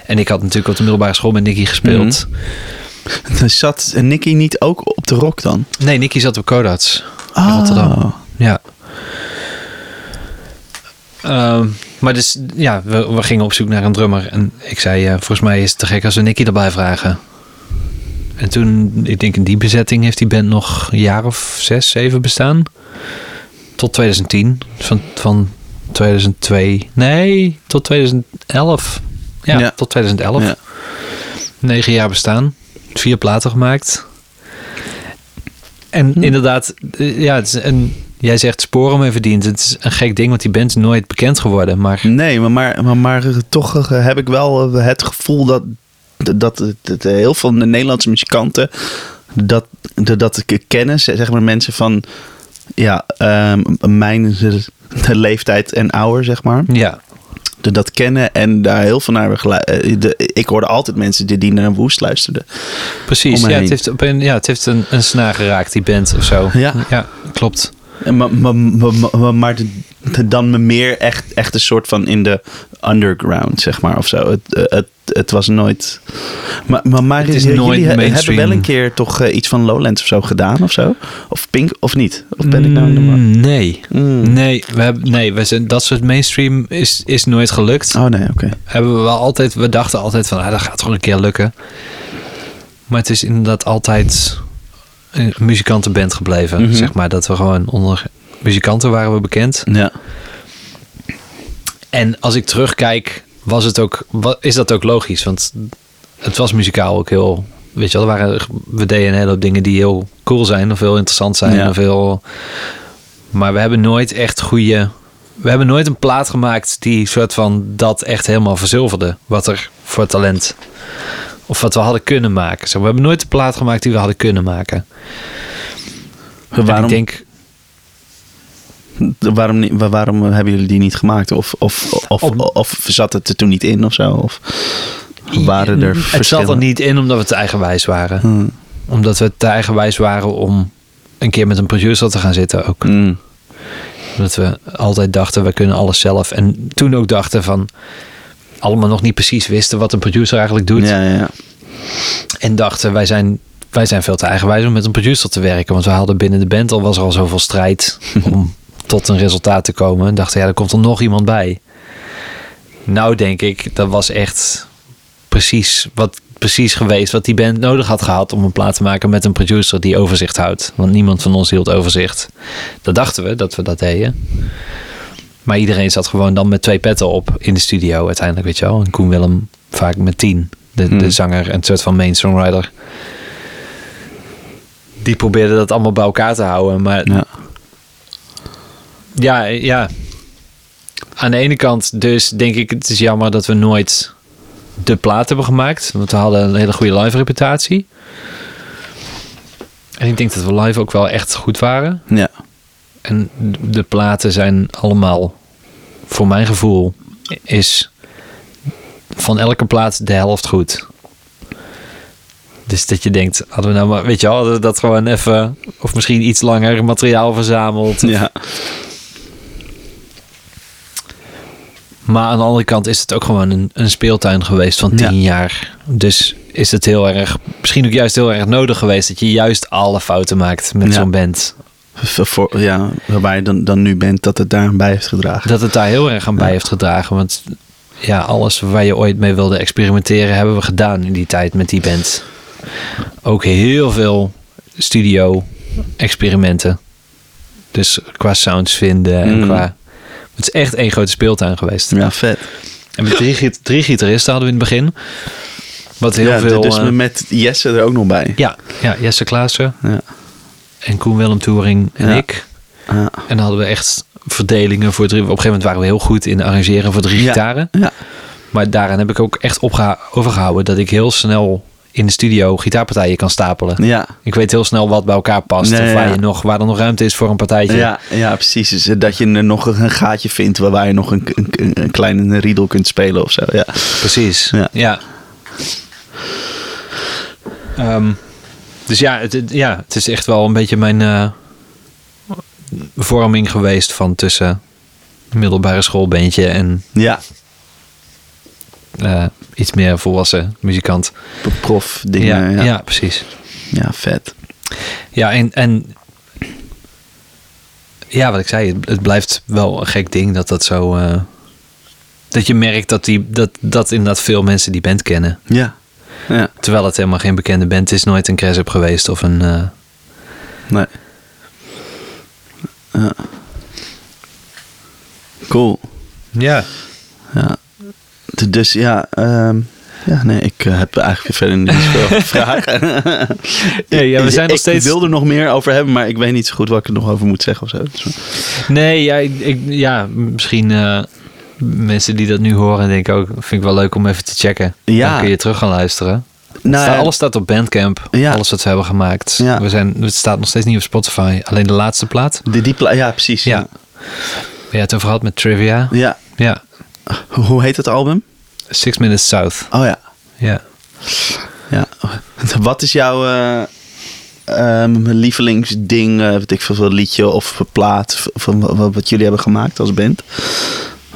En ik had natuurlijk op de middelbare school met Nicky gespeeld. Dus zat Nicky niet ook op de rock dan? Nee, Nicky zat op Kodats. in Ah. Rotterdam. Ja. Ehm, maar dus, ja, we, we gingen op zoek naar een drummer. En ik zei, eh, volgens mij is het te gek als we Nicky erbij vragen. En toen, ik denk in die bezetting heeft die band nog een jaar of zes, zeven bestaan. Tot 2010. Van, van 2002. Nee, tot 2011. Ja, Ja. tot 2011. Ja. Negen jaar bestaan. Vier platen gemaakt. En Hm. inderdaad, eh, ja, het is een, jij zegt sporen mee verdiend. Het is een gek ding, want die band is nooit bekend geworden. Maar Nee, maar, maar, maar, maar toch eh, heb ik wel eh, het gevoel dat, dat, heel veel Nederlandse muzikanten dat, dat, dat ik kennen, zeg maar mensen van ja, ehm, mijn leeftijd en ouder, zeg maar. ja, Dat, dat kennen en daar heel veel naar hebben geluisterd. Ik hoorde altijd mensen die, die naar Woest luisterden. precies. Ja, het heeft, op een, ja, het heeft een, een snaar geraakt, die band of zo. Ja. ja klopt. Maar, maar, maar, dan me meer echt, echt een soort van in de underground, zeg maar, of zo. Het, eh, het, het was nooit... Maar, maar, maar Het is jullie nooit he- hebben mainstream. wel een keer toch eh, iets van Lowlands of zo gedaan of zo? Of Pink, of niet? Of ben ik nou in? Mm, Nee. Mm. Nee, we hebben, nee we zijn, dat soort mainstream is, is nooit gelukt. Oh nee, oké. Hebben we wel altijd, we dachten altijd van, ah, dat gaat gewoon een keer lukken. Maar het is inderdaad altijd een muzikantenband gebleven. Mhm. Zeg maar dat we gewoon onder muzikanten waren we bekend. Ja. En als ik terugkijk, was het ook, is dat ook logisch. Want het was muzikaal ook heel, weet je wel, er waren, we deden een hele hoop dingen die heel cool zijn of heel interessant zijn. Ja. Of heel, maar we hebben nooit echt goede, we hebben nooit een plaat gemaakt die soort van dat echt helemaal verzilverde. Wat er voor talent, of wat we hadden kunnen maken. Zo, we hebben nooit een plaat gemaakt die we hadden kunnen maken. En Waarom, ik denk, waarom, waarom hebben jullie die niet gemaakt? Of, of, of, of zat het er toen niet in of zo? Of waren er het zat er niet in omdat we te eigenwijs waren. Hmm. Omdat we te eigenwijs waren om een keer met een producer te gaan zitten ook. Hmm. Omdat we altijd dachten, we kunnen alles zelf. En toen ook dachten van... allemaal nog niet precies wisten wat een producer eigenlijk doet. Ja, ja. En dachten, wij zijn, wij zijn veel te eigenwijs om met een producer te werken. Want we hadden binnen de band al, was er al zoveel strijd om tot een resultaat te komen. En dachten, ja, er komt er nog iemand bij. Nou denk ik, dat was echt precies wat precies geweest wat die band nodig had gehad om een plaat te maken met een producer die overzicht houdt. Want niemand van ons hield overzicht. Dat dachten we dat we dat deden. Maar iedereen zat gewoon dan met twee petten op in de studio uiteindelijk, weet je wel. En Koen Willem vaak met tien. De, Hmm. de zanger en een soort van main songwriter. Die probeerde dat allemaal bij elkaar te houden. Maar ja. ja, ja. Aan de ene kant dus denk ik het is jammer dat we nooit de plaat hebben gemaakt. Want we hadden een hele goede live reputatie. En ik denk dat we live ook wel echt goed waren. ja. En de platen zijn allemaal, voor mijn gevoel, is van elke plaat de helft goed. Dus dat je denkt, hadden we nou maar, weet je wel, hadden we dat gewoon even, of misschien iets langer materiaal verzameld. Ja. Maar aan de andere kant is het ook gewoon een, een speeltuin geweest van tien jaar. Dus is het heel erg, misschien ook juist heel erg nodig geweest dat je juist alle fouten maakt met Ja. zo'n band. Voor, ja, waarbij je dan, dan nu bent dat het daar bij heeft gedragen. Dat het daar heel erg aan bij heeft gedragen. Want ja, alles waar je ooit mee wilde experimenteren, hebben we gedaan in die tijd met die band. Ook heel veel studio-experimenten. Dus qua sounds vinden en Mm. qua. Het is echt één grote speeltuin geweest. Ja, vet. En met drie, drie gitaristen hadden we in het begin. Wat heel ja, veel. dus eh, met Jesse er ook nog bij. ja, ja, Jesse Klaassen Ja. En Koen Willem Touring en Ja. ik. Ja. En dan hadden we echt verdelingen voor drie. Op een gegeven moment waren we heel goed in arrangeren voor drie gitaren. Ja. Maar daaraan heb ik ook echt overgehouden dat ik heel snel in de studio gitaarpartijen kan stapelen. Ja. Ik weet heel snel wat bij elkaar past. Nee, of waar, ja. je nog, waar er nog ruimte is voor een partijtje. Ja, ja, precies. Dus dat je nog een gaatje vindt waar je nog een, een, een kleine riedel kunt spelen of zo. Ja. Precies. Ja. Ja. Ehm, dus ja het, het- ja, het is echt wel een beetje mijn eh, vorming geweest van tussen middelbare schoolbeentje en Ja, eh, iets meer volwassen muzikant. prof dingen. ja, Ja, ja. ja. precies. vet. Ja, en, en ja, wat ik zei, het, het blijft wel een gek ding dat dat zo. eh, dat je merkt dat, die, dat, dat inderdaad veel mensen die band kennen. Ja. Ja, Terwijl het helemaal geen bekende band is, nooit een crash up geweest of een. eh, nee. Ja. Cool. ja. Ja. Dus ja, ehm, ja, nee, ik eh, heb eigenlijk verder niet zoveel vragen. Nee, ja, we zijn nog ik steeds- wil er nog meer over hebben, maar ik weet niet zo goed wat ik er nog over moet zeggen of zo. Nee, ja, ik, ik- ja misschien eh, mensen die dat nu horen denken ook, vind ik wel leuk om even te checken. Ja. Dan kun je terug gaan luisteren. nou, alles staat op Bandcamp. Ja. Alles wat we hebben gemaakt. Ja. We zijn, het staat nog steeds niet op Spotify. Alleen de laatste plaat. de, die pla- ja, precies. Ja. Ja, het over gehad met Trivia. ja. Ja. Hoe heet het album? Six Minutes South. Oh ja. Ja. ja. Wat is jouw eh, ehm, lievelingsding, eh weet ik veel, liedje of plaat van wa- wat, wat jullie hebben gemaakt als band?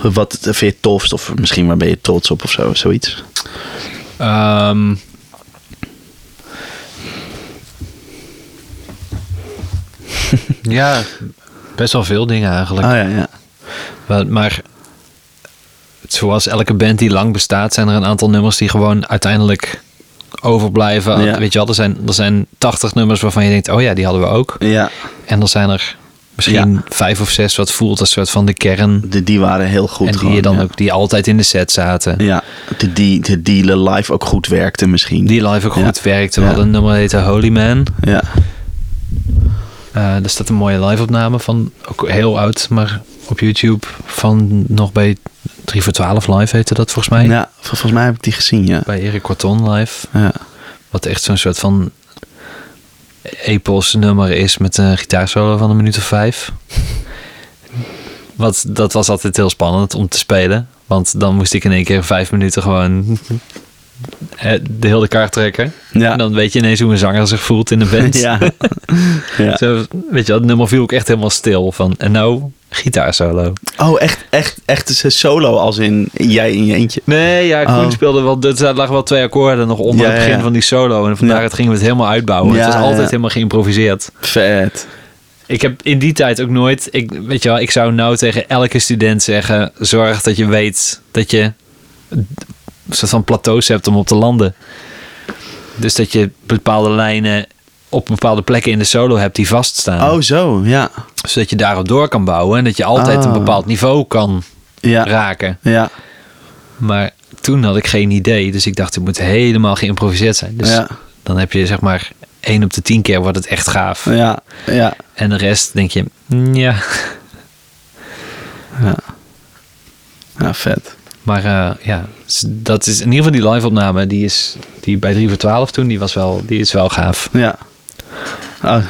Wat vind je het tofst of misschien waar ben je trots op of zo, zoiets? Ehm. ja, best wel veel dingen eigenlijk. Oh ja, ja. Maar, maar zoals elke band die lang bestaat, zijn er een aantal nummers die gewoon uiteindelijk overblijven. Ja. Weet je wel, er zijn, er zijn 80 nummers waarvan je denkt, oh ja, die hadden we ook. Ja, En er zijn er misschien Ja. vijf of zes wat voelt als soort van de kern. de, die waren heel goed en die gewoon, je dan ja. ook, die altijd in de set zaten. Ja, de, die, de dealen live ook goed werkte misschien. Die live ook Ja. goed werkte. We hadden een nummer heette Holy Man. Ja, Eh er staat een mooie live opname van, ook heel oud, maar op YouTube. Van nog bij 3 voor 12 live heette dat volgens mij. ja vol- volgens mij heb ik die gezien, ja. Bij Erik Corton live. ja. Wat echt zo'n soort van epos nummer is met een gitaarsolo van een minuut of vijf. Wat, dat was altijd heel spannend om te spelen. Want dan moest ik in één keer vijf minuten gewoon de hele kaart trekken. Ja. En dan weet je ineens hoe een zanger zich voelt in de band. Ja. ja. Zo, weet je het nummer viel ook echt helemaal stil. Van, en nou, gitaarsolo. Oh, echt, echt, echt een solo als in jij in je eentje. Nee, ja, Koen Oh. speelde wel... Er lagen wel twee akkoorden nog onder Ja, het begin ja. van die solo. En vandaar het gingen we het helemaal uitbouwen. Ja, het was altijd helemaal geïmproviseerd. Vet. Ik heb in die tijd ook nooit... Ik, weet je wel, ik zou nou tegen elke student zeggen... Zorg dat je weet dat je soort van plateaus hebt om op te landen. Dus dat je bepaalde lijnen op bepaalde plekken in de solo hebt die vaststaan. Oh, zo, ja. Zodat je daarop door kan bouwen. En dat je altijd Ah. een bepaald niveau kan Ja. raken. Ja. Maar toen had ik geen idee. Dus ik dacht, het moet helemaal geïmproviseerd zijn. Dus Ja. dan heb je zeg maar 1 op de 10 keer wordt het echt gaaf. Ja. Ja. En de rest denk je, mm, ja. Ja. Ja, vet. Maar eh, ja, dat is in ieder geval die live opname. Die is die bij 3 voor 12 toen, die, was wel, die is wel gaaf. Ja.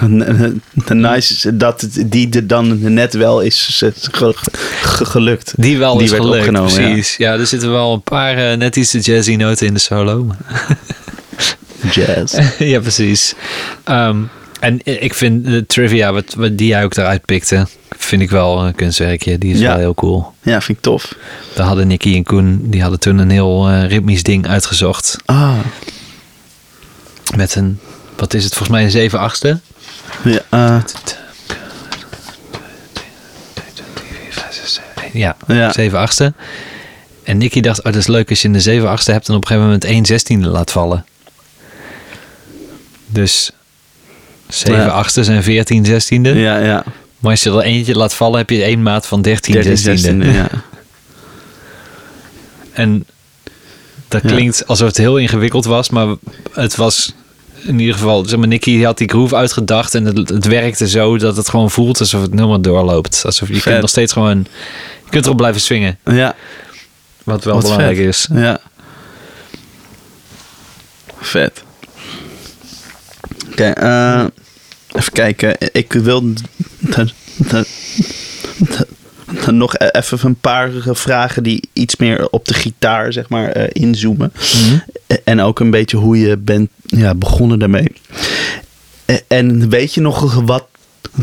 N- nice dat die er dan net wel is ge- ge- gelukt. Die wel Die is werd gelukt, opgenomen, precies. Ja. er zitten wel een paar eh, net iets jazzy noten in de solo. Jazz. ja, precies. Ehm, en ik vind de trivia, wat, wat die jij ook eruit pikte, vind ik wel een kunstwerkje. Die is Ja. wel heel cool. Ja, vind ik tof. Daar hadden Nicky en Koen, die hadden toen een heel eh, ritmisch ding uitgezocht. Ah, Met een, wat is het, volgens mij een 7 achtste. ja, eh, Ja, Ja. 7 achtste. En Nicky dacht, oh, dat is leuk als je een 7 achtste hebt en op een gegeven moment 1 zestiende laat vallen. Dus 7 Ja. achtste zijn 14 zestiende. ja, ja. Maar als je er eentje laat vallen, heb je één maat van 13, 13, zestiende. 16, ja. En dat Ja. klinkt alsof het heel ingewikkeld was, maar het was in ieder geval, zeg maar, Nicky had die groove uitgedacht en het, het werkte zo dat het gewoon voelt alsof het nummer doorloopt. Alsof je Vet. kunt nog steeds gewoon, je kunt erop blijven swingen, Ja, wat wel wat belangrijk vet. is. Ja. Vet. Oké, eh, even kijken. Ik wil nog e- even een paar vragen die iets meer op de gitaar, zeg maar, eh, inzoomen. Mhm. En ook een beetje hoe je bent ja, begonnen daarmee. En weet je nog wat,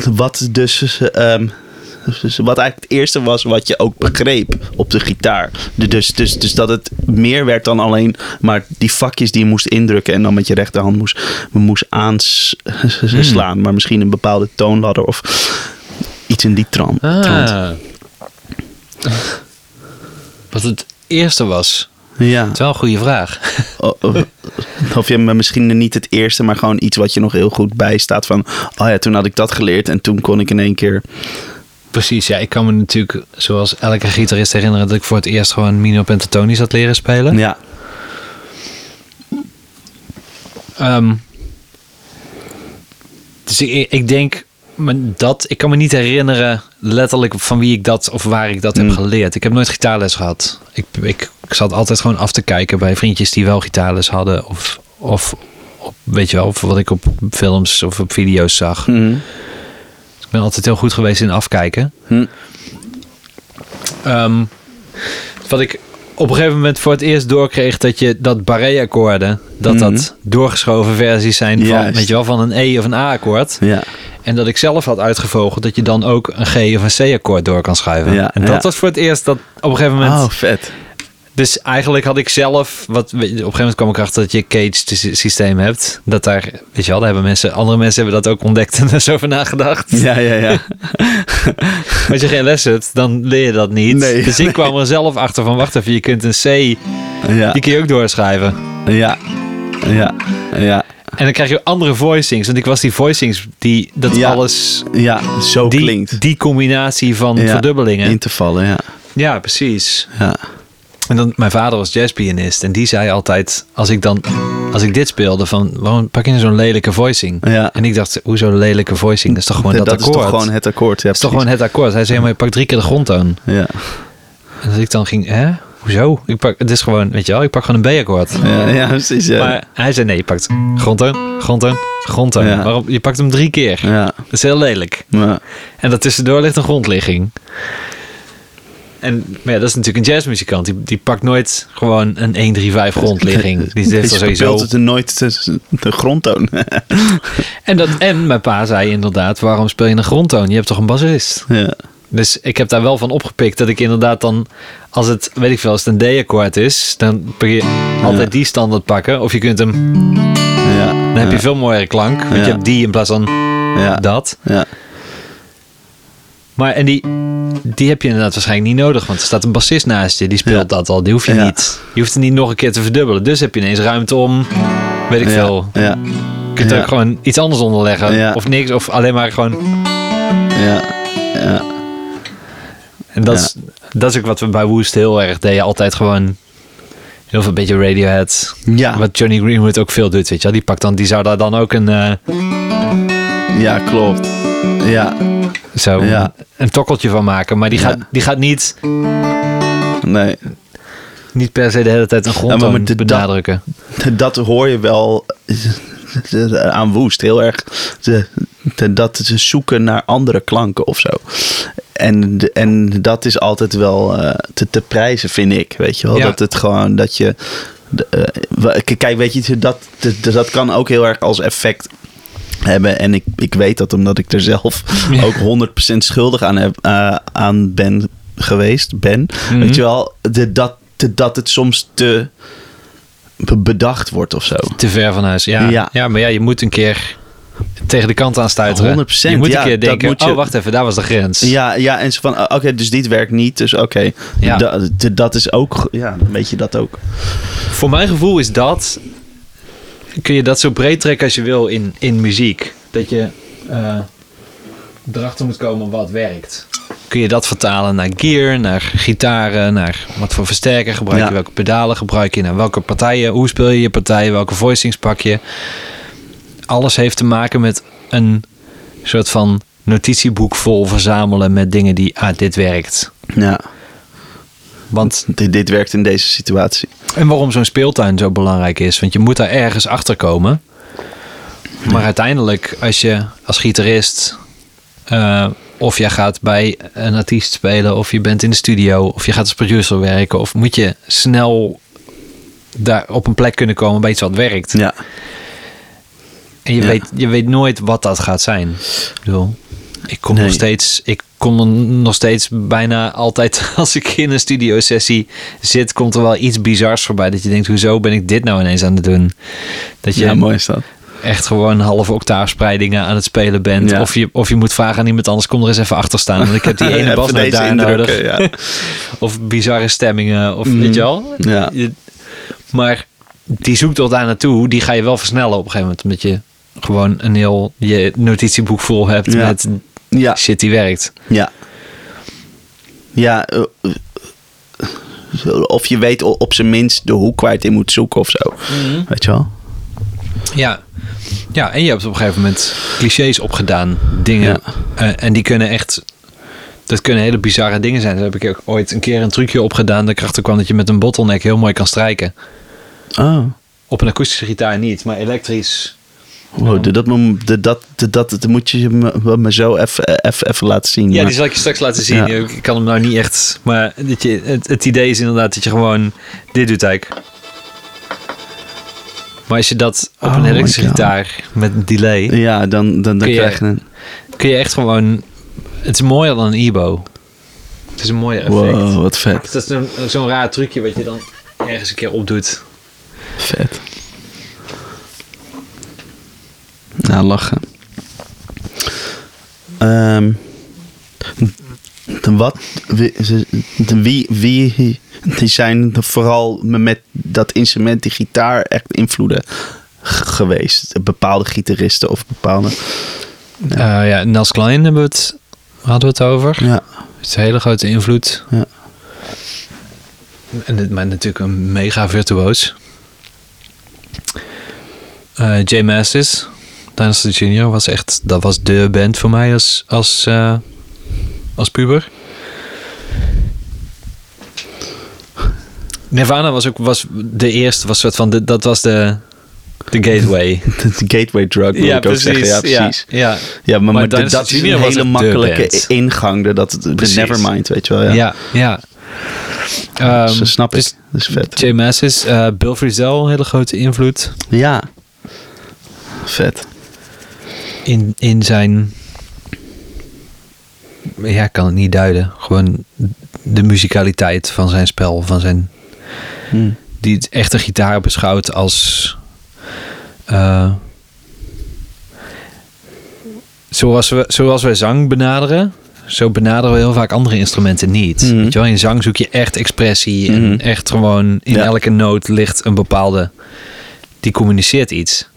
wat dus... ehm, dus wat eigenlijk het eerste was wat je ook begreep op de gitaar. Dus, dus, dus dat het meer werd dan alleen maar die vakjes die je moest indrukken en dan met je rechterhand moest, moest aanslaan. Maar misschien een bepaalde toonladder of iets in die tran- trant. Ah. Wat het eerste was. Ja. Dat is wel een goede vraag. O- o- Of je me misschien niet het eerste, maar gewoon iets wat je nog heel goed bijstaat van. Oh ja, toen had ik dat geleerd en toen kon ik in één keer. Precies, ja. Ik kan me natuurlijk, zoals elke gitarist herinneren, dat ik voor het eerst gewoon Mino Pentatonisch had leren spelen. Ja, Ehm, dus ik, ik denk maar dat, ik kan me niet herinneren letterlijk van wie ik dat of waar ik dat heb Hmm. geleerd. Ik heb nooit gitaarles gehad. Ik, ik, ik zat altijd gewoon af te kijken bij vriendjes die wel gitaarles hadden. Of, of weet je wel, of wat ik op films of op video's zag. Hm. Ik ben altijd heel goed geweest in afkijken. Hm. Ehm, wat ik op een gegeven moment voor het eerst doorkreeg dat je dat barré-akkoorden, dat Mhm. dat doorgeschoven versies zijn van, Juist. weet je wel, van een E of een A-akkoord. ja. En dat ik zelf had uitgevogeld dat je dan ook een G of een C-akkoord door kan schuiven. Ja, en dat ja. was voor het eerst dat op een gegeven moment. Oh, vet. Dus eigenlijk had ik zelf, wat, op een gegeven moment kwam ik achter dat je caged sy- systeem hebt. Dat daar, weet je wel, daar hebben mensen, andere mensen hebben dat ook ontdekt en er zo over nagedacht. Ja, ja, ja. Als je geen les hebt, dan leer je dat niet. Nee, dus ik kwam er zelf achter van, wacht even, je kunt een C, Ja, die kun je ook doorschrijven. ja, ja, ja. En dan krijg je andere voicings. Want ik was die voicings, die, dat Ja. alles, Ja, zo die, klinkt. die combinatie van Ja, verdubbelingen. In te vallen, ja. Ja, precies. Ja, En dan, mijn vader was jazzpianist en die zei altijd, als ik dan, als ik dit speelde, van, waarom pak je nou zo'n lelijke voicing? ja. En ik dacht, hoezo lelijke voicing? Dat is toch gewoon dat, is akkoord? toch gewoon het akkoord. Ja, dat is toch gewoon het akkoord? Hij zei, maar je pakt drie keer de grondtoon. Ja, En dat ik dan ging, hè? Hoezo? Ik pak, het is gewoon, weet je wel, ik pak gewoon een B-akkoord. ja, ja precies. Ja. Maar hij zei, nee, je pakt grondtoon, grondtoon, grondtoon. Ja. Waarom? Je pakt hem drie keer. ja, Dat is heel lelijk. maar, En daartussendoor ligt een grondligging. En maar ja, dat is natuurlijk een jazzmuzikant. Die, die pakt nooit gewoon een 1, 3, 5 grondligging. Die heeft er sowieso... speelt het nooit de, de grondtoon. En, dat, en mijn pa zei inderdaad, waarom speel je een grondtoon? Je hebt toch een bassist? ja, Dus ik heb daar wel van opgepikt dat ik inderdaad dan, als het, weet ik veel, als het een D-akkoord is, dan kun je altijd die standaard pakken. Of je kunt hem, ja. dan heb je veel mooiere klank, want je hebt die in plaats van ja, dat. ja, Maar en die, die heb je inderdaad waarschijnlijk niet nodig, want er staat een bassist naast je, die speelt Ja. dat al. Die hoef je Ja. niet. Je hoeft het niet nog een keer te verdubbelen. Dus heb je ineens ruimte om, weet ik veel. ja, Je kunt er ook gewoon iets anders onder leggen. Ja. Of niks, of alleen maar gewoon ja, ja, En dat, is, dat is ook wat we bij Woest heel erg deden. Altijd gewoon heel veel een beetje Radiohead. ja, Wat Johnny Greenwood ook veel doet, weet je wel. Die, pakt dan, die zou daar dan ook een, eh, ja, klopt. Ja, zo Ja. een tokkeltje van maken. Maar die, Ja. gaat, die gaat niet, nee. niet per se de hele tijd een Ja, grondtoon de- benadrukken. Dat hoor je wel de- aan woest. Heel erg de, de- dat ze zoeken naar andere klanken of zo. En, en dat is altijd wel eh, te, te prijzen, vind ik. Weet je wel? Ja. Dat het gewoon dat je. de, eh, kijk, weet je, dat, dat, dat kan ook heel erg als effect hebben. En ik, ik weet dat omdat ik er zelf Ja. ook 100% schuldig aan, heb, eh, aan ben geweest. Ben. Mhm. Weet je wel, de, dat, de, dat het soms te be- bedacht wordt of zo. Te ver van huis, ja. Ja. ja. maar ja, je moet een keer tegen de kant aan stuiteren. 100%, Je moet ja, een keer dat denken, je- oh wacht even, daar was de grens. Ja, ja en zo van, ah, oké, dus dit werkt niet. Dus oké, Ja. Da- de- dat is ook, ja, weet je dat ook. Voor mijn gevoel is dat... Kun je dat zo breed trekken als je wil in, in muziek. Dat je eh, erachter moet komen wat werkt. Kun je dat vertalen naar gear, naar gitaren, naar wat voor versterker gebruik je, Ja. welke pedalen gebruik je, naar welke partijen, hoe speel je je partijen, welke voicings pak je. Alles heeft te maken met een soort van notitieboek vol verzamelen met dingen die, ah, dit werkt. Ja, Want dit, dit werkt in deze situatie. En waarom zo'n speeltuin zo belangrijk is. Want je moet daar ergens achter komen. Maar uiteindelijk, als je als gitarist. eh, of je gaat bij een artiest spelen. Of je bent in de studio. Of je gaat als producer werken. Of moet je snel daar op een plek kunnen komen bij iets wat werkt. Ja, En je, Ja. weet, je weet nooit wat dat gaat zijn. Ik bedoel, ik kom Nee. nog steeds, ik kom nog steeds bijna altijd als ik in een studio sessie zit, komt er wel iets bizars voorbij. Dat je denkt, hoezo ben ik dit nou ineens aan het doen? Dat je ja mooi is dat. echt gewoon halve octaafspreidingen aan het spelen bent. Ja. Of, je, of je moet vragen aan iemand anders, kom er eens even achter staan. Want ik heb die ene bas nou daar nodig. Ja. Of bizarre stemmingen. Of Mhm. weet je wel. Ja. Maar die zoektocht daar naartoe, die ga je wel versnellen op een gegeven moment. Omdat je gewoon een heel je notitieboek vol hebt Ja. met Ja, shit die werkt. ja. Ja, eh, eh, of je weet op zijn minst de hoek waar je het in moet zoeken of zo. Weet je wel? Ja. ja, en je hebt op een gegeven moment clichés opgedaan. Dingen. Ja. Eh, en die kunnen echt... Dat kunnen hele bizarre dingen zijn. Daar heb ik ook ooit een keer een trucje opgedaan. Dat ik erachter kwam dat je met een bottleneck heel mooi kan strijken. Oh. Op een akoestische gitaar niet, maar elektrisch... Wow, dat, dat, dat, dat, dat, dat moet je me, me zo even laten zien. Ja, maar- die zal ik je straks laten zien. Ja. Ik kan hem nou niet echt. Maar dat je, het, het idee is inderdaad dat je gewoon. Dit doet eigenlijk. Maar als je dat op Oh een my elektrische gitaar met een delay. Ja, dan, dan, dan je- krijg je een... kun je echt gewoon. Het is mooier dan een Ebo. Het is een mooier effect. Wow, wat vet. Dat is zo'n zo'n raar trucje wat je dan ergens een keer opdoet. Vet. Nou, lachen. De wat? Wie, wie, die zijn vooral met dat instrument, die gitaar, echt invloeden geweest? Bepaalde gitaristen of bepaalde... Ja, ja Nels Klein hebben we het, hadden we het over. Ja, Het is een hele grote invloed. Ja. En dit, maar natuurlijk een mega virtuoos. Eh Jay Mascis, Dinosaur Jr. was echt, dat was de band voor mij als, als, eh, als puber. Nirvana was ook was de eerste, was soort van de, dat was de, de gateway. de gateway drug wil ik ook zeggen. Ja, precies. Ja, ja. Ja, maar, maar Dinosaur dat is een was hele de makkelijke band. ingang. de- Dat, de Precies. Nevermind, weet je wel. Ja, Ja, ja. Ehm, Zo snap ik. dus dat is vet. Jay Mascis, eh Bill Frisell, een hele grote invloed Ja. Vet. In, in zijn... Ja, ik kan het niet duiden. Gewoon de muzikaliteit van zijn spel, van zijn... Hm. Die het echte gitaar beschouwt als... eh, zoals, we, zoals wij zang benaderen... Zo benaderen we heel vaak andere instrumenten niet. Mhm. Weet je wel? In zang zoek je echt expressie. En Mhm. echt gewoon in Ja. elke noot ligt een bepaalde... Die communiceert iets.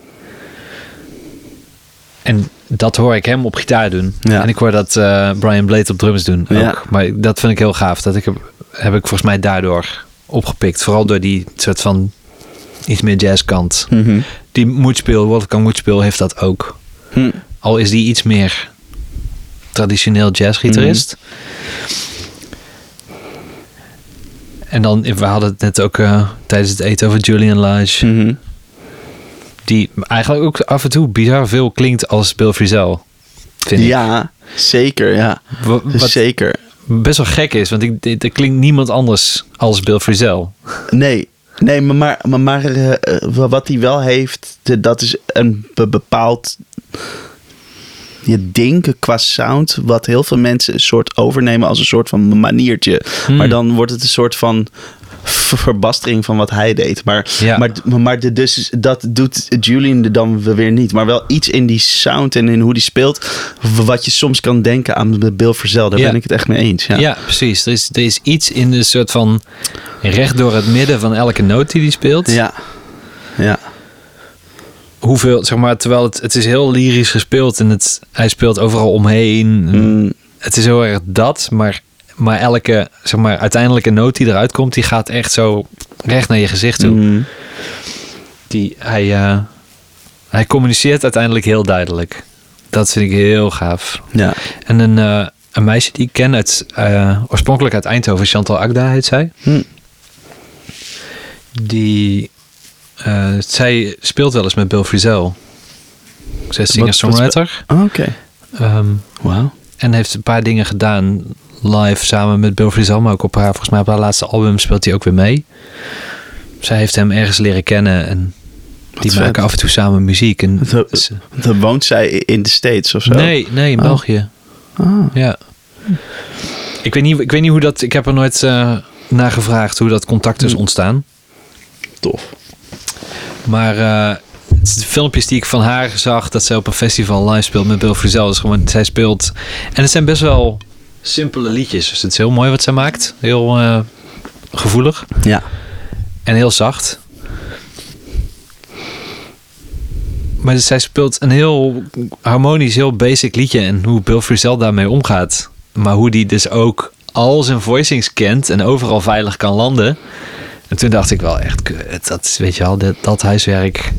En dat hoor ik hem op gitaar doen. Ja. En ik hoor dat eh, Brian Blade op drums doen ook. Ja. Maar dat vind ik heel gaaf. Dat ik heb, heb ik volgens mij daardoor opgepikt. Vooral door die soort van iets meer jazzkant. Mhm. Die moedspeel, Wolfgang Moedspeel heeft dat ook. Hm. Al is die iets meer traditioneel jazzgitarist. En dan, we hadden het net ook eh, tijdens het eten over Julian Lage. Mhm. Die eigenlijk ook af en toe bizar veel klinkt als Bill Frisell. Vind ik. Ja, zeker, ja. Wa- Wat Zeker. best wel gek is, want ik, er klinkt niemand anders als Bill Frisell. Nee, nee maar, maar, maar, eh, eh, wat hij wel heeft, dat is een be- bepaald je denken qua sound, wat heel veel mensen een soort overnemen als een soort van maniertje. Hmm. Maar dan wordt het een soort van verbastering van wat hij deed. Maar, Ja. maar, maar de, dus dat doet Julian dan weer niet. Maar wel iets in die sound en in hoe die speelt, wat je soms kan denken aan Bill Frisell. Daar Ja. ben ik het echt mee eens. Ja. Ja, precies. Er is, er is iets in de soort van recht door het midden van elke noot die hij speelt. Ja. ja. Hoeveel, zeg maar, terwijl het, het is heel lyrisch gespeeld en het, hij speelt overal omheen. Mm, Het is heel erg dat, maar, maar elke, zeg maar, uiteindelijke noot die eruit komt, die gaat echt zo recht naar je gezicht toe. mm. Die, hij, eh, hij communiceert uiteindelijk heel duidelijk. Dat vind ik heel gaaf. ja. En een, eh, een meisje die ik ken, uit, eh, oorspronkelijk uit Eindhoven, Chantal Agda heet zij. Hm. Die, zij speelt wel eens met Bill Frisell. Zij is singer-songwriter. Oh, Oké. Ehm, Wauw. En heeft een paar dingen gedaan live samen met Bill Frisell. Maar ook op haar, volgens mij op haar laatste album speelt hij ook weer mee. Zij heeft hem ergens leren kennen en die vet. maken af en toe samen muziek. En ze- Dan woont zij in de States of zo? nee, nee, in Oh. België. Ah, Ja. Ik weet niet, ik weet niet hoe dat. Ik heb er nooit eh naar gevraagd hoe dat contact is Hm. ontstaan. tof. Maar eh, de filmpjes die ik van haar zag, dat zij op een festival live speelt met Bill Frisell, is gewoon, zij speelt. En het zijn best wel simpele liedjes. Dus het is heel mooi wat zij maakt. Heel eh, gevoelig Ja. en heel zacht. Maar zij speelt een heel harmonisch, heel basic liedje. En hoe Bill Frisell daarmee omgaat. Maar hoe die dus ook al zijn voicings kent en overal veilig kan landen. En toen dacht ik wel echt, kut, dat is, weet je wel, dat, dat huiswerk,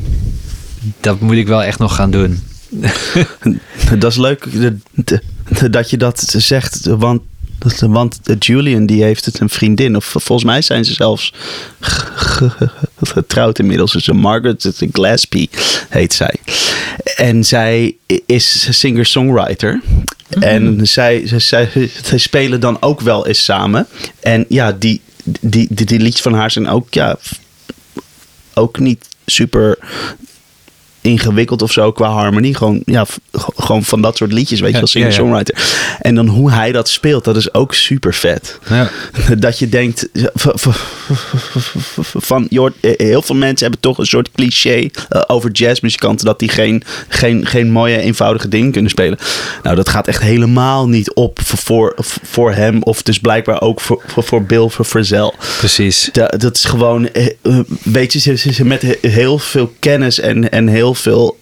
dat moet ik wel echt nog gaan doen. Dat is leuk dat je dat zegt, want, want Julian die heeft het een vriendin. Of volgens mij zijn ze zelfs ge- ge- getrouwd inmiddels. Dus Margaret Gillespie heet zij. En zij is singer-songwriter. En zij, zij, zij, zij spelen dan ook wel eens samen. En ja, die, die, die, die liedjes van haar zijn ook, ja, ook niet super ingewikkeld of zo qua harmonie. Gewoon, ja, gewoon van dat soort liedjes, weet je wel, ja, ja. singer-songwriter. En dan hoe hij dat speelt, dat is ook super vet. Ja. Dat je denkt van, joh, heel veel mensen hebben toch een soort cliché eh, over jazzmuzikanten dat die geen, geen, geen mooie, eenvoudige dingen kunnen spelen. Nou, dat gaat echt helemaal niet op voor, voor, hem of dus blijkbaar ook voor, voor, Bill voor Frisell. Precies. Da- dat is gewoon, eh, eh, weet je, ze, ze, ze met he- heel veel kennis en, en heel veel,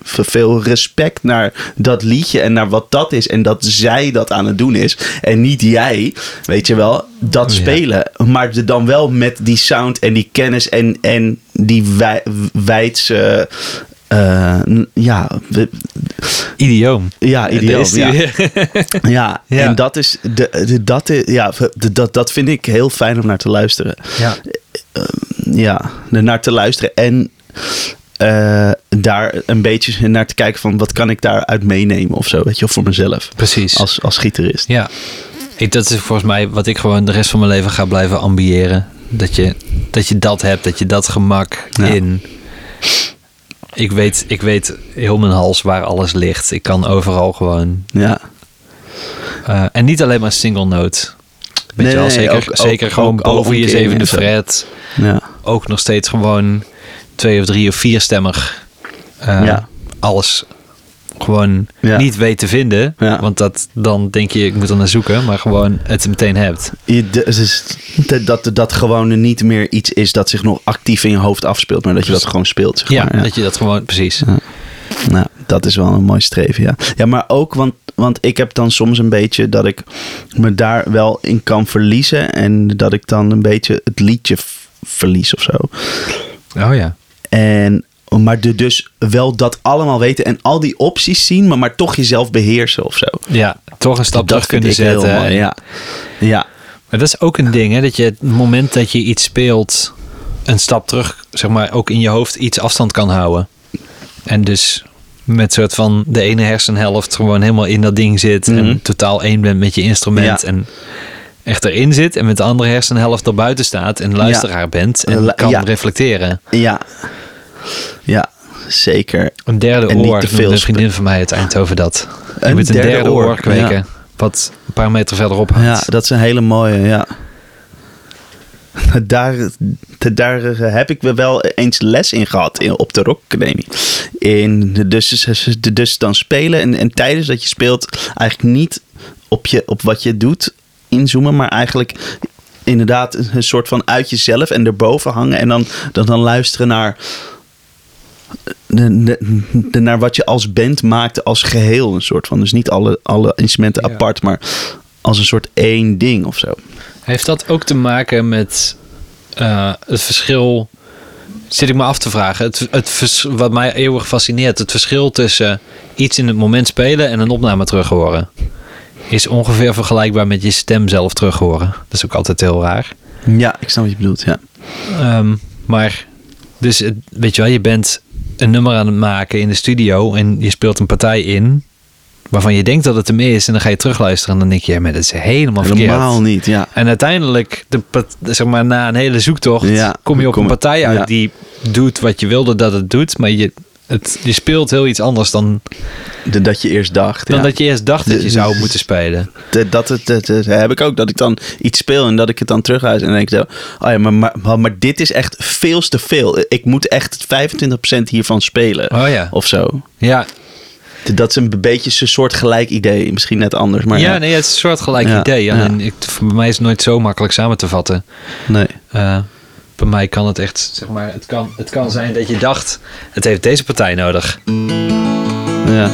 veel respect naar dat liedje en naar wat dat is. En dat zij dat aan het doen is. En niet jij, weet je wel, dat Ja. spelen. Maar de- dan wel met die sound en die kennis en, en die wij, wijdse. eh, ja, Idioom. ja, die Ja. Ja, Ja. en dat is, de, de, dat, is ja, de- dat, dat vind ik heel fijn om naar te luisteren. ja. ja, er naar te luisteren en eh, daar een beetje naar te kijken van wat kan ik daaruit meenemen of zo, weet je, of voor mezelf Precies. als, als gitarist. Ja, ik, dat is volgens mij wat ik gewoon de rest van mijn leven ga blijven ambiëren. Dat je dat, je dat hebt, dat je dat gemak Ja. in. Ik weet, ik weet heel mijn hals waar alles ligt. Ik kan overal gewoon. Ja, eh, en niet alleen maar single note. Weet Nee, je wel, zeker, ook- ook- zeker gewoon ook boven je zevende fret. ja, Ook nog steeds gewoon twee of drie of vierstemmig. eh Ja. Alles gewoon Ja. niet weet te vinden. Ja. Want dat, dan denk je, ik moet er naar zoeken. Maar gewoon het meteen hebt. Je- dat, dat, dat gewoon niet meer iets is dat zich nog actief in je hoofd afspeelt, maar dat je dat gewoon speelt. Zeg Ja, dat je dat gewoon precies. Nou, dat is wel een mooi streven, ja. Ja, maar ook, want, want ik heb dan soms een beetje dat ik me daar wel in kan verliezen. En dat ik dan een beetje het liedje verlies of zo. Oh ja. En, maar de, dus wel dat allemaal weten en al die opties zien, maar, maar toch jezelf beheersen of zo. Ja, toch een stap terug kunnen zetten. mooi, ja. Ja, Maar dat is ook een ding, hè? Dat je het moment dat je iets speelt, een stap terug, zeg maar, ook in je hoofd iets afstand kan houden. En dus met soort van de ene hersenhelft gewoon helemaal in dat ding zit. Mhm. En totaal één bent met je instrument. Ja. En echt erin zit. En met de andere hersenhelft er buiten staat. En luisteraar bent. En kan ja. reflecteren. Ja. Ja, zeker. Een derde En oor. veel een vriendin van mij uit Eindhoven dat. Je moet een derde derde, oor, oor, kweken. ja. Wat een paar meter verderop hangt. Ja, dat is een hele mooie, ja. Daar, daar heb ik wel eens les in gehad in, op de Rock Academy. In, dus, dus dan spelen en, en tijdens dat je speelt eigenlijk niet op, je, op wat je doet inzoomen, maar eigenlijk inderdaad een soort van uit jezelf en erboven hangen en dan, dan, dan luisteren naar, de- de- de- naar wat je als band maakt als geheel. Een soort van, dus niet alle, alle instrumenten Ja. apart, maar als een soort één ding of zo. Heeft dat ook te maken met eh, het verschil? Zit ik me af te vragen. Het, het vers- wat mij eeuwig fascineert. Het verschil tussen iets in het moment spelen en een opname terug horen. Is ongeveer vergelijkbaar met je stem zelf terug horen. Dat is ook altijd heel raar. Ja, ik snap wat je bedoelt, ja. Ehm, maar, dus het- weet je wel, je bent een nummer aan het maken in de studio en je speelt een partij in waarvan je denkt dat het hem is en dan ga je terugluisteren en dan denk je, ja, maar dat is helemaal verkeerd. Helemaal niet, ja. En uiteindelijk, de, zeg maar, na een hele zoektocht, Ja, kom je op kom- een partij uit ja. die doet wat je wilde dat het doet, maar je, het, je speelt heel iets anders dan, De- dat je eerst dacht. dan ja. dat je eerst dacht dat je De- zou moeten spelen. De- dat, het, dat, dat heb ik ook. Dat ik dan iets speel en dat ik het dan terughuis. En dan denk ik zo, oh ja, maar, maar, maar, dit is echt veel te veel. Ik moet echt 25% hiervan spelen. Oh ja. Of zo. Ja, Dat is een beetje een soort gelijk idee. Misschien net anders, maar ja, ja. nee, het is een soort gelijk idee. Ja. ik, voor mij is het nooit zo makkelijk samen te vatten. Nee. Eh, bij mij kan het echt, zeg maar, het kan, het kan zijn dat je dacht, het heeft deze partij nodig. Ja.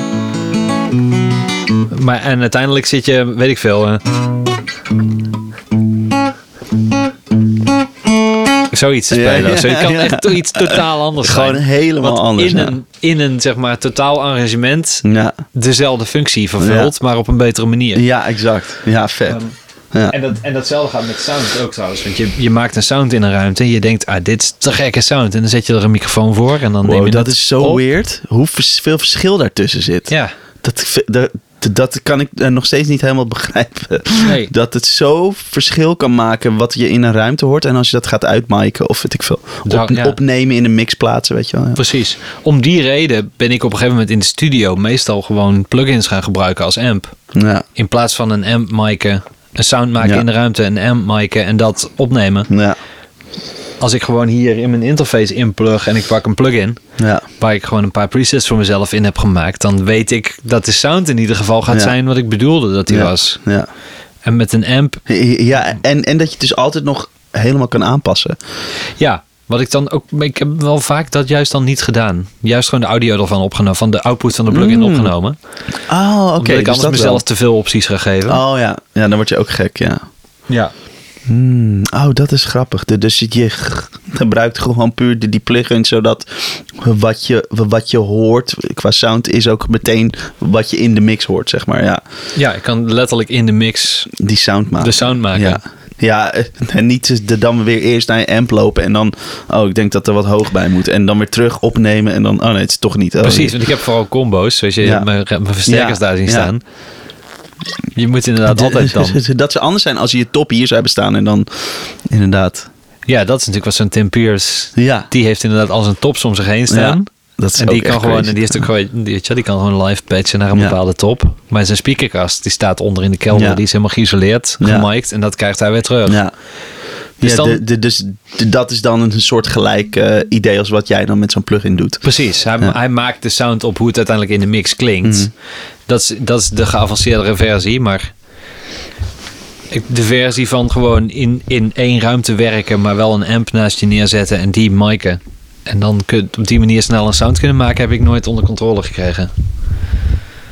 Maar en uiteindelijk zit je, weet ik veel. eh, zoiets te spelen. ja. Je kan echt iets totaal anders Gewoon zijn. helemaal anders. In een, in een zeg maar totaal arrangement Ja. dezelfde functie vervult, maar op een betere manier. ja, exact. Ja, vet. Ehm, ja. En, dat, en datzelfde gaat met sound ook trouwens. Want je, je maakt een sound in een ruimte en je denkt, ah, dit is te gekke sound. En dan zet je er een microfoon voor en dan neem Wow, je dat is zo op. weird. Hoeveel verschil daartussen zit. Ja, Dat, dat, dat kan ik eh, nog steeds niet helemaal begrijpen. Nee. Dat het zo verschil kan maken wat je in een ruimte hoort. En als je dat gaat uitmiken of weet ik veel. Op, Nou, ja. Opnemen in een mix plaatsen, weet je wel. Ja. precies. Om die reden ben ik op een gegeven moment in de studio meestal gewoon plugins gaan gebruiken als amp. Ja, In plaats van een amp miken, een sound maken Ja. in de ruimte, een amp miken en dat opnemen. ja, Als ik gewoon hier in mijn interface inplug en ik pak een plugin ja. waar ik gewoon een paar presets voor mezelf in heb gemaakt, dan weet ik dat de sound in ieder geval gaat zijn wat ik bedoelde dat die was. Ja, En met een amp, ja en, en dat je het dus altijd nog helemaal kan aanpassen. ja, wat ik dan ook, ik heb wel vaak dat juist dan niet gedaan. Juist gewoon de audio ervan opgenomen, van de output van de plugin Mm. opgenomen. Oh, oké. Omdat ik dus anders dat mezelf wel. te veel opties ga geven. Oh ja. ja, dan word je ook gek, ja. Ja. Hmm, oh, dat is grappig. Dus je gebruikt gewoon puur die, die plugin, zodat wat je, wat je hoort qua sound is ook meteen wat je in de mix hoort, zeg maar. Ja, ja, ik kan letterlijk in de mix die sound maken. de sound maken. Ja. Ja, eh, en niet de, dan weer eerst naar je amp lopen en dan, oh, ik denk dat er wat hoog bij moet. En dan weer terug opnemen en dan, oh nee, het is toch niet. Oh, Precies, want ik heb vooral combo's, zoals je Ja. mijn, mijn versterkers Ja, daar zien ja. staan. Je moet inderdaad altijd dan... Dat zou anders zijn als je je top hier zou hebben staan en dan inderdaad. Ja, dat is natuurlijk wat zo'n Tim Pierce... Ja, Die heeft inderdaad al zijn tops om zich heen staan. Dat is En die kan gewoon, en die, is ook gewoon, die, die kan gewoon live patchen naar een Ja. bepaalde top. Maar zijn speakerkast, die staat onder in de kelder. Ja. Die is helemaal geïsoleerd, gemiked. En dat krijgt hij weer terug. Ja. Dus ja, dan- de, de- dus de- dat is dan een soort gelijk eh, idee als wat jij dan met zo'n plugin doet. Precies, hij, Ja. hij maakt de sound op hoe het uiteindelijk in de mix klinkt. Mhm. Dat, is, dat is de geavanceerdere versie, maar de versie van gewoon in, in één ruimte werken, maar wel een amp naast je neerzetten en die miken. En dan kun, op die manier snel een sound kunnen maken, heb ik nooit onder controle gekregen.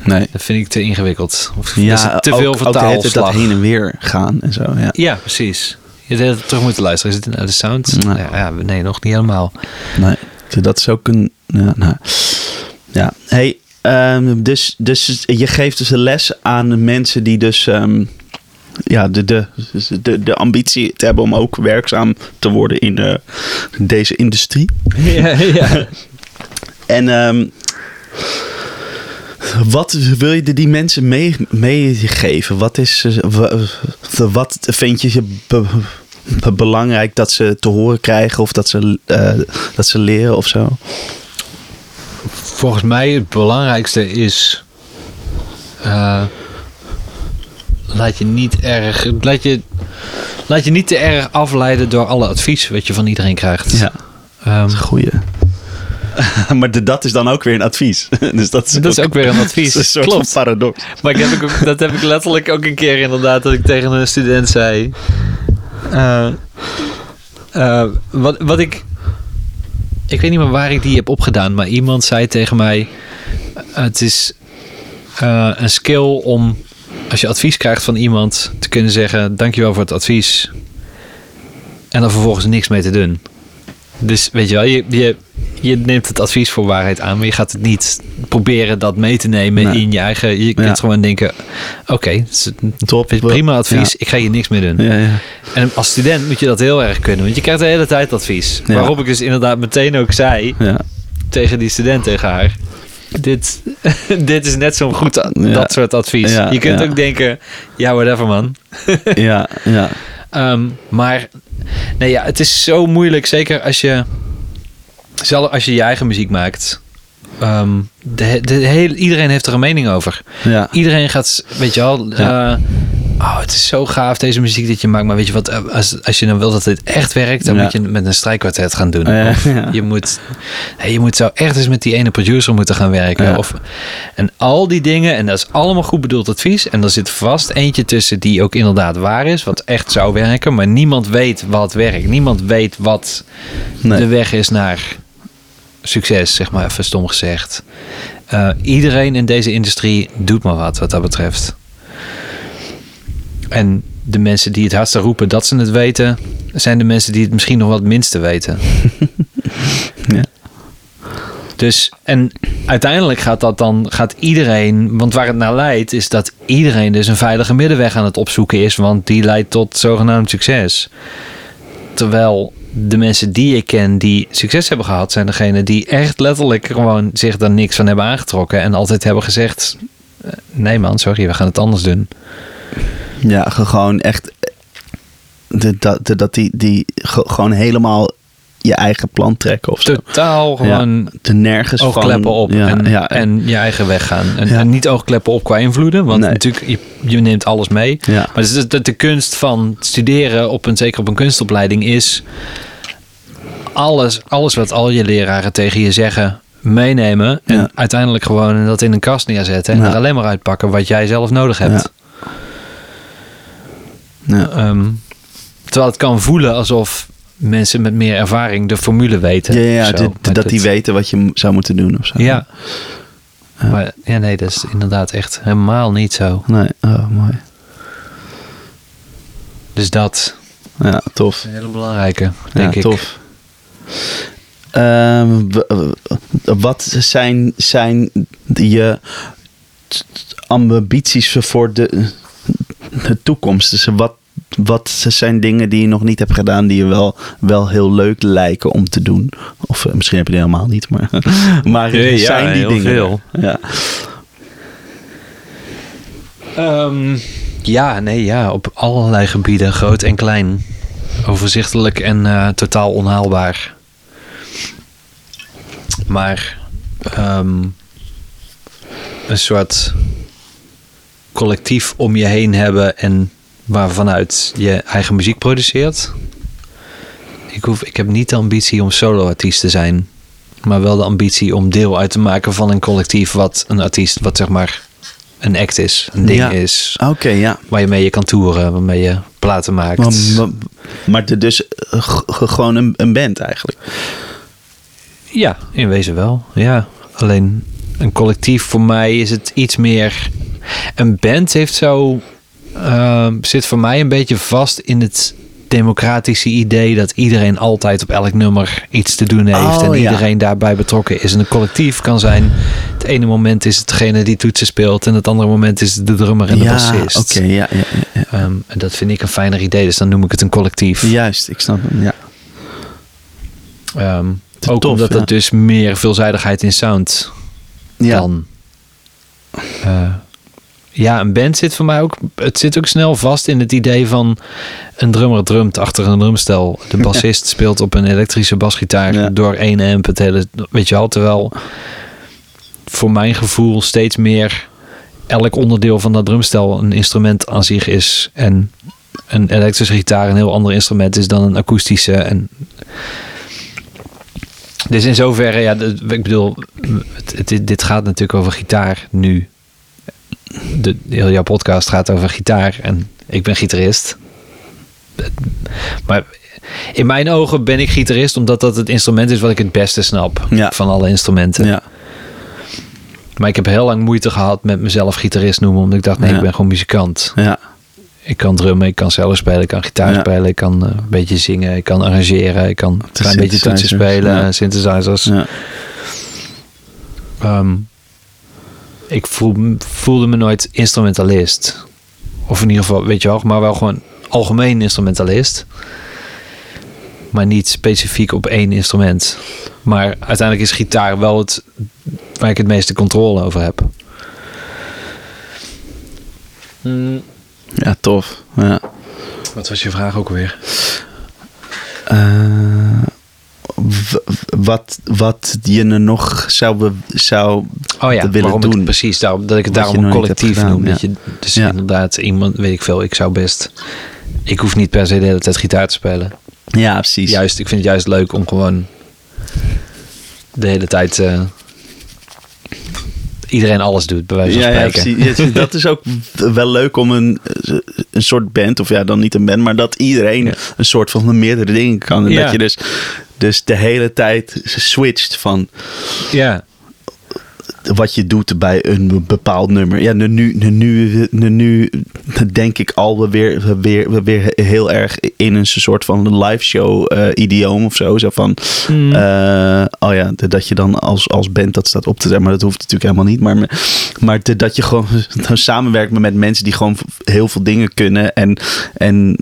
Nee. Dat vind ik te ingewikkeld. Of Ja, te veel ook vertaalslag. dat heen en weer gaan en zo. Ja. Ja, precies. Je hebt het terug moeten luisteren. Is het naar de sound? Nee. Ja, ja, nee, nog niet helemaal. Nee, dat is ook een. Ja, nou. ja. Hey, ehm, dus, dus je geeft dus een les aan mensen die dus. ehm, ja, de, de, de, de ambitie te hebben om ook werkzaam te worden in eh, deze industrie. ja, ja. En ehm, Wat wil je die mensen mee- meegeven? wat, is, eh, wa- wat vind je be- be- belangrijk dat ze te horen krijgen of dat ze, eh, dat ze leren of zo? Volgens mij het belangrijkste is. eh, laat je niet erg. Laat je, laat je niet te erg afleiden door alle advies wat je van iedereen krijgt. Ja, Ehm, goeie. maar de- dat is dan ook weer een advies. dus dat is, dat is ook weer een advies. een soort Klopt. van paradox. Maar ik heb ook, dat heb ik letterlijk ook een keer inderdaad dat ik tegen een student zei. eh, eh, wat, wat ik. Ik weet niet meer waar ik die heb opgedaan, maar iemand zei tegen mij: Het is eh, een skill om als je advies krijgt van iemand te kunnen zeggen: Dankjewel voor het advies. En dan vervolgens niks mee te doen. Dus weet je wel, je, je, je neemt het advies voor waarheid aan, maar je gaat het niet proberen dat mee te nemen Nee. in je eigen. Je Ja. kunt gewoon denken: Oké, een Top. prima advies, Ja. ik ga hier niks mee doen. Ja, ja. En als student moet je dat heel erg kunnen, want je krijgt de hele tijd advies. Waarop ik dus inderdaad meteen ook zei ja. tegen die student, tegen haar. Dit, dit is net zo'n goed, Ja. dat soort advies. Ja, je kunt ja. ook denken, ja, whatever man. ja, ja. Ehm, maar nee, ja, het is zo moeilijk, zeker als je, zelf als je je eigen muziek maakt. Ehm, de, de hele, iedereen heeft er een mening over. ja. Iedereen gaat, weet je wel, Ja. Oh, het is zo gaaf deze muziek dat je maakt. Maar weet je wat, eh, als, als je dan wil dat dit echt werkt, dan Ja. moet je met een strijkkwartet gaan doen. Ja, Of ja. je moet, je moet zo echt eens met die ene producer moeten gaan werken. Of, en al die dingen, en dat is allemaal goed bedoeld advies. En er zit vast eentje tussen die ook inderdaad waar is, wat echt zou werken. Maar niemand weet wat werkt. Niemand weet wat Nee. de weg is naar succes, zeg maar even stom gezegd. Eh, iedereen in deze industrie doet maar wat, wat dat betreft. En de mensen die het hardste roepen dat ze het weten, zijn de mensen die het misschien nog wat minste weten. Ja. Dus, en uiteindelijk gaat dat dan, gaat iedereen, want waar het naar leidt, is dat iedereen dus een veilige middenweg aan het opzoeken is, want die leidt tot zogenaamd succes. Terwijl de mensen die ik ken die succes hebben gehad, zijn degene die echt letterlijk gewoon zich daar niks van hebben aangetrokken en altijd hebben gezegd: eh, nee man, sorry, we gaan het anders doen. Ja, ge- gewoon echt. de- Dat, de- dat die, die ge- gewoon helemaal je eigen plan trekken of zo. Totaal gewoon De nergens van. oogkleppen op Ja, en, ja, en je eigen weg gaan. En, niet oogkleppen op qua invloeden, want Nee. natuurlijk, je, je neemt alles mee. Maar is de, de kunst van studeren, op een, zeker op een kunstopleiding, is alles, alles wat al je leraren tegen je zeggen meenemen. En uiteindelijk gewoon dat in een kast neerzetten. En er alleen maar uitpakken wat jij zelf nodig hebt. Ja. Ehm, terwijl het kan voelen alsof mensen met meer ervaring de formule weten. Ja, ja, zo. dat die weten wat je zou moeten doen of zo. Ja. Maar ja, nee, dat is inderdaad echt helemaal niet zo. Nee, oh, mooi. Dus dat Ja, tof. is een hele belangrijke, denk ja, ik. tof. Ehm, wat zijn, zijn je ambities voor de, de toekomst? Dus wat, wat zijn dingen die je nog niet hebt gedaan die je wel, wel heel leuk lijken om te doen? Of eh, misschien heb je die helemaal niet, maar, maar Ja, ja, zijn die heel dingen? veel. Ja. Ehm, ja, nee, ja, op allerlei gebieden, groot en klein. Overzichtelijk en eh, totaal onhaalbaar. Maar ehm, een soort collectief om je heen hebben en waarvanuit je eigen muziek produceert. Ik, hoef, ik heb niet de ambitie om solo-artiest te zijn, maar wel de ambitie om deel uit te maken van een collectief wat een artiest, wat zeg maar een act is, een ding Ja. is, Oké, ja. waar je mee je kan toeren, waarmee je platen maakt. Maar, maar, maar dus eh, gewoon een, een band eigenlijk. Ja, in wezen wel. Ja, alleen een collectief voor mij is het iets meer. Een band heeft zo ehm, zit voor mij een beetje vast in het democratische idee dat iedereen altijd op elk nummer iets te doen heeft Oh, en ja. iedereen daarbij betrokken is. En een collectief kan zijn. Het ene moment is het degene die toetsen speelt en het andere moment is de drummer en de ja, bassist. oké, ja, ja, ja, ja. Ehm, en dat vind ik een fijner idee, dus dan noem ik het een collectief. Juist, ik snap hem, ja. Ehm, ook tof, omdat het dus meer veelzijdigheid in sound kan eh, ja, een band zit voor mij ook. Het zit ook snel vast in het idee van een drummer drumt achter een drumstel. De bassist speelt op een elektrische basgitaar Ja. door één amp. Het hele, weet je wel, terwijl voor mijn gevoel steeds meer elk onderdeel van dat drumstel een instrument aan zich is. En een elektrische gitaar een heel ander instrument is dan een akoestische. En dus in zoverre, ja, ik bedoel, het, dit gaat natuurlijk over gitaar nu. De, heel jouw podcast gaat over gitaar en ik ben gitarist. Maar in mijn ogen ben ik gitarist omdat dat het instrument is wat ik het beste snap Ja. van alle instrumenten. Ja. Maar ik heb heel lang moeite gehad met mezelf gitarist noemen, omdat ik dacht, nee, Ja. ik ben gewoon muzikant. Ja. Ik kan drummen, ik kan cello spelen, ik kan gitaar Ja. spelen, ik kan eh, een beetje zingen, ik kan arrangeren, ik kan een klein beetje toetsen spelen, ja. synthesizers. Ja. Ik voel, voelde me nooit instrumentalist. Of in ieder geval, weet je wel, maar wel gewoon algemeen instrumentalist. Maar niet specifiek op één instrument. Maar uiteindelijk is gitaar wel het waar ik het meeste controle over heb. ja, tof. Ja. Wat was je vraag ook weer? Eh, wat, wat je er nog zou, zou Oh ja, willen doen. Precies, daarom, dat ik het daarom een collectief gedaan, noem. ja. Dat je, dus Ja. inderdaad, iemand, weet ik veel, ik zou best... Ik hoef niet per se de hele tijd gitaar te spelen. Ja, precies. Juist, ik vind het juist leuk om gewoon de hele tijd... eh, iedereen alles doet, bij wijze van ja, spreken. Ja, dat is ook wel leuk om een, een soort band, of ja, dan niet een band, maar dat iedereen Ja. een soort van meerdere dingen kan. En dat je dus, dus de hele tijd switcht van ja. wat je doet bij een bepaald nummer. Ja, nu, nu, nu, nu, denk ik al weer, weer, weer heel erg in een soort van live show eh, idioom of zo. Zo van, Mm. eh, oh ja, dat je dan als, als band dat staat op te zetten. Maar dat hoeft natuurlijk helemaal niet. Maar, maar dat je gewoon samenwerkt met mensen die gewoon heel veel dingen kunnen. En, en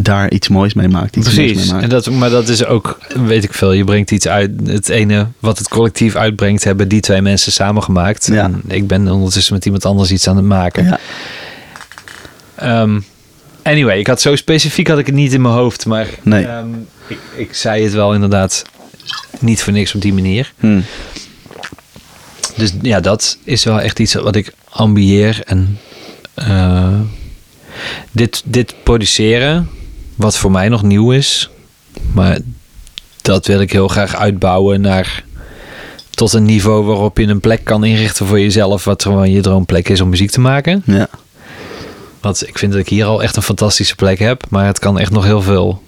daar iets moois mee maakt. Iets moois mee Precies. maakt. En dat, maar dat is ook, weet ik veel, je brengt iets uit. Het ene wat het collectief uitbrengt, hebben die twee mensen samengemaakt. Ja. En ik ben ondertussen met iemand anders iets aan het maken. Ja. Ehm, anyway, ik had zo specifiek had ik het niet in mijn hoofd, maar Nee. ehm, ik, ik zei het wel inderdaad niet voor niks op die manier. Hm. Dus ja, dat is wel echt iets wat ik ambieer. En eh, dit, dit produceren, wat voor mij nog nieuw is, maar dat wil ik heel graag uitbouwen naar tot een niveau waarop je een plek kan inrichten voor jezelf, wat gewoon je droomplek is om muziek te maken. Ja. Want ik vind dat ik hier al echt een fantastische plek heb, maar het kan echt nog heel veel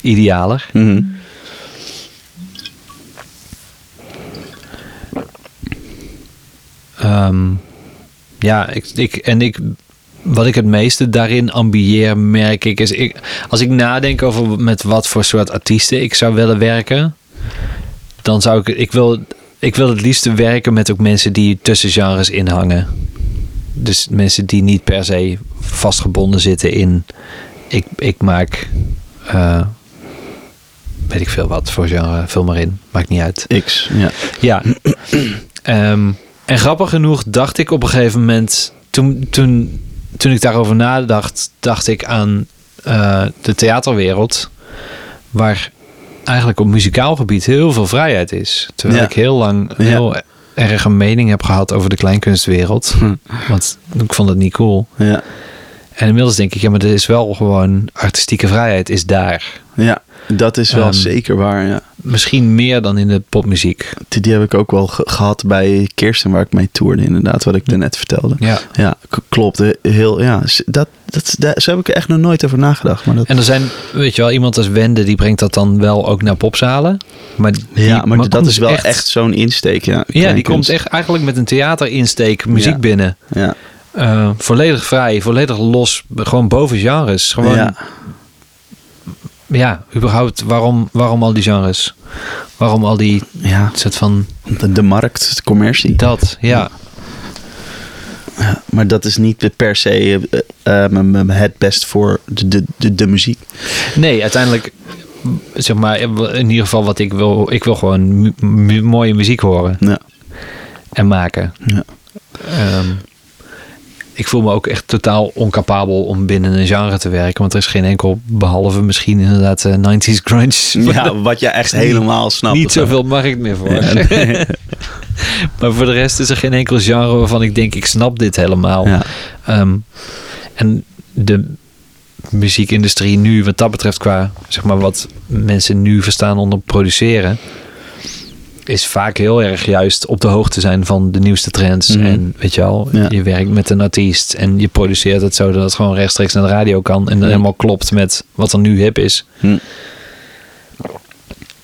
idealer. Ehm, ja, ik, ik, en ik, wat ik het meeste daarin ambieer, merk ik, is ik, als ik nadenk over met wat voor soort artiesten ik zou willen werken, dan zou ik, ik wil, ik wil het liefste werken met ook mensen die tussen genres inhangen. Dus mensen die niet per se vastgebonden zitten in, ik, ik maak, eh, weet ik veel wat voor genre, vul maar in, maakt niet uit. X. Ja. Ja. Ehm, en grappig genoeg dacht ik op een gegeven moment, toen, toen, toen ik daarover nadacht, dacht ik aan eh, de theaterwereld, waar eigenlijk op muzikaal gebied heel veel vrijheid is. Terwijl Ja. ik heel lang Ja. heel erg een mening heb gehad over de kleinkunstwereld. Hm. Want ik vond het niet cool. Ja. En inmiddels denk ik, ja, maar er is wel gewoon artistieke vrijheid is daar. ja, dat is wel Ehm, zeker waar. Ja. Misschien meer dan in de popmuziek. Die, die heb ik ook wel ge- gehad bij Kirsten, waar ik mee toerde, inderdaad, wat ik net vertelde. Ja. Ja, klopt. Heel, ja, dat, dat, daar, zo heb ik er echt nog nooit over nagedacht. Maar dat, En er zijn, weet je wel, iemand als Wende, die brengt dat dan wel ook naar popzalen. Maar die, ja, maar, dat is wel echt, zo'n insteek. Ja, Ja, die komt echt eigenlijk met een theaterinsteek muziek Ja. binnen. Ja, Eh, volledig vrij, volledig los, gewoon boven genres. Gewoon, ja, ja, überhaupt, waarom, waarom al die genres? Waarom al die ja. soort van De, de markt, de commercie. dat? Ja, Ja, maar dat is niet per se m- het best voor de, de, de, de muziek. nee, uiteindelijk, zeg maar, in ieder geval wat ik wil, ik wil gewoon mu- mu- mooie muziek horen Ja, en maken. ja. Ehm, ik voel me ook echt totaal oncapabel om binnen een genre te werken. Want er is geen enkel, behalve misschien inderdaad eh, 90s grunge. Ja, wat je echt helemaal snapt. Niet zoveel markt meer voor. Ja, maar voor de rest is er geen enkel genre waarvan ik denk, ik snap dit helemaal. Ja. Ehm, en de muziekindustrie nu, wat dat betreft, qua zeg maar wat mensen nu verstaan onder produceren, is vaak heel erg juist op de hoogte zijn van de nieuwste trends. Mhm. En weet je wel, Ja. je werkt met een artiest en je produceert het zo dat het gewoon rechtstreeks naar de radio kan en Mhm. helemaal klopt met wat er nu hip is. Hm.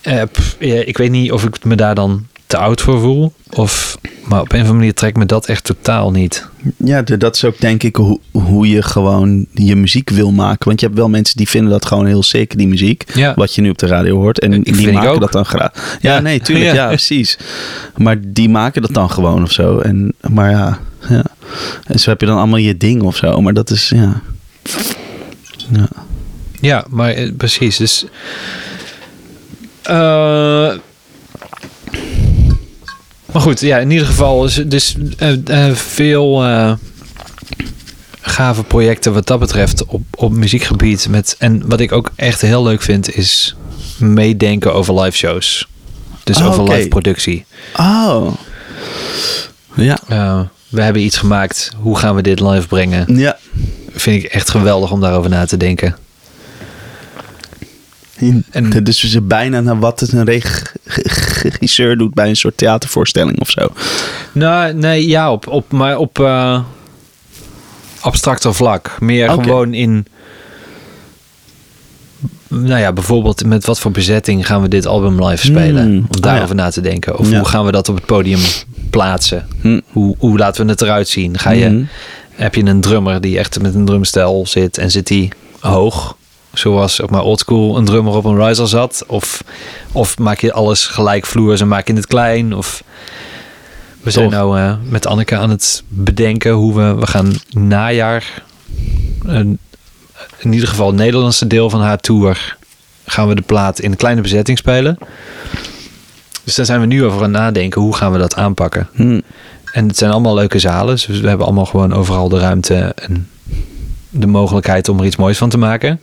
Eh, pff, ja, ik weet niet of ik me daar dan te oud voor voel. Of, maar op een of andere manier trekt me dat echt totaal niet. Ja, dat is ook denk ik hoe, hoe je gewoon je muziek wil maken. Want je hebt wel mensen die vinden dat gewoon heel sick, die muziek. Ja. Wat je nu op de radio hoort. En Ik die maken dat dan graag. Ja, Ja. nee, tuurlijk. Ja. Ja. precies. Maar die maken dat dan gewoon of zo. En, maar ja, ja. En zo heb je dan allemaal je ding of zo. Maar dat is, ja. ja. Ja, maar eh, precies. Dus. eh, maar goed, ja, in ieder geval is dus eh, eh, veel eh, gave projecten wat dat betreft op, op muziekgebied. Met, en wat ik ook echt heel leuk vind is meedenken over live shows. Dus Oh, over live productie. Oh. Ja. We hebben iets gemaakt. Hoe gaan we dit live brengen? Ja. Vind ik echt geweldig om daarover na te denken. En, dus we zijn bijna naar wat het een reg- regisseur doet bij een soort theatervoorstelling of zo. Nou, nee, ja, op, op, maar op eh, abstracter vlak. Meer gewoon in. Nou ja, bijvoorbeeld met wat voor bezetting gaan we dit album live spelen? Hmm, Om ah, daarover ja. na te denken. Of Ja. hoe gaan we dat op het podium plaatsen? Hm. Hoe, hoe laten we het eruit zien? Ga je, Mhm. Heb je een drummer die echt met een drumstel zit en zit die hoog? Zoals op maar oldschool een drummer op een riser zat? Of, of maak je alles gelijkvloers en maak je het klein? Of we zijn Tof. nou eh, met Anneke aan het bedenken hoe we... We gaan najaar... Een, in ieder geval het Nederlandse deel van haar tour... gaan we de plaat in een kleine bezetting spelen. Dus daar zijn we nu over aan het nadenken. Hoe gaan we dat aanpakken? Hm. En het zijn allemaal leuke zalen. Dus we hebben allemaal gewoon overal de ruimte en de mogelijkheid om er iets moois van te maken.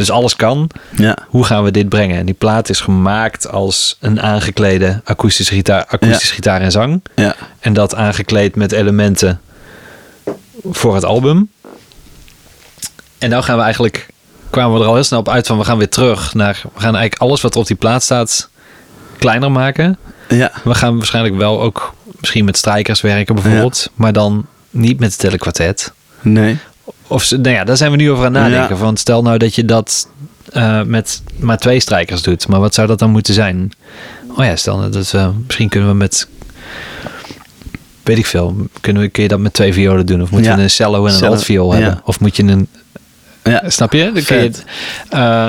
Dus alles kan. Ja. Hoe gaan we dit brengen? En die plaat is gemaakt als een aangeklede akoestische gitaar, akoestische Ja. gitaar en zang. Ja. En dat aangekleed met elementen voor het album. En nou gaan we eigenlijk, kwamen we er al heel snel op uit van we gaan weer terug naar, we gaan eigenlijk alles wat er op die plaat staat kleiner maken. Ja. We gaan waarschijnlijk wel ook misschien met strijkers werken bijvoorbeeld. Maar dan niet met het hele kwartet. Nee. Of, ze- nou ja, daar zijn we nu over aan het nadenken. Ja. Want stel nou dat je dat eh, met maar twee strijkers doet. Maar wat zou dat dan moeten zijn? Oh ja, stel nou dat we... Misschien kunnen we met... Weet ik veel. Kunnen we, kun je dat met twee violen doen? Of moet Ja. je een cello en een Cello, altviool hebben? ja. Of moet je een... Ja. Snap je? Dan kun je Vet. eh,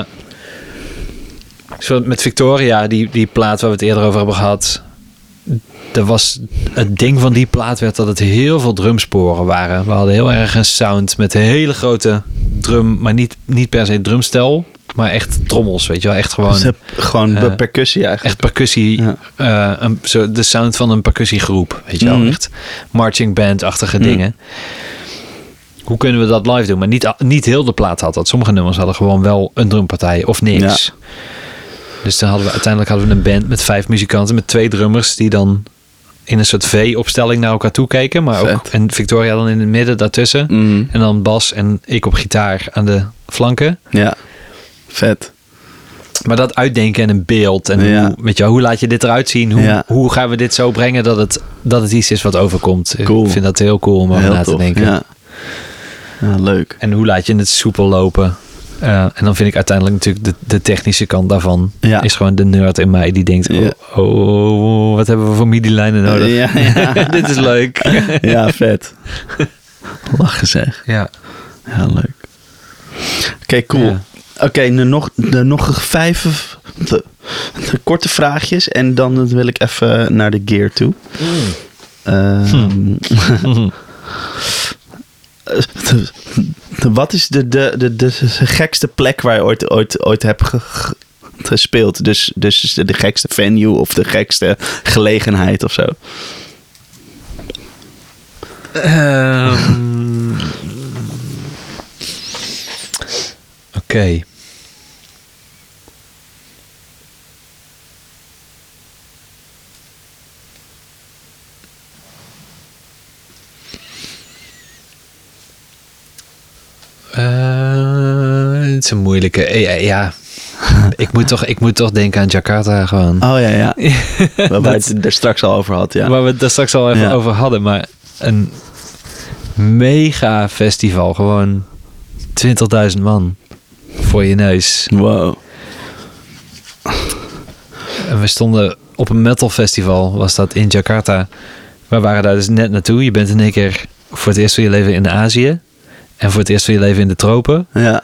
zo met Victoria, die, die plaat waar we het eerder over hebben gehad. Er was, het ding van die plaat werd dat het heel veel drumsporen waren. We hadden heel erg een sound met een hele grote drum, maar niet, niet per se drumstel, maar echt trommels, weet je wel. Echt gewoon, Dus gewoon eh, percussie eigenlijk. echt percussie, Ja. eh, een, zo, de sound van een percussiegroep, weet je wel. Mhm. Echt marching band-achtige Mhm. dingen. Hoe kunnen we dat live doen? Maar niet, niet heel de plaat had dat. Sommige nummers hadden gewoon wel een drumpartij of niks. Dus dan hadden we uiteindelijk hadden we een band met vijf muzikanten met twee drummers die dan in een soort V-opstelling naar elkaar toe keken, maar ook en Victoria dan in het midden daartussen Mhm. en dan Bas en ik op gitaar aan de flanken. Ja. Vet. Maar dat uitdenken en een beeld en Ja. hoe, weet je, wel, hoe laat je dit eruit zien? Hoe, Ja. hoe gaan we dit zo brengen dat het, dat het iets is wat overkomt? Cool. Ik vind dat heel cool om over na te denken. Ja. ja, leuk. En hoe laat je het soepel lopen? Eh, en dan vind ik uiteindelijk natuurlijk de, de technische kant daarvan. Ja. Is gewoon de nerd in mij die denkt: Ja. oh, oh, wat hebben we voor MIDI-lijnen nodig? Ja, ja. Dit is leuk. Ja, vet. Lachen zeg. ja. Ja, leuk. Oké, cool. Oké, nu nog, de, nog vijf de, de korte vraagjes. En dan wil ik even naar de gear toe. Ehm, de- de- wat is de, de, de, de gekste plek waar je ooit, ooit, ooit hebt ge- ge- gespeeld? Dus, dus de, de gekste venue of de gekste gelegenheid of zo? Ehm, Oké. Eh, het is een moeilijke. eh, Ja, ja. ik, moet toch, ik moet toch denken aan Jakarta gewoon. Oh ja, ja. Waar Dat- het er straks al over had, ja. Waar we het daar straks al even Ja. over hadden. Maar een mega festival. Gewoon 20.000 man voor je neus. Wow. En we stonden op een metal festival. Was dat in Jakarta. We waren daar dus net naartoe. Je bent in één keer voor het eerst van je leven in Azië. En voor het eerst van je leven in de tropen. Ja.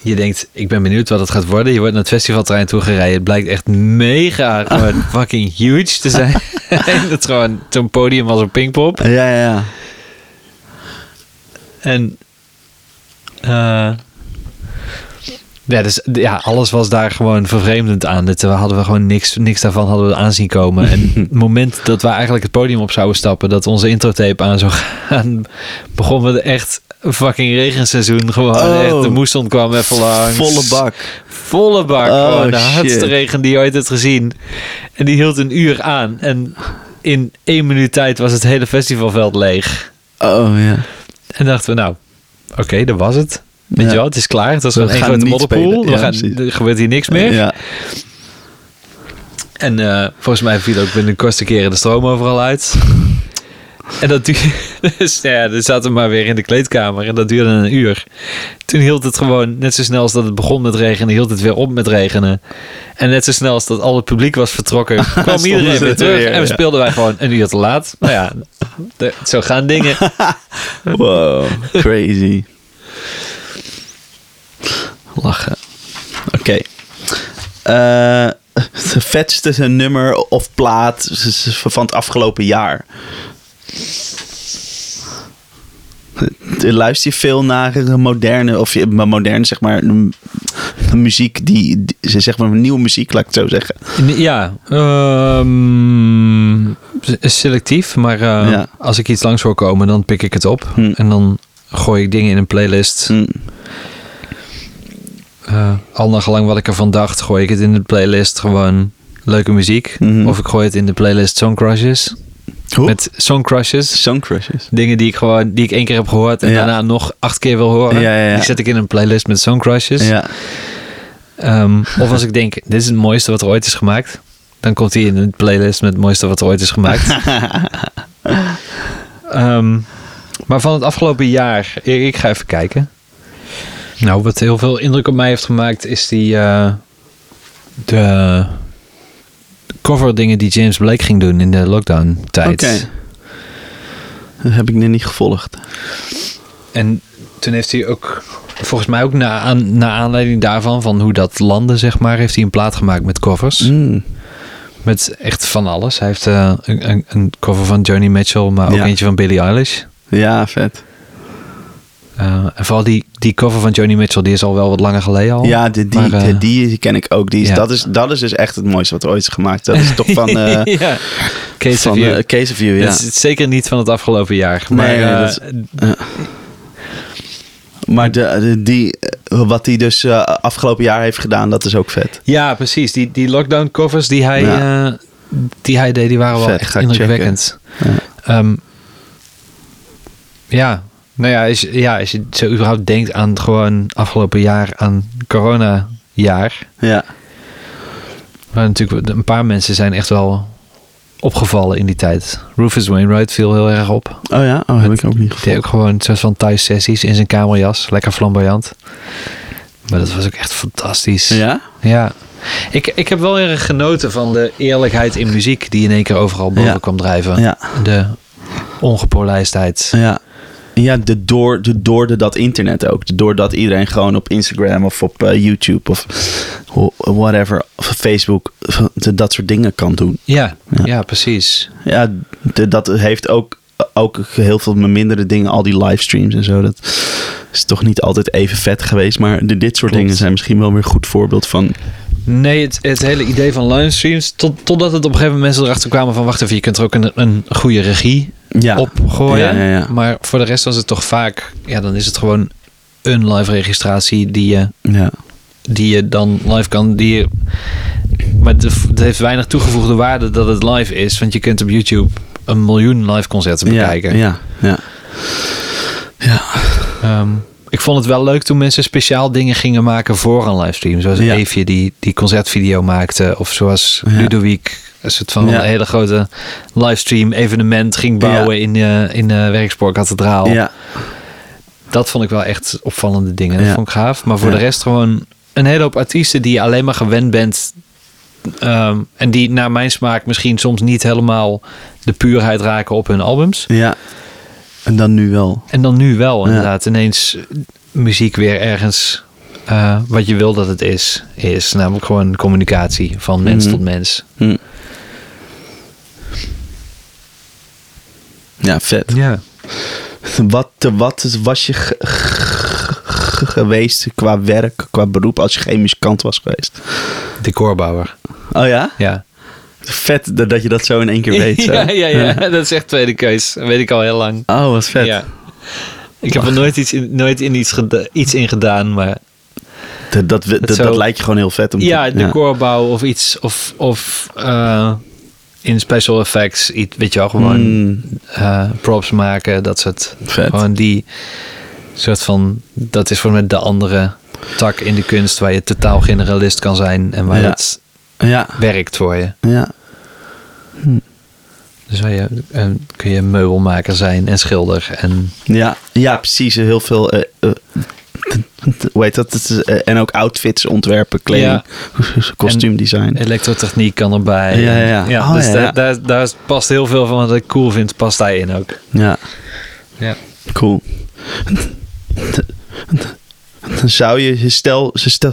Je denkt, ik ben benieuwd wat het gaat worden. Je wordt naar het festivalterrein toe gereden. Het blijkt echt mega gewoon fucking huge te zijn. En het gewoon zo'n podium als een pingpop. Ja, ja, ja. En eh, ja, dus ja, alles was daar gewoon vervreemdend aan. Dit, we hadden we gewoon niks, niks daarvan hadden we aanzien komen. En het moment dat we eigenlijk het podium op zouden stappen, dat onze introtape aan zou gaan, begonnen we echt fucking regenseizoen. Gewoon Oh. echt, de moesson kwam even langs. Volle bak. Volle bak. Oh, gewoon de shit. hardste regen die je ooit hebt gezien. En die hield een uur aan. En in één minuut tijd was het hele festivalveld leeg. Oh ja. En dachten we, nou, oké, dat was het. Weet Ja. je wel, het is klaar. Het was We gaan grote modderpoel. Ja, er gebeurt hier niks meer. Ja. En eh, volgens mij viel ook binnen de kortste keren de stroom overal uit. En dat duurde... Dus ja, dan zaten we maar weer in de kleedkamer. En dat duurde een uur. Toen hield het gewoon, net zo snel als dat het begon met regenen, hield het weer op met regenen. En net zo snel als dat al het publiek was vertrokken, kwam iedereen weer terug. weer, en we ja. speelden wij gewoon een uur te laat. Nou ja, de- zo gaan dingen. Wow. Crazy. Lachen. Oké. Eh, Het vetste nummer of plaat van het afgelopen jaar. Luister je veel naar moderne, of je- moderne zeg maar, muziek die, zeg maar nieuwe muziek, laat ik het zo zeggen. Ja, ehm, selectief. Maar eh, Ja. als ik iets langs hoor komen, dan pik ik het op. Hm. En dan gooi ik dingen in een playlist. Hm. Eh, al naar gelang wat ik ervan dacht, gooi ik het in de playlist. Gewoon leuke muziek. Mhm. Of ik gooi het in de playlist Song Crushes. Hoe? Met Song Crushes. Song Crushes. Dingen die ik gewoon, die ik één keer heb gehoord en Ja. daarna nog acht keer wil horen. Ja, ja, ja. Die zet ik in een playlist met Song Crushes. Ja. Ehm, of als ik denk, dit is het mooiste wat er ooit is gemaakt. Dan komt hij in een playlist met het mooiste wat er ooit is gemaakt. Ehm, maar van het afgelopen jaar, ik ga even kijken. Nou, wat heel veel indruk op mij heeft gemaakt, is die eh, de cover dingen die James Blake ging doen in de lockdown tijd. Oké. Dat heb ik net niet gevolgd. En toen heeft hij ook, volgens mij ook na, aan, na aanleiding daarvan, van hoe dat landde, zeg maar, heeft hij een plaat gemaakt met covers. Mm. Met echt van alles. Hij heeft eh, een, een, cover van Joni Mitchell, maar ook Ja. eentje van Billie Eilish. Ja, vet. Eh, en vooral die, die cover van Joni Mitchell, die is al wel wat langer geleden al. Ja, die, die, Maar, eh, die, ken ik ook. Die is, ja. dat, is, dat is dus echt het mooiste wat er ooit is gemaakt. Dat is toch van, eh ja. Case van of You. eh, Case of You, ja. Dat is zeker niet van het afgelopen jaar. Maar Nee, eh, dat is- Maar de, de- die, eh, wat hij dus eh, afgelopen jaar heeft gedaan, dat is ook vet. ja, precies. Die, die lockdown covers die hij, Ja. eh, die hij deed, die waren wel echt indrukwekkend. Ja. Ehm, ja, nou ja als, je, ja, als je zo überhaupt denkt aan gewoon afgelopen jaar, aan corona jaar. Ja. Maar natuurlijk, een paar mensen zijn echt wel opgevallen in die tijd. Rufus Wainwright viel heel erg op. Oh ja? Oh, heb ik ook niet Die deed ook gewoon een soort van thuis sessies in zijn kamerjas. Lekker flamboyant. Maar dat was ook echt fantastisch. Ja? Ja. Ik, ik heb wel erg genoten van de eerlijkheid in muziek die in één keer overal boven Ja. kwam drijven. Ja. De ongepolijstheid. Ja. Ja, de door, de, door de, dat internet ook. Doordat iedereen gewoon op Instagram of op eh, YouTube of whatever, of Facebook, de- dat soort dingen kan doen. Ja, Ja. ja. precies. Ja, de- dat heeft ook, ook heel veel mindere dingen, al die livestreams en zo. Dat is toch niet altijd even vet geweest. Maar de- dit soort Klopt. dingen zijn misschien wel weer een goed voorbeeld van. Nee, het, het hele idee van livestreams, tot, totdat het op een gegeven moment mensen erachter kwamen van wacht even, je kunt er ook een, een goede regie Ja. opgooien. Ja, ja, ja. Maar voor de rest was het toch vaak... Ja, dan is het gewoon een live registratie die je, die je dan live kan... Die je, maar het, het heeft weinig toegevoegde waarde dat het live is. Want je kunt op YouTube een miljoen live concerten bekijken. Ja, ja. Ja. Ehm, ik vond het wel leuk toen mensen speciaal dingen gingen maken voor een livestream. Zoals Ja. Eefje die, die concertvideo maakte. Of zoals Ja. Ludovic een soort van Ja. een hele grote livestream evenement ging bouwen in, de in de Werkspoorkathedraal. Ja. Dat vond ik wel echt opvallende dingen. Dat vond ik gaaf. Maar voor de rest gewoon een hele hoop artiesten die je alleen maar gewend bent. ehm, en die naar mijn smaak misschien soms niet helemaal de puurheid raken op hun albums. Ja. En dan nu wel. En dan nu wel Ja. inderdaad ineens muziek weer ergens eh, wat je wil dat het is. Is namelijk gewoon communicatie van mens Mhm. tot mens. Hm. Ja, vet. Ja. Wat, wat was je ge- ge- geweest qua werk, qua beroep, als je geen muzikant was geweest? Decorbouwer. Oh ja? Ja. Vet dat je dat zo in één keer weet. Zo. ja, ja, ja. Dat is echt tweede keus. Dat weet ik al heel lang. Oh, wat vet. Ja. Ik heb er nooit iets in, nooit in iets, iets in gedaan, maar Dat, dat, dat, dat, zo- lijkt je gewoon heel vet om te ja, decorbouw of iets of, of eh, in special effects, iets, weet je wel, gewoon Mm, eh, props maken, dat soort. Vet. Gewoon die soort van, dat is voor mij de andere tak in de kunst waar je totaal generalist kan zijn en waar Ja. het ja, werkt voor je. ja. Dus waar je, eh, kun je meubelmaker zijn en schilder en Ja, ja, precies. Heel veel. eh, eh, hoe heet dat? Het is, eh, en ook outfits ontwerpen, kleding, kostuumdesign. elektrotechniek kan erbij. Ja, ja, ja. Oh, dus. Daar, daar past heel veel van wat ik cool vind, past daarin ook. Ja, Ja. cool. Dan zou je, stel, stel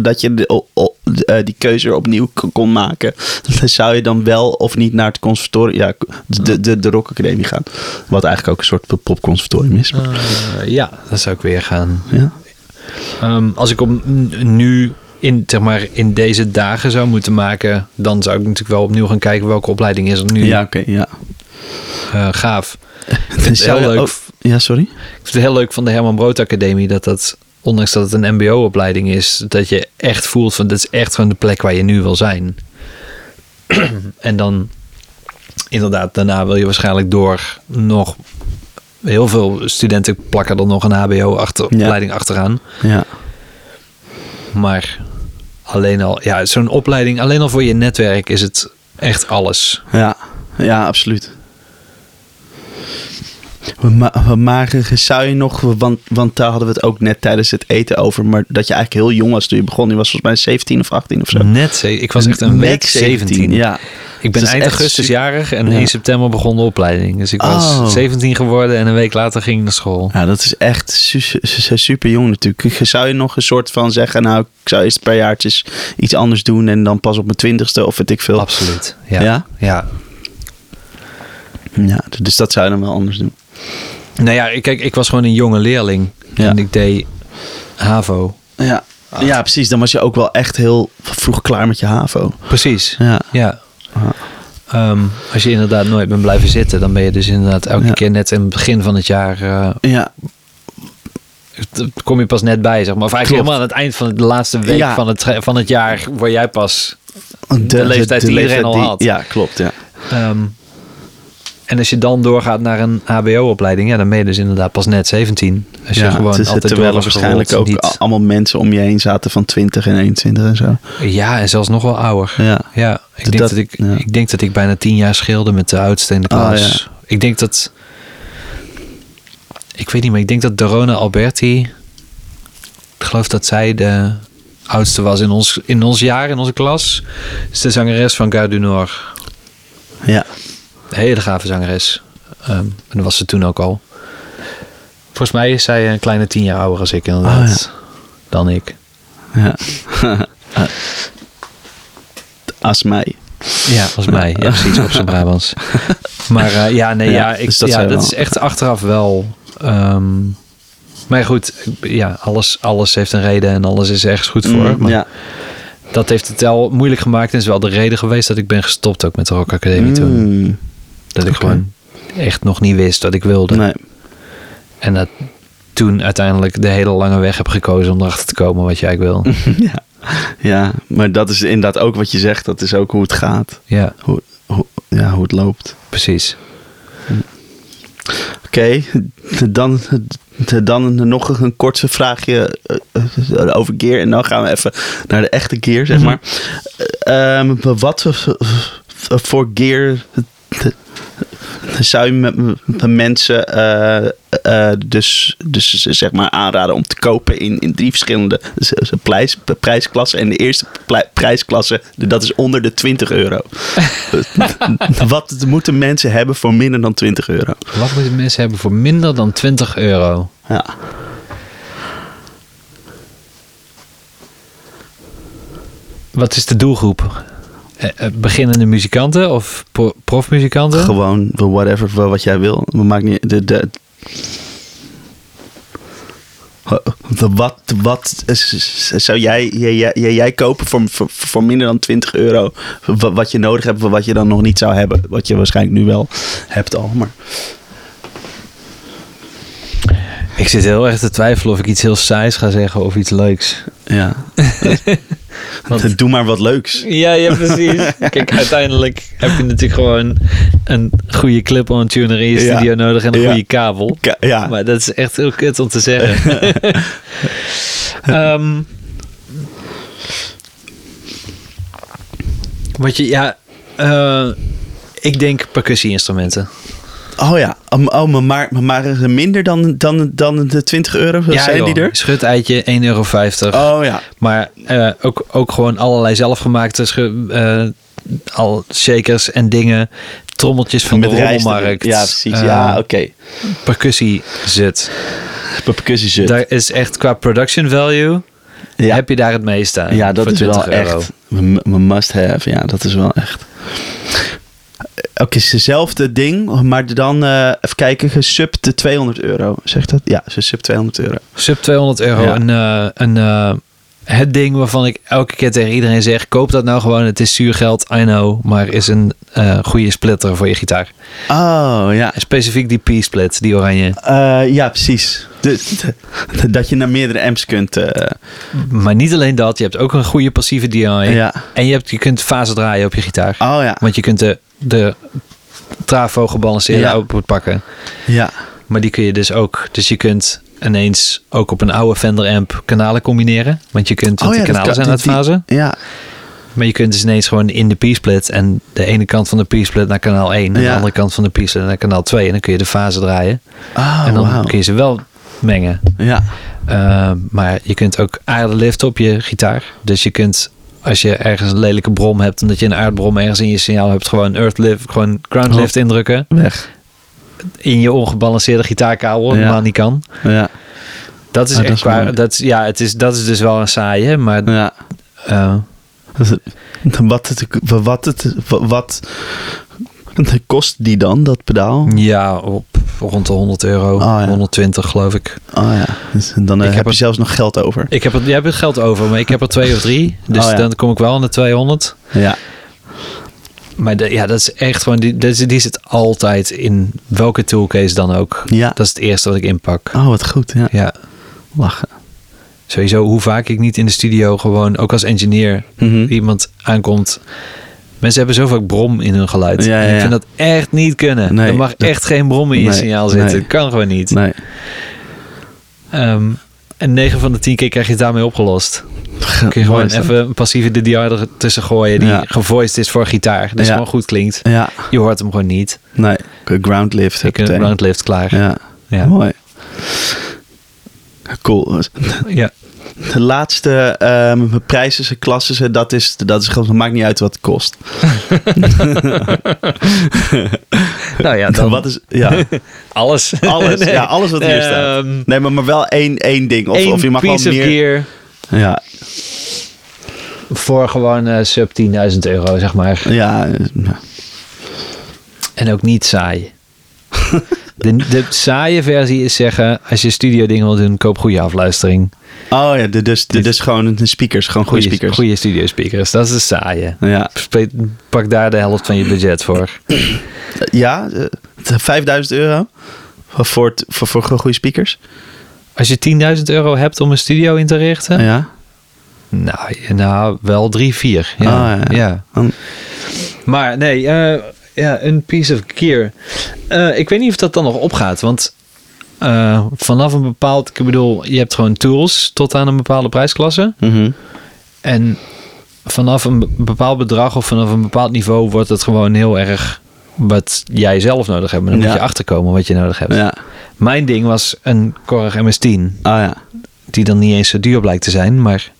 dat je de- o- o- eh, die keuze opnieuw kon maken, dan zou je dan wel of niet naar het conservatorium, ja, de, de, de Rock Academie gaan. Wat eigenlijk ook een soort popconservatorium is. Eh, ja, dan zou ik weer gaan. Ja. Ehm, als ik op n- nu in, zeg maar, in deze dagen zou moeten maken, dan zou ik natuurlijk wel opnieuw gaan kijken welke opleiding is er nu Ja, oké, ja. eh, gaaf. Ik vind het heel leuk. ja, sorry? Ik vind het heel leuk van de Herman Brood Academie dat dat, ondanks dat het een MBO-opleiding is, dat je echt voelt van dit is echt gewoon de plek waar je nu wil zijn. en dan, inderdaad, daarna wil je waarschijnlijk door nog. Heel veel studenten plakken er nog een HBO-opleiding achteraan. Ja. Maar alleen al, ja, zo'n opleiding, alleen al voor je netwerk is het echt alles. Ja, ja, absoluut. Maar, maar zou je nog, want, want daar hadden we het ook net tijdens het eten over, maar dat je eigenlijk heel jong was toen je begon. Je was volgens mij 17 of 18 of zo. Net, ik was echt een Net week 17. Ja. Ik ben eind augustus jarig en Ja. 1 september begon de opleiding. Dus ik was Oh. 17 geworden en een week later ging ik naar school. ja, dat is echt su- su- su- super jong natuurlijk. Zou je nog een soort van zeggen, nou, ik zou eerst paar jaartjes iets anders doen en dan pas op mijn twintigste of weet ik veel. Absoluut. Ja. Ja? ja. Ja, dus dat zou je dan wel anders doen. Nou ja, ik- kijk, ik was gewoon een jonge leerling. Ja. En ik deed HAVO. Ja. ja, precies. Dan was je ook wel echt heel vroeg klaar met je HAVO. Precies. Ja. Ja. Ehm, als je inderdaad nooit bent blijven zitten, dan ben je dus inderdaad elke Ja. keer net in het begin van het jaar. eh, Ja, kom je pas net bij, zeg maar. Of eigenlijk Klopt. helemaal aan het eind van de laatste week Ja. van, het, van het jaar, word jij pas. de, leeftijd die iedereen al die- had. Ja, klopt. Ja. Ehm, en als je dan doorgaat naar een HBO-opleiding, ja, dan ben je dus inderdaad pas net 17. Als je ja, gewoon het is- altijd terwijl er waarschijnlijk ook a- allemaal mensen om je heen zaten van 20 en 21 en zo. niet- Ja, en zelfs nog wel ouder. Ja. Ja, ik, Dat- denk dat, ik, ja. ik denk dat ik bijna tien jaar scheelde met de oudste in de Ah, klas. Ik denk dat... Ik weet niet, maar ik denk dat Dorona Alberti... Ik geloof dat zij de oudste was in ons, in ons jaar, in onze klas. Is de zangeres van Gare du Nord. Ja. Hele gave zangeres. Ehm, en dat was ze toen ook al. Volgens mij is zij een kleine tien jaar ouder als ik inderdaad. Dan ik. ja. Als mij. Ja, volgens mij. Ja, precies, op zijn Brabants. Maar eh, ja, nee, Ja, ja, ik, dus dat ja, dat is echt achteraf wel... ehm, maar goed, ja, alles, alles heeft een reden en alles is ergens goed voor. Mm, maar ja. dat heeft het wel moeilijk gemaakt en is wel de reden geweest dat ik ben gestopt ook met de Rock Academie toen. Dat ik gewoon echt nog niet wist wat ik wilde. Nee. En dat toen uiteindelijk de hele lange weg heb gekozen om erachter te komen wat eigenlijk wil. ja. ja, maar dat is inderdaad ook wat je zegt. Dat is ook hoe het gaat. ja, Hoe, hoe, ja, hoe het loopt. precies. Oké, dan, dan nog een kortste vraagje eh, over gear. En dan gaan we even naar de echte gear, zeg maar. Eh, ehm, wat voor gear zou je met, met mensen eh, eh, dus, dus zeg maar aanraden om te kopen in, in drie verschillende prijs, prijsklassen. En de eerste prijsklasse, dat is onder de 20 euro. Wat moeten mensen hebben voor minder dan 20 euro? Wat moeten mensen hebben voor minder dan 20 euro? Ja. Wat is de doelgroep? Eh, eh, beginnende muzikanten of pro- profmuzikanten? Gewoon whatever wat jij wil. Het maakt niet. De, de, de- wat, wat zou jij, jij, jij, jij kopen voor, voor, voor minder dan 20 euro? Wat, wat je nodig hebt, wat je dan nog niet zou hebben. Wat je waarschijnlijk nu wel hebt al. Maar Ik zit heel erg te twijfelen of ik iets heel saais ga zeggen of iets leuks. ja. Want- Doe maar wat leuks. Ja, ja, precies. Kijk, uiteindelijk heb je natuurlijk gewoon een goede clip-on tuner in je Ja. studio nodig en een Ja. goede kabel. Ka- Ja. Maar dat is echt heel kut om te zeggen. Ehm, wat je, ja, eh, ik denk percussie-instrumenten. Oh ja. Oh, maar, maar, maar minder dan, dan, dan de 20 euro zijn joh, die er? Schuteitje, 1,50 euro. Oh ja. Maar eh, ook, ook gewoon allerlei zelfgemaakte eh, al shakers en dingen. Trommeltjes van de rommelmarkt. Ja, precies. eh, ja, oké. Percussie zit. Percussie zit. Daar is echt qua production value... Ja. heb je daar het meeste aan. Ja, dat is wel 20 euro. echt. Een must have. Ja, dat is wel echt. Oké, is hetzelfde ding, maar dan eh, even kijken, sub de 200 euro. Zegt dat? Ja, ze sub 200 euro. Sub 200 euro. Ja. Een, eh, een, eh, het ding waarvan ik elke keer tegen iedereen zeg... koop dat nou gewoon. Het is zuur geld, I know. Maar is een goede splitter voor je gitaar. Oh ja. Specifiek die P-split, die oranje. Ja, precies. De- de- dat je naar meerdere amps kunt. eh, Maar niet alleen dat. Je hebt ook een goede passieve DI. ja. En je, hebt, je kunt fase draaien op je gitaar. Oh ja. Want je kunt de, de trafo gebalanceerde Ja. output pakken. Ja. Maar die kun je dus ook. Dus je kunt ineens ook op een oude Fender amp kanalen combineren. Want je kunt, want Oh ja, die dat kanalen kan- zijn uit fase. Ja. Maar je kunt dus ineens gewoon in de P-split en de ene kant van de P-split naar kanaal 1 en Ja. de andere kant van de P-split naar kanaal 2. En dan kun je de fase draaien. Oh, en dan kun je ze wel mengen. Ja. Uh, maar je kunt ook aardelift op je gitaar. Dus je kunt, als je ergens een lelijke brom hebt, omdat je een aardbrom ergens in je signaal hebt, gewoon earthlift, gewoon groundlift Oh. indrukken. Weg. In je ongebalanceerde gitaarkabel, Ja. niet kan. Ja. Dat is Ah, echt waar. Dat, is- ja, het is, dat is dus wel een saaie, maar Ja. eh, Wat het, wat het, wat kost die dan, dat pedaal? ja, op rond de 100 euro, Oh, ja. 120 geloof ik. Oh ja, dus dan eh, heb je zelfs nog geld over. Ik heb, het, jij hebt het geld over, maar ik heb er twee of drie. Dus Oh, ja. dan kom ik wel aan de 200. Ja. Maar de, ja, dat is echt gewoon, die, die zit altijd in welke toolcase dan ook. Ja. Dat is het eerste wat ik inpak. Oh, wat goed. Ja. Ja, Lachen. sowieso hoe vaak ik niet in de studio gewoon, ook als engineer, Mhm. iemand aankomt. Mensen hebben zo vaak brom in hun geluid. Ja, ja, Ik vind dat echt niet kunnen. Nee, er mag dat- echt geen brom in je Nee, signaal zitten. nee. Dat kan gewoon niet. Nee. Ehm, en 9 van de 10 keer krijg je het daarmee opgelost. Dan kun je gewoon even een passieve DDR er tussen gooien die gevoiced is voor gitaar. Dus gewoon goed klinkt. Ja. Je hoort hem gewoon niet. Nee. Ground lift. Ik heb een groundlift klaar. Ja. Ja. Mooi. Cool. Ja. De laatste ehm prijzen, klassen, dat is, dat is, dat maakt niet uit wat het kost. Nou ja, dan Wat is, ja, alles. alles. Ja, alles wat hier staat. Ehm, Nee, maar, maar wel één, één ding. Of, één of je mag wel meer. gear Ja, voor gewoon eh, sub 10.000 euro, zeg maar. ja, ja. En ook niet saai. De, de saaie versie is zeggen, als je studio dingen wil doen, koop goede afluistering. Oh ja, de, dus, de, dus gewoon de speakers. Gewoon goede speakers. Goede studio speakers. Dat is de saaie. Ja, Pak daar de helft van je budget voor. ja 5000 euro voor, voor, voor goede speakers. Als je 10.000 euro hebt om een studio in te richten, Ja. nou, nou, wel drie, vier. Ja, Ah, ja. Maar nee, eh, ja, een piece of gear. Eh, ik weet niet of dat dan nog opgaat, want eh, vanaf een bepaald, ik bedoel, je hebt gewoon tools tot aan een bepaalde prijsklasse. Mhm. En vanaf een be- bepaald bedrag of vanaf een bepaald niveau wordt het gewoon heel erg wat jij zelf nodig hebt. Maar dan Ja. moet je achterkomen wat je nodig hebt. Ja. Mijn ding was een Korg MS-10, Ah ja. die dan niet eens zo duur blijkt te zijn, maar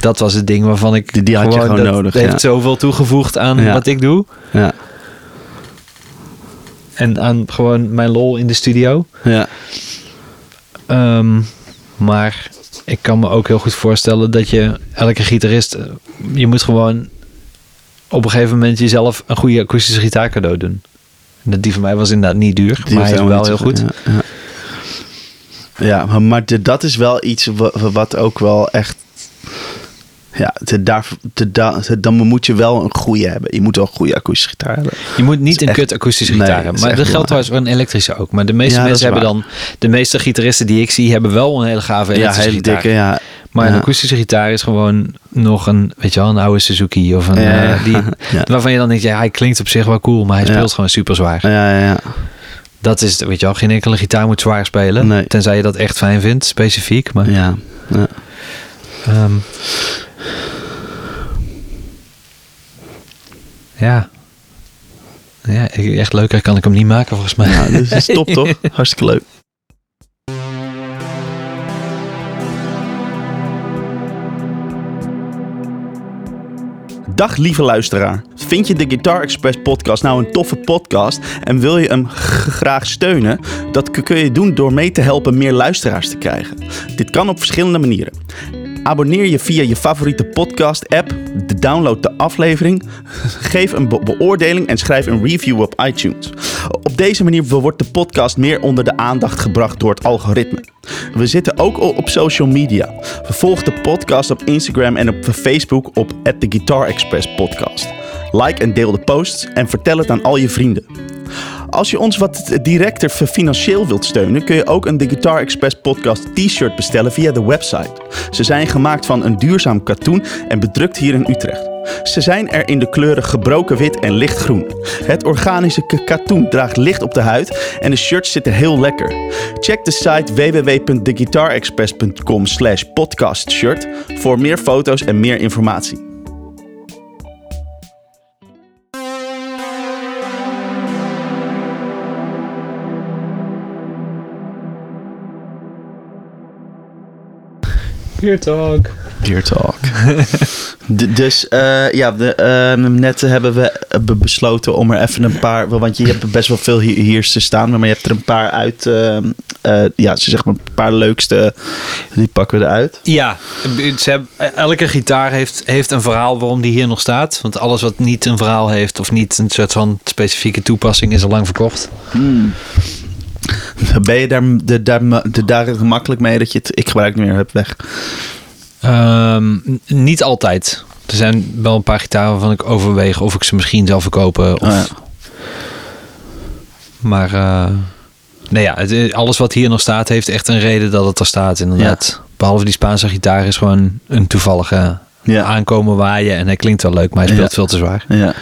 dat was het ding waarvan ik Die- die had je gewoon dat nodig, heeft ja. zoveel toegevoegd aan wat ik doe Ja. En aan gewoon mijn lol in de studio. Ja. Ehm, maar ik kan me ook heel goed voorstellen dat je elke gitarist, eh, je moet gewoon op een gegeven moment jezelf een goede akoestische gitaar cadeau doen. Die van mij was inderdaad niet duur, Die maar hij is wel heel goed. Ja, ja. Ja, maar- dat is wel iets wa- wat ook wel echt. Ja, de, daar, da- de- dan moet je wel een goede hebben. Je moet wel een goede akoestische gitaar hebben. Je moet niet een echt- kut akoestische gitaar hebben. Maar dat geldt trouwens voor een elektrische ook. Maar de meeste Ja, mensen hebben dan... De meeste gitaristen die ik zie hebben wel een hele gave Ja, elektrische hele gitaar. dikke, ja. Maar een Ja. akoestische gitaar is gewoon nog een, weet je wel, een oude Suzuki of een Ja, eh, die, ja. waarvan je dan denkt, ja, hij klinkt op zich wel cool, maar hij Ja. speelt gewoon super zwaar. Ja, ja, ja. Dat is, weet je wel, geen enkele gitaar moet zwaar spelen, Nee. tenzij je dat echt fijn vindt, specifiek. Maar ja. ja. Ja, ja, echt leuker kan ik hem niet maken volgens mij. Ja, dus is top toch? Hartstikke leuk. Dag lieve luisteraar. Vind je de Guitar Express podcast nou een toffe podcast en wil je hem graag steunen? Dat kun je doen door mee te helpen meer luisteraars te krijgen. Dit kan op verschillende manieren. Abonneer je via je favoriete podcast-app, download de aflevering, geef een be- beoordeling en schrijf een review op iTunes. Op deze manier wordt de podcast meer onder de aandacht gebracht door het algoritme. We zitten ook op social media. Volg de podcast op Instagram en op Facebook op The Guitar Express Podcast. Like en deel de posts en vertel het aan al je vrienden. Als je ons wat directer financieel wilt steunen, kun je ook een The Guitar Express podcast t-shirt bestellen via de website. Ze zijn gemaakt van een duurzaam katoen en bedrukt hier in Utrecht. Ze zijn er in de kleuren gebroken wit en lichtgroen. Het organische katoen draagt licht op de huid en de shirts zitten heel lekker. Check de site www.theguitarexpress.com slash podcastshirt voor meer foto's en meer informatie. Gear Talk. Dear Talk. Dus eh, ja, de, eh, net hebben we eh, be- besloten om er even een paar... Want je hebt best wel veel hier, hier te staan, maar je hebt er een paar uit... eh, eh, ja, ze zeg maar een paar leukste, die pakken we eruit. Ja, ze hebben, elke gitaar heeft, heeft een verhaal waarom die hier nog staat. Want alles wat niet een verhaal heeft of niet een soort van specifieke toepassing is al lang verkocht. Ben je daar, de, daar, de, daar gemakkelijk mee dat je het... Ik gebruik niet meer, heb weg. Ehm, niet altijd. Er zijn wel een paar gitaren waarvan ik overweeg of ik ze misschien zal verkopen. Of... Oh ja. Maar eh, nee, ja, het, alles wat hier nog staat heeft echt een reden dat het er staat inderdaad. Behalve die Spaanse gitaar is gewoon een toevallige Ja. aankomen waaien. En hij klinkt wel leuk, maar hij speelt veel te zwaar. Ja.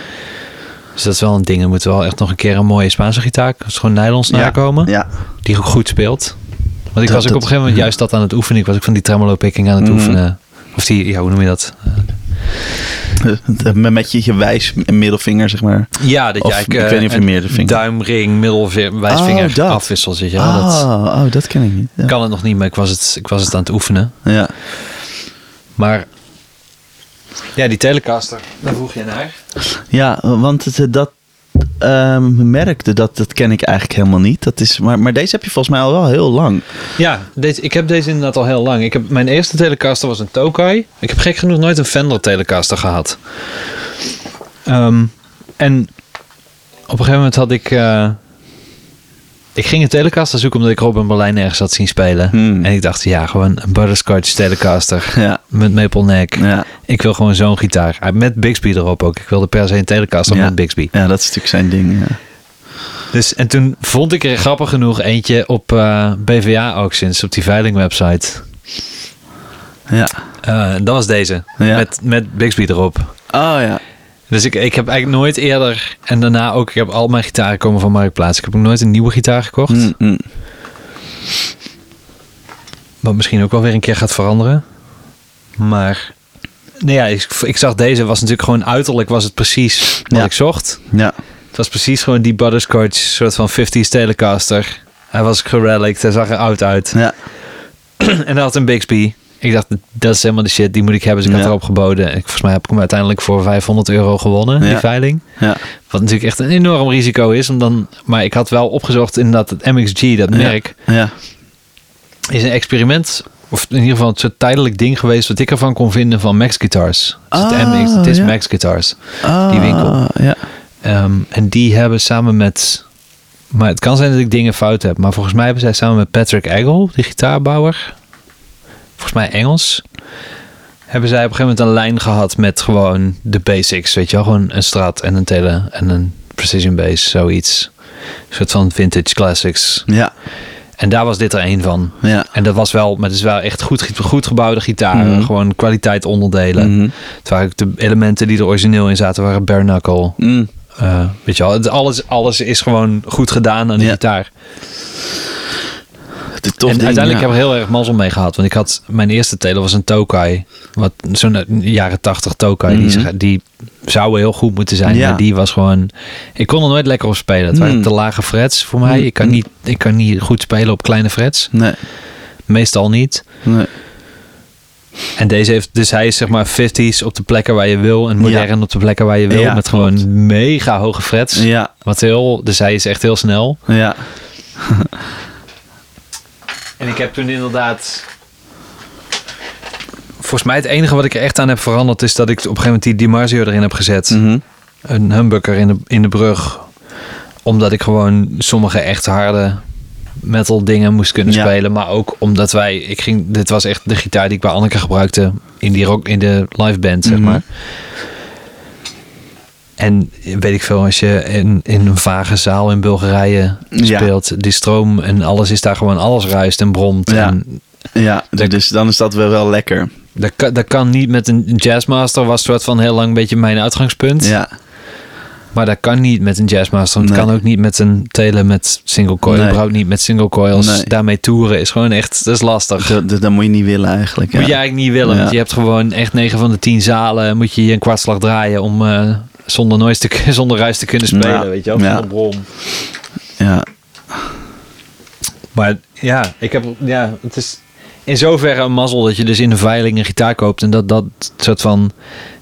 Dus dat is wel een ding. Er moet wel echt nog een keer een mooie Spaanse gitaar. Is gewoon nylons Ja. nakomen. Ja. Die ook goed speelt. Want ik Dat- was ook op een gegeven moment juist dat aan het oefenen. Ik was ook van die tremolo picking aan het Mhm. oefenen. Of die, ja, hoe noem je dat? Met je, wijs en middelvinger, zeg maar. Ja, dat je ik weet niet of je vingers- duimring, middelvinger, wijsvinger Oh, dat. afwisselt. Weet je wel. Dat oh, oh, dat ken ik niet. Ja. kan het nog niet, maar ik was het, ik was het aan het oefenen. ja. Maar ja, die Telecaster, daar vroeg je naar. Ja, want het, dat ehm merkte, dat, dat ken ik eigenlijk helemaal niet. Dat is, maar, maar deze heb je volgens mij al wel heel lang. Ja, deze, ik heb deze inderdaad al heel lang. Ik heb, mijn eerste Telecaster was een Tokai. Ik heb gek genoeg nooit een Fender Telecaster gehad. Ehm, en op een gegeven moment had ik... eh, ik ging een Telecaster zoeken omdat ik Robin Berlijn ergens had zien spelen. Hmm. En ik dacht, ja, gewoon een Butterscotch Telecaster. Ja. Met maple neck. Ja. Ik wil gewoon zo'n gitaar. Ah, Met Bixby erop ook. Ik wilde per se een Telecaster Ja. met Bixby. ja, dat is natuurlijk zijn ding. Ja. Dus, en toen vond ik er grappig genoeg eentje op eh, BVA Auctions, op die veilingwebsite. Ja. Eh, dat was deze, met, met Bixby erop. Oh ja. Dus ik, ik heb eigenlijk nooit eerder, en daarna ook, ik heb al mijn gitaren komen van Marktplaats. Ik heb ook nooit een nieuwe gitaar gekocht. Mm, mm. Wat misschien ook wel weer een keer gaat veranderen. Maar, nee ja, ik, ik zag deze, was natuurlijk gewoon uiterlijk, was het precies wat Ja. ik zocht. Ja. Het was precies gewoon die butterscotch, soort van 50s Telecaster. Hij was gerelict, hij zag er oud uit. Ja. en hij had een Bixby. Ik dacht, dat is helemaal de shit, die moet ik hebben. Dus ik had erop geboden. En volgens mij heb ik hem uiteindelijk voor 500 euro gewonnen, die veiling. Ja. Wat natuurlijk echt een enorm risico is. Om dan, maar ik had wel opgezocht inderdaad het MXG, dat merk, Ja. is een experiment. Of in ieder geval een soort tijdelijk ding geweest wat ik ervan kon vinden van Max Guitars. Dus het, Ah, MX, het is ja. Max Guitars. Ah, Die winkel. Ja. Ehm, en die hebben samen met. Maar het kan zijn dat ik dingen fout heb. Maar volgens mij hebben zij samen met Patrick Eggle, die gitaarbouwer. Volgens mij Engels. Hebben zij op een gegeven moment een lijn gehad met gewoon de basics. Weet je wel? Gewoon een strat en een tele en een precision bass, zoiets. Een soort van vintage classics. Ja. En daar was dit er één van. Ja. En dat was wel, maar het is wel echt goed, goed gebouwde gitaren. Mhm. Gewoon kwaliteit onderdelen. Mhm. Het waren de elementen die er origineel in zaten, waren bare knuckle. Mm. Eh, weet je wel, het, alles, alles is gewoon goed gedaan aan de Ja. gitaar. Tof en ding, uiteindelijk ja. heb ik er heel erg mazzel mee gehad. Want ik had mijn eerste tele was een Tokai. Wat zo'n eh, jaren 80 Tokai. die, Mhm. die zou heel goed moeten zijn. Ja. Maar die was gewoon. Ik kon er nooit lekker op spelen. Het waren Mhm. te lage frets voor mij. Mhm. Ik kan, niet, ik kan niet goed spelen op kleine frets. Nee. Meestal niet. Nee. En deze heeft, dus hij is zeg maar 50s op de plekken waar je wil. En modern op de plekken waar je wil. Ja, met gewoon mega hoge frets. Ja. Wat heel, dus hij is echt heel snel. Ja. En ik heb toen inderdaad. Volgens mij het enige wat ik er echt aan heb veranderd is dat ik op een gegeven moment die DiMarzio erin heb gezet. Mhm. Een humbucker in de, in de brug. Omdat ik gewoon sommige echt harde metal dingen moest kunnen Ja. spelen. Maar ook omdat wij, ik ging, dit was echt de gitaar die ik bij Anneke gebruikte in, die rock, in de live band, zeg Mhm. maar. En weet ik veel, als je in, in een vage zaal in Bulgarije Ja. speelt, die stroom en alles is daar gewoon, alles ruist en bromt. Ja. En Ja, dus dan is dat wel, wel lekker. dat, kan, dat kan niet met een Jazzmaster, was soort van heel lang een beetje mijn uitgangspunt. Ja. Maar dat kan niet met een Jazzmaster. Het Nee. kan ook niet met een tele met single coil. Nee. Überhaupt niet met single coils. Nee. Daarmee toeren is gewoon echt, dat is lastig. Dat, dat, dat moet je niet willen eigenlijk. Moet je eigenlijk niet willen. Ja. Want je hebt gewoon echt 9 van de 10 zalen. Moet je je een kwartslag draaien om eh, zonder, noise te, zonder ruis te kunnen spelen. Ja. Weet je wel, Ja. zonder brom. Ja. Maar ja, ik heb, ja, het is in zoverre een mazzel dat je dus in de veiling een gitaar koopt. En dat dat soort van,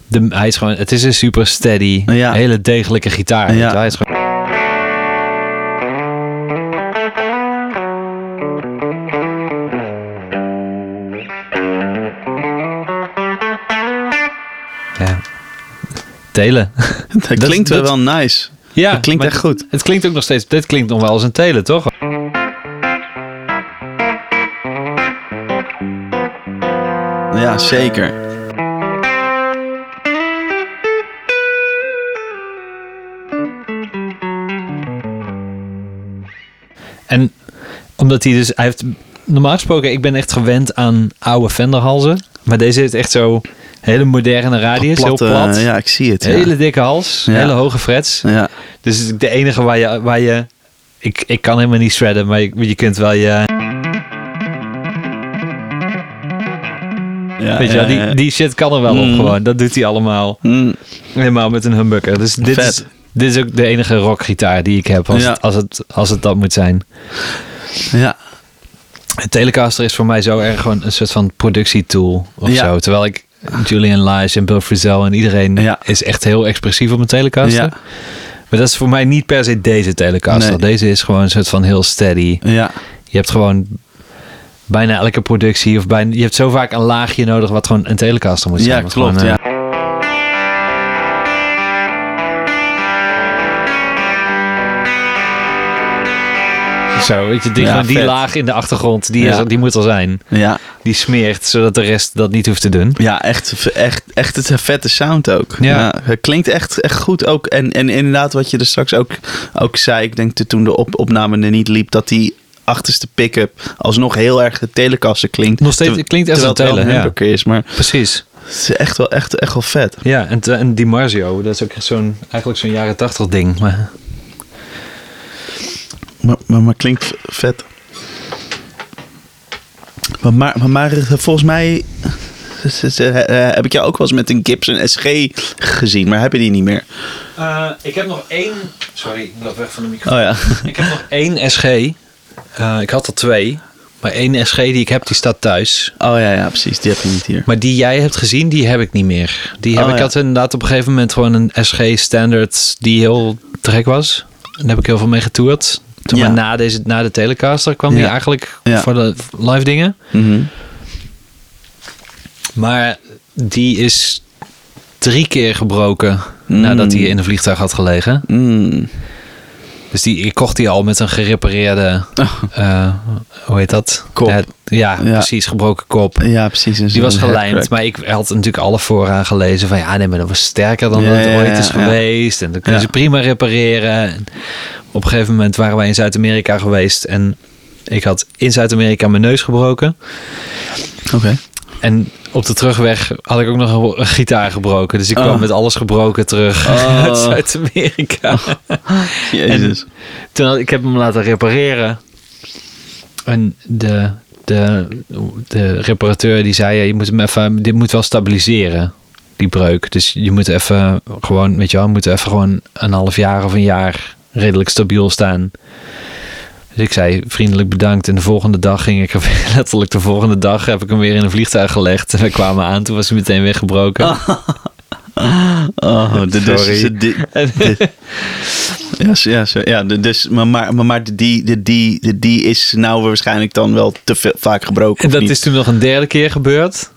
de, hij is gewoon, het is een super steady, hele degelijke gitaar. Hij is gewoon, Telen. Dat, klinkt wel dat- wel nice. Ja, Dat klinkt echt goed. Het klinkt ook nog steeds. Dit klinkt nog wel als een telen, toch? Ja, zeker. En omdat hij dus, hij heeft normaal gesproken, ik ben echt gewend aan oude Fenderhalzen, maar deze heeft echt zo hele moderne radius, Platte, heel plat, Ja, ik zie het. Ja. hele dikke hals, Ja. hele hoge frets. Ja. Dus de enige waar je, waar je, ik, ik kan helemaal niet shredden, maar je, je kunt wel je, Ja, weet je wel, die, die shit kan er wel Mm. op gewoon. Dat doet hij allemaal, Mm, helemaal met een humbucker. Dus dit Vet. is, dit is ook de enige rockgitaar die ik heb, als, het, als, het, als het dat moet zijn. ja. Telecaster is voor mij zo erg gewoon een soort van productietool of Ja. zo. Terwijl ik Julian Lais en Bill Frisell en iedereen Ja. is echt heel expressief op mijn Telecaster. Ja. Maar dat is voor mij niet per se deze Telecaster. Nee. Deze is gewoon een soort van heel steady. Ja. Je hebt gewoon bijna elke productie of bijna, je hebt zo vaak een laagje nodig wat gewoon een Telecaster moet zijn. Ja, klopt. gewoon, Ja. Zo. Weet je, Ja, gewoon die vet. laag in de achtergrond, die, is, Ja. die moet er zijn. Ja, Die smeert, zodat de rest dat niet hoeft te doen. ja echt, echt, echt het vette sound ook. Ja. het klinkt echt, echt goed ook. En, en inderdaad, wat je er straks ook, ook zei, ik denk toen de op, opname er niet liep, dat die achterste pick-up alsnog heel erg de telekassen klinkt. Nog steeds, het klinkt echt wel tele, ja. is, maar Precies. het is echt wel, echt, echt wel vet. Ja, en, te- en die Marzio, dat is ook zo'n, eigenlijk zo'n jaren tachtig ding. Maar Maar, maar, maar klinkt vet. Maar, maar, volgens mij heb ik jou ook wel eens met een Gibson SG gezien, maar heb je die niet meer? Eh, ik heb nog één. Sorry, ik loop weg van de microfoon. Oh ja. Ik heb nog één SG. Eh, ik had er twee. Maar één SG die ik heb, die staat thuis. Oh ja, ja, precies. Die heb je niet hier. Maar die jij hebt gezien, die heb ik niet meer. Die heb Oh, ik ja. had inderdaad op een gegeven moment gewoon een SG standard die heel trek was. En daar heb ik heel veel mee getoerd. Toen Ja. maar na, deze, na de Telecaster kwam die eigenlijk voor de live dingen. Mhm. Maar die is drie keer gebroken Mm. nadat hij in een vliegtuig had gelegen. Mm. Dus die, ik kocht die al met een gerepareerde, eh, hoe heet dat? Kop. Ja, ja, Ja. precies, gebroken kop. Ja, precies. Die was gelijmd, maar ik had natuurlijk alle vooraan gelezen van ja, nee, maar dat was sterker dan Ja, dat het ooit is geweest. En dan kunnen ze prima repareren. En op een gegeven moment waren wij in Zuid-Amerika geweest en ik had in Zuid-Amerika mijn neus gebroken. Oké. En op de terugweg had ik ook nog een, gitaar gebroken. Dus ik kwam Oh. met alles gebroken terug Oh. uit Zuid-Amerika. Jezus. Toen had, ik heb hem laten repareren. En de, de, de reparateur die zei, ja, je moet hem even, dit moet wel stabiliseren, die breuk. Dus je moet even gewoon, weet je wel, moet even gewoon een half jaar of een jaar redelijk stabiel staan. Dus ik zei vriendelijk bedankt. En de volgende dag ging ik er weer, letterlijk de volgende dag heb ik hem weer in een vliegtuig gelegd. En we kwamen aan, toen was hij meteen weggebroken. Oh, de, dus, Sorry. de- de- de- ja, ja, ja, de- dus, maar, maar, maar, de, die, de, die, de, die is nou waarschijnlijk dan wel te veel, vaak gebroken. En dat is toen nog een derde keer gebeurd.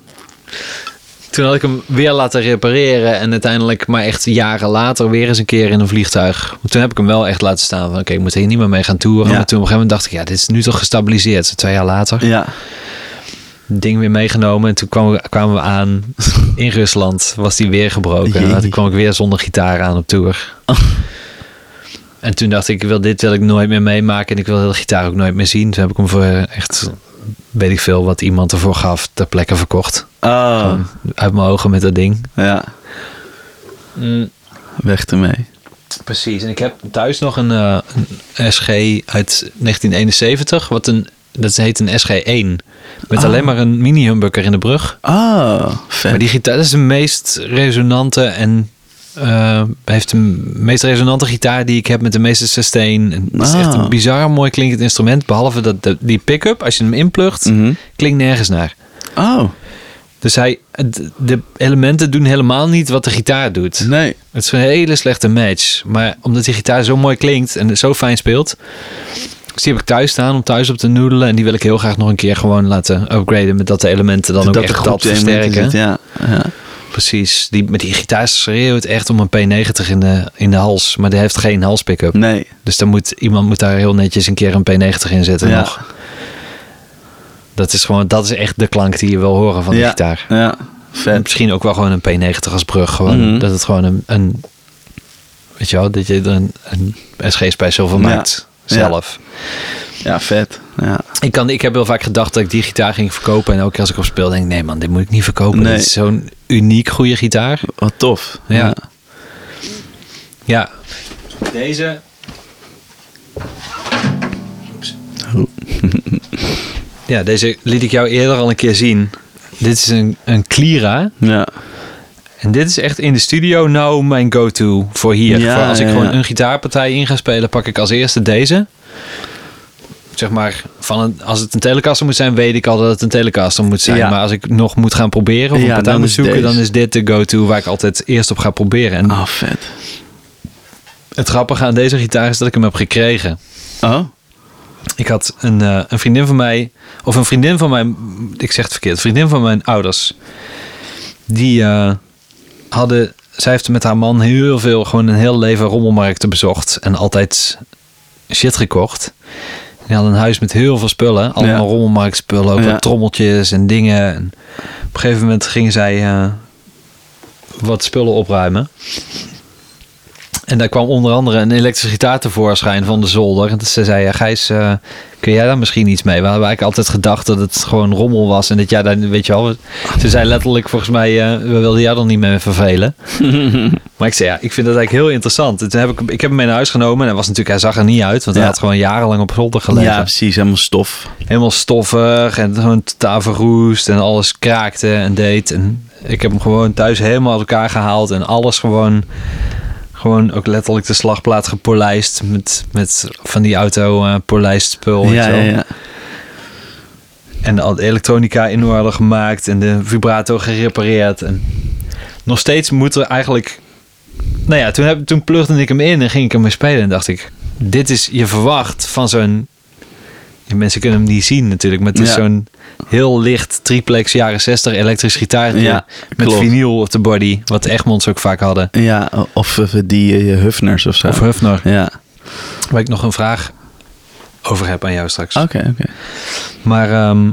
Toen had ik hem weer laten repareren. En uiteindelijk, maar echt jaren later, weer eens een keer in een vliegtuig. Toen heb ik hem wel echt laten staan. Van oké, ik moet hier niet meer mee gaan toeren. Ja. Maar toen op een gegeven moment dacht ik, ja, dit is nu toch gestabiliseerd. Twee jaar later. Ja. Ding weer meegenomen. En toen kwamen we, kwamen we aan in Rusland. Was die weer gebroken. En Jee. toen kwam ik weer zonder gitaar aan op tour. En toen dacht ik, ik wil, dit wil ik nooit meer meemaken. En ik wil de gitaar ook nooit meer zien. Toen heb ik hem voor echt, weet ik veel, wat iemand ervoor gaf, ter plekke verkocht. Oh, Gewoon uit mijn ogen met dat ding. ja. Weg ermee. Precies. En ik heb thuis nog een, eh, een SG uit 1971. Wat een, dat heet een SG1. Met Oh. alleen maar een mini humbucker in de brug. Oh, vet. Maar die gitaar dat is de meest resonante en eh, heeft de meest resonante gitaar die ik heb met de meeste sustain. Het is echt Ah. een bizar mooi klinkend instrument. Behalve dat de- die pick-up, als je hem inplugt, Mhm. klinkt nergens naar. Oh, Dus hij, de elementen doen helemaal niet wat de gitaar doet. nee. Het is een hele slechte match. Maar omdat die gitaar zo mooi klinkt en zo fijn speelt. Dus die heb ik thuis staan om thuis op te noedelen. En die wil ik heel graag nog een keer gewoon laten upgraden. Met dat de elementen dan ook echt dat versterken. zit, Ja. ja. Precies. Die, met die gitaar schreeuwt echt om een P90 in de, in de hals. Maar die heeft geen halspick-up. Nee. Dus dan moet, iemand moet daar heel netjes een keer een P90 in zetten Ja. nog. Dat is gewoon, dat is echt de klank die je wil horen van de ja. gitaar. Ja, vet. misschien ook wel gewoon een P90 als brug. Gewoon Mhm. dat het gewoon een, een weet je wel, dat je er een, een SG special van maakt. Ja. Zelf. Ja, vet. Ja. Ik, kan, ik heb heel vaak gedacht dat ik die gitaar ging verkopen. En elke keer als ik op speel denk ik, nee man, dit moet ik niet verkopen. Nee. Dit is zo'n uniek goede gitaar. Wat tof. Ja. Ja. Deze. Ja, deze liet ik jou eerder al een keer zien. Dit is een, een Clira. Ja. En dit is echt in de studio nou mijn go-to voor hier. Ja, voor als ik ja, gewoon ja. een gitaarpartij in ga spelen, pak ik als eerste deze. Zeg maar, van een, als het een Telecaster moet zijn, weet ik al dat het een Telecaster moet zijn. Ja. Maar als ik nog moet gaan proberen of Ja, een partij moet zoeken, deze. dan is dit de go-to waar ik altijd eerst op ga proberen. En Oh, vet. het grappige aan deze gitaar is dat ik hem heb gekregen. Oh? Ik had een, eh, een vriendin van mij, of een vriendin van mijn, ik zeg het verkeerd, vriendin van mijn ouders. Die eh, hadden, zij heeft met haar man heel veel, gewoon een heel leven rommelmarkten bezocht. En altijd shit gekocht. Die had een huis met heel veel spullen. Allemaal Ja. rommelmarktspullen. Ook Ja. wat trommeltjes en dingen. En op een gegeven moment gingen zij eh, wat spullen opruimen. En daar kwam onder andere een elektrische gitaar tevoorschijn van de zolder. En ze zei, ja, Gijs, eh, kun jij daar misschien iets mee? We hebben eigenlijk altijd gedacht dat het gewoon rommel was. En dat jij daar, weet je wel... Ze zei letterlijk volgens mij, eh, we wilden jou dan niet mee vervelen. maar ik zei, ja, ik vind dat eigenlijk heel interessant. En toen heb ik, ik heb hem mee naar huis genomen. En hij, was natuurlijk, hij zag er niet uit, want hij had gewoon jarenlang op zolder gelegen. Ja, precies. Helemaal stof. Helemaal stoffig en gewoon totaal verroest. En alles kraakte en deed. En ik heb hem gewoon thuis helemaal uit elkaar gehaald. En alles gewoon... Gewoon ook letterlijk de slagplaat gepolijst met, met van die auto eh polijst spul. weet Ja, ja, wel. ja. En al de elektronica in orde gemaakt en de vibrato gerepareerd. En nog steeds moet er eigenlijk... Nou ja, toen, heb, toen plugde ik hem in en ging ik ermee spelen. En dacht ik, dit is je verwacht van zo'n... Mensen kunnen hem niet zien natuurlijk, maar het is Ja. zo'n heel licht triplex jaren 60 elektrisch gitaartje Ja, met klopt. vinyl op de body. Wat Egmonds ook vaak hadden. Ja, of eh, die eh, Hufners of zo. Of Hufner. Ja. Waar ik nog een vraag over heb aan jou straks. Oké, oké. Maar ehm,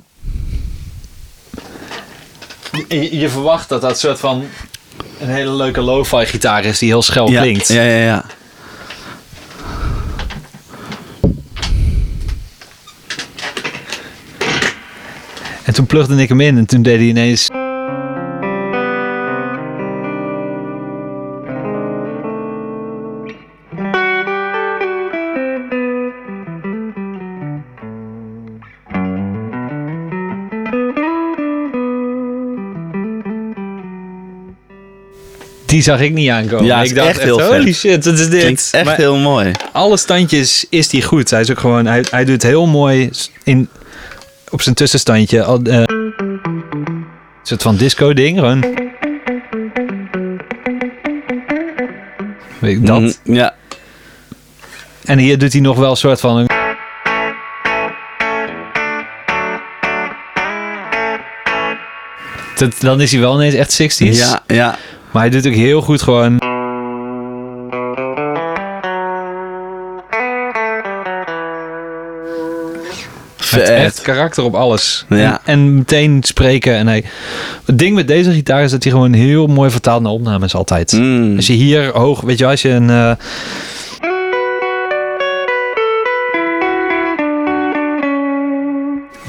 je, je verwacht dat dat soort van een hele leuke lo-fi gitaar is die heel schel Ja, klinkt. ja, ja, ja. Toen plugde ik hem in en toen deed hij ineens... Die zag ik niet aankomen. Ja, ik dacht echt heel holy vet. shit, wat is dit? Klinkt echt Maar- heel mooi. alle standjes is hij goed. Hij is ook gewoon, hij, hij doet heel mooi in, op zijn tussenstandje. al, eh, een soort van disco ding, gewoon. Weet ik dat. Mhm, Ja. En hier doet hij nog wel een soort van. Een... Dat, dan is hij wel ineens echt 60s. Ja, ja. Maar hij doet ook heel goed gewoon. Heeft echt Vet. karakter op alles. Ja. En, en meteen spreken. En hij, het ding met deze gitaar is dat hij gewoon heel mooi vertaalt naar opnames altijd. Mm. Als je hier hoog, weet je als je een... eh,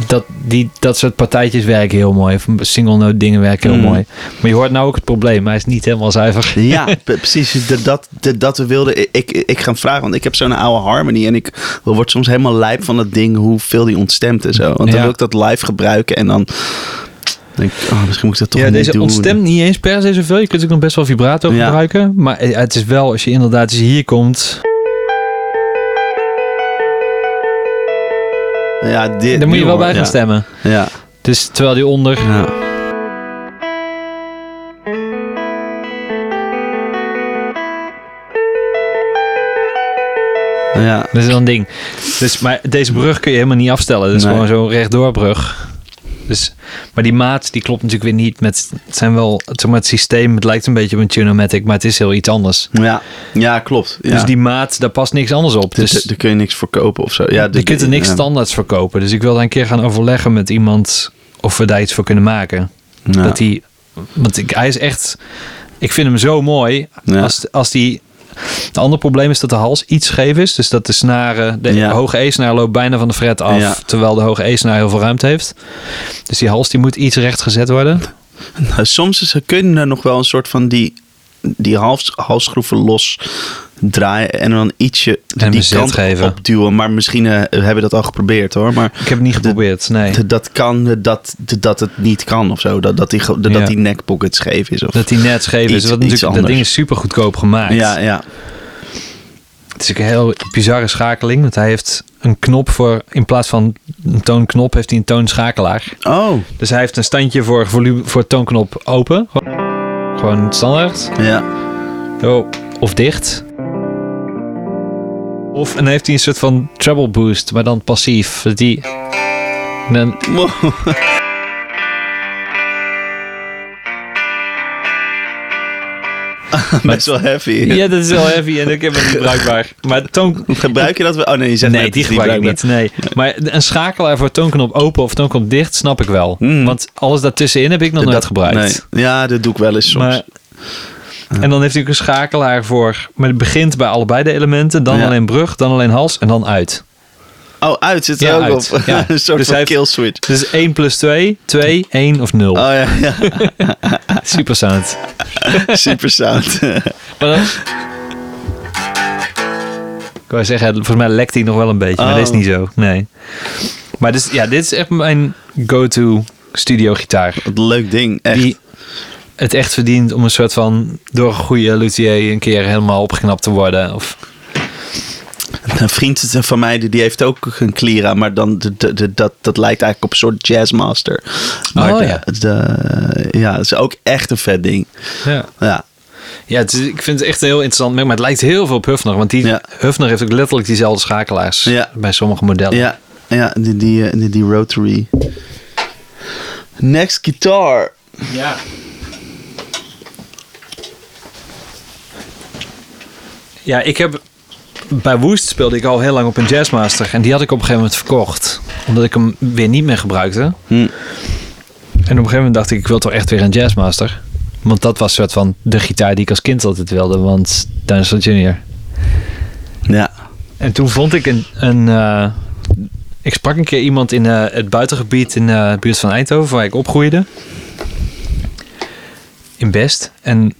dat, die, dat soort partijtjes werken heel mooi. Single note dingen werken heel Mm. mooi. Maar je hoort nou ook het probleem. Hij is niet helemaal zuiver. Ja, pre- precies. Dat, dat, dat, we wilden. Ik, ik, ga hem vragen, want ik heb zo'n oude Harmony. En ik word soms helemaal lijp van dat ding, hoeveel die ontstemt en zo. Want dan Ja. wil ik dat live gebruiken. En dan denk ik, oh, misschien moet ik dat toch ja, deze doen. ontstemt niet eens per se zoveel. Je kunt ook nog best wel vibrato Ja. gebruiken. Maar eh, het is wel, als je inderdaad als je hier komt... Ja, dit, Dan moet je wel bij gaan stemmen. Ja, Dus terwijl die onder... ja. Ja, Dat is wel een ding. Dus, maar deze brug kun je helemaal niet afstellen. Dat is Nee. gewoon zo'n rechtdoorbrug. Dus, maar die maat die klopt natuurlijk weer niet met... Het zijn wel... Het, maar, het systeem, het lijkt een beetje op een Tunomatic, maar het is heel iets anders. ja, ja klopt. Ja. Dus die maat, daar past niks anders op. Dus daar kun je niks voor kopen of zo. Ja, je kunt er niks standaards voor kopen. Dus ik wil daar een keer gaan overleggen met iemand... of we daar iets voor kunnen maken. Ja. Dat hij... Want ik, hij is echt... Ik vind hem zo mooi. Ja. Als, als die... Het andere probleem is dat de hals iets scheef is. Dus dat de snaren... De Ja. hoge E-snaar loopt bijna van de fret af. Ja. Terwijl de hoge E-snaar heel veel ruimte heeft. Dus die hals die moet iets recht gezet worden. Nou, soms is, kunnen er nog wel een soort van die, die hals, halsschroeven los draaien en dan ietsje die kant geven. opduwen. Maar misschien eh, hebben we dat al geprobeerd hoor. Maar Ik heb het niet geprobeerd, nee. dat kan, dat, dat het niet kan of zo. Dat, dat, die, dat Ja. die neckpocket scheef is. Of, Dat die net scheef is. Iets- Wat iets natuurlijk, dat ding is super goedkoop gemaakt. ja, ja. Het is een heel bizarre schakeling. Want hij heeft een knop voor... In plaats van een toonknop heeft hij een toonschakelaar. Oh, Dus hij heeft een standje voor, volume, voor toonknop open. Gewoon- Gewoon standaard. ja. Oh, of dicht. Of en heeft hij een soort van treble boost, maar dan passief. Dat die. Dan. Best wel heavy. Ja, dat is wel heavy en ik heb het niet bruikbaar. Maar toon... Gebruik je dat? wel? Oh nee, je zegt Nee, die gebruik ik niet. Nee. Maar een schakelaar voor toonknop open of toonknop dicht snap ik wel. Mm. Want alles daartussenin heb ik nog nooit gebruikt. nee. Ja, dat doe ik wel eens soms. Maar, en dan heeft hij ook een schakelaar voor... Maar het begint bij allebei de elementen. Dan Ja. alleen brug, dan alleen hals en dan uit. oh, uit zit er Ja, ook uit. op. Ja. een soort Dus van kill switch. Dus 1 plus 2, 2, 1 of 0. Oh ja, ja. Super sound. super sound. Maar dan... Ik wou zeggen, volgens mij lekt hij nog wel een beetje. Maar Oh. dat is niet zo. Nee. Maar dus, ja, dit is echt mijn go-to studio gitaar. Wat een leuk ding. Echt. Die het echt verdient om een soort van... door een goede luthier een keer helemaal opgeknapt te worden. Of, Een vriend van mij die die heeft ook een Klira, maar dan de, de, de- dat, dat lijkt eigenlijk op een soort jazzmaster. Maar Oh, de- ja. de- ja, dat is ook echt een vet ding. ja. Ja, Ja, het is- ik vind het echt een heel interessant merk, maar het lijkt heel veel op Hufner. Want die, Ja. Hufner heeft ook letterlijk diezelfde schakelaars Ja. bij sommige modellen. ja, ja die, die, die, die rotary. Next guitar. ja. Ja, ik heb... Bij Woest speelde ik al heel lang op een Jazzmaster. En die had ik op een gegeven moment verkocht. Omdat ik hem weer niet meer gebruikte. Hm. En op een gegeven moment dacht ik, ik wil toch echt weer een Jazzmaster. Want dat was soort van de gitaar die ik als kind altijd wilde. Want Dinosaur Jr. Ja, En toen vond ik een. een eh, ik sprak een keer iemand in eh, het buitengebied in eh, de buurt van Eindhoven, waar ik opgroeide. In Best. En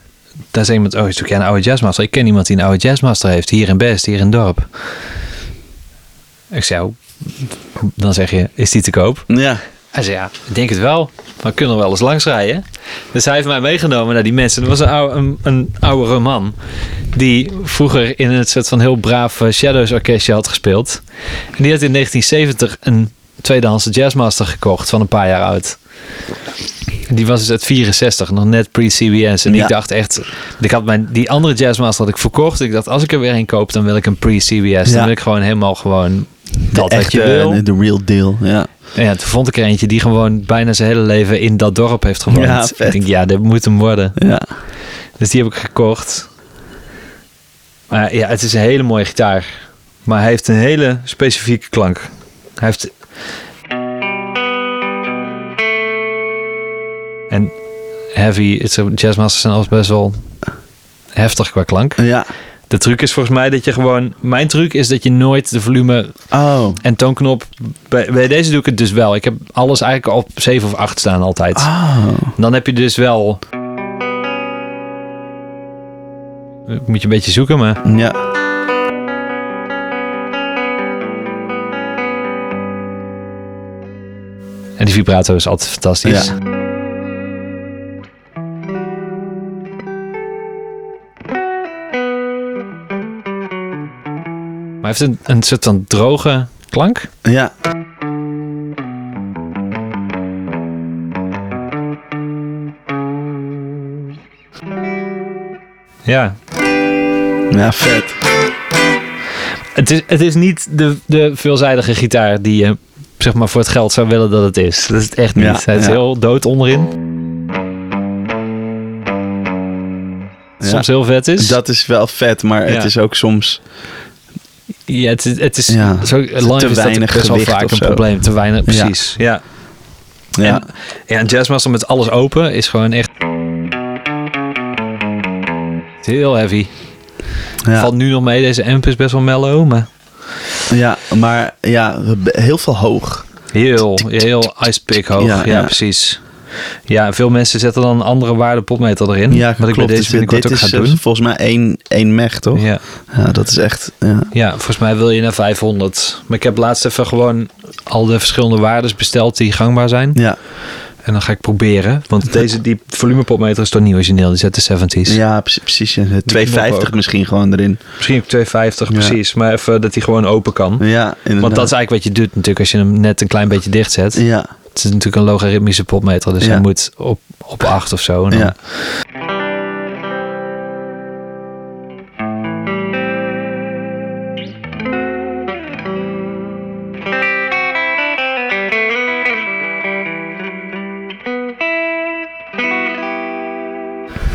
daar zei iemand: Oh, zoek jij een oude jazzmaster? Ik ken iemand die een oude jazzmaster heeft, hier in Best, hier in het dorp. Ik zei: oh, Dan zeg je: Is die te koop? ja. Hij zei, ja, ik denk het wel. Maar we kunnen er wel eens langs rijden. Dus hij heeft mij meegenomen naar die mensen. Er was een, oude, een, een oudere man. Die vroeger in het soort van heel braaf eh, Shadows orkestje had gespeeld. En die had in 1970 een tweedehandse jazzmaster gekocht van een paar jaar oud. Die was dus uit 64, nog net pre-CBS. En Ja. ik dacht echt, ik had mijn, die andere jazzmaster had ik verkocht. Ik dacht, als ik er weer een koop, dan wil ik een pre-CBS. Dan wil ik gewoon helemaal gewoon dat de wat je wil. De real deal, ja. En ja, toen vond ik er eentje die gewoon bijna zijn hele leven in dat dorp heeft gewoond. Ja, vet. ik denk, ja, dit moet hem worden. Ja, Dus die heb ik gekocht. Maar ja, het is een hele mooie gitaar. Maar hij heeft een hele specifieke klank. Hij heeft... heavy, het is- jazzmasters zijn altijd best wel heftig qua klank. ja. De truc is volgens mij dat je gewoon... Mijn truc is dat je nooit de volume Oh, en toonknop. Bij, bij deze doe ik het dus wel. Ik heb alles eigenlijk op 7 of 8 staan altijd. oh. Dan heb je dus wel. Moet je een beetje zoeken, maar. Ja. En die vibrato is altijd fantastisch. Ja. Maar hij heeft een, een soort van droge klank. Ja. Ja. Ja, vet. Het is, het is niet de, de veelzijdige gitaar die je zeg maar voor het geld zou willen dat het is. Dat is het echt niet. Ja, Hij is ja. heel dood onderin. Soms heel vet is. Dat is wel vet, maar het Ja. is ook soms... Ja, het is, het is Ja, zo te is dat weinig best wel gewicht vaak een zo. probleem. Te weinig, precies. Ja. Ja. En, ja, jazzmaster met alles open is gewoon echt heel heavy. ja. Valt nu nog mee, deze amp is best wel mellow, maar ja, maar ja, heel veel hoog. heel, heel ice pick hoog. Ja, Ja, ja. precies. Ja, veel mensen zetten dan een andere waarde potmeter erin. Ja, wat ik bij deze Dus binnenkort dit ook ga is doen. eh, volgens mij één, één meg, toch? Ja. Ja. dat is echt... Ja. ja, volgens mij wil je naar 500. Maar ik heb laatst even gewoon al de verschillende waardes besteld die gangbaar zijn. Ja. En dan ga ik proberen. Want deze, die volumepopmeter is toch niet origineel. Die zet de 70s. Ja, precies. precies ja. knop 250 ook. misschien gewoon erin. Misschien ook 250, Ja. precies. Maar even dat hij gewoon open kan. Ja, inderdaad. Want dat is eigenlijk wat je doet natuurlijk als je hem net een klein beetje dicht zet. Ja, Het is natuurlijk een logaritmische popmeter. Dus Ja. hij moet op, op 8 of zo. En dan- ja.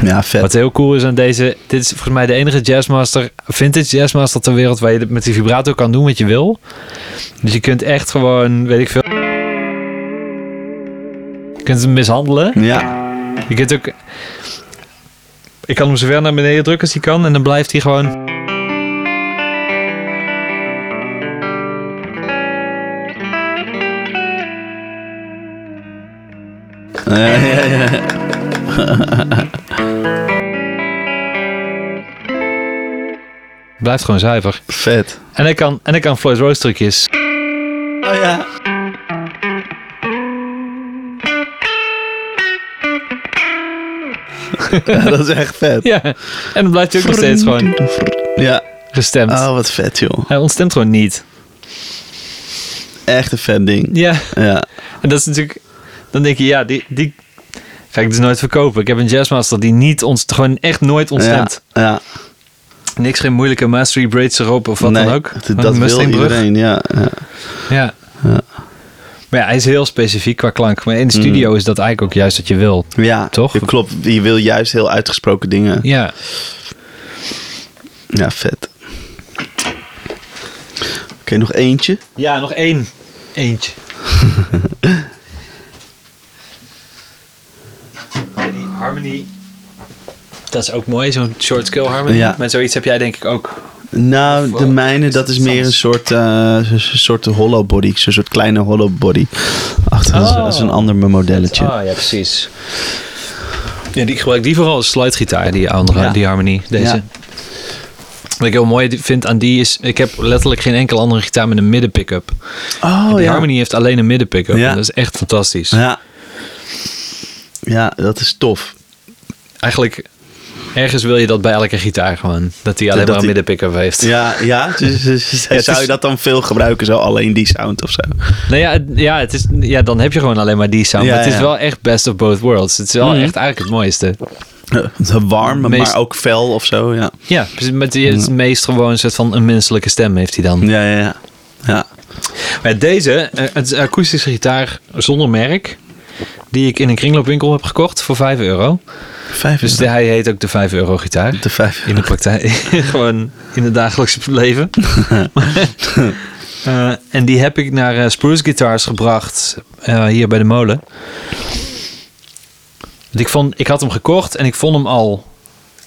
Ja, vet. Wat heel cool is aan deze... Dit is volgens mij de enige Jazzmaster... Vintage Jazzmaster ter wereld... waar je met die vibrato kan doen wat je wil. Dus je kunt echt gewoon... Weet ik veel... Je kunt hem mishandelen. Ja. Je kunt ook... Ik kan hem zo ver naar beneden drukken als hij kan. En dan blijft hij gewoon... Ja, ja, ja. Blijft gewoon zuiver. Vet. En hij kan, en hij kan Floyd Rose trucjes. Oh ja. Ja, dat is echt vet. Ja. En dan blijft hij ook nog steeds gewoon Ja. gestemd. Oh, wat vet, joh. Hij ontstemt gewoon niet. Echt een vet ding. Ja. Ja. En dat is natuurlijk... Dan denk je, ja, die, die ga ik dus nooit verkopen. Ik heb een Jazzmaster die niet ons, gewoon echt nooit Ja. ontstemt. ja. Niks, geen moeilijke mastery braids erop of wat Nee, dan ook. Dat, dat wil iedereen, ja. ja. Ja. Ja. Maar ja, hij is heel specifiek qua klank. Maar in de studio is dat eigenlijk ook juist wat je wil. Ja, Toch? ja, klopt. Je wil juist heel uitgesproken dingen. Ja. Ja, vet. Oké, nog eentje. Ja, nog één. Eentje. harmony. Dat is ook mooi, zo'n short scale harmony. Ja. Maar zoiets heb jij denk ik ook. Nou, Of, de eh, mijne, dat is meer een soort, eh, een soort hollow body. Zo'n soort kleine hollow body. Ach, dat, is, Oh. dat is een ander modelletje. Ah, ja, precies. Ja, die ik gebruik die vooral als slidegitaar, die andere, Ja. die harmony, deze. Ja. Wat ik heel mooi vind aan die is, ik heb letterlijk geen enkele andere gitaar met een midden pick-up. Oh, die ja. harmony heeft alleen een midden pick-up. Ja. Dat is echt fantastisch. Ja. Ja, dat is tof. Eigenlijk, ergens wil je dat bij elke gitaar gewoon. Dat die alleen Dat maar een die- midden pick-up heeft. Ja, ja. Dus, dus- dus- zou je dat dan veel gebruiken, zo alleen die sound of zo? Nou ja, het- ja, het is, ja, dan heb je gewoon alleen maar die sound. Ja, maar het is wel echt best of both worlds. Het is wel Mhm. echt eigenlijk het mooiste. Eh, Warm, Meest- maar ook fel of zo, ja. Ja, met die, het meest gewoon een soort van een menselijke stem heeft hij dan. Ja, ja, ja. Ja, Maar deze, eh, het is akoestische gitaar zonder merk. Die ik in een kringloopwinkel heb gekocht voor 5 euro. vijf Dus is de- hij heet ook de 5 euro gitaar. de vijf. In de praktijk. Gewoon in het dagelijkse leven. Eh, en die heb ik naar eh, Spruce Guitars gebracht. eh, hier bij de molen. Want ik, vond, ik had hem gekocht en ik vond hem al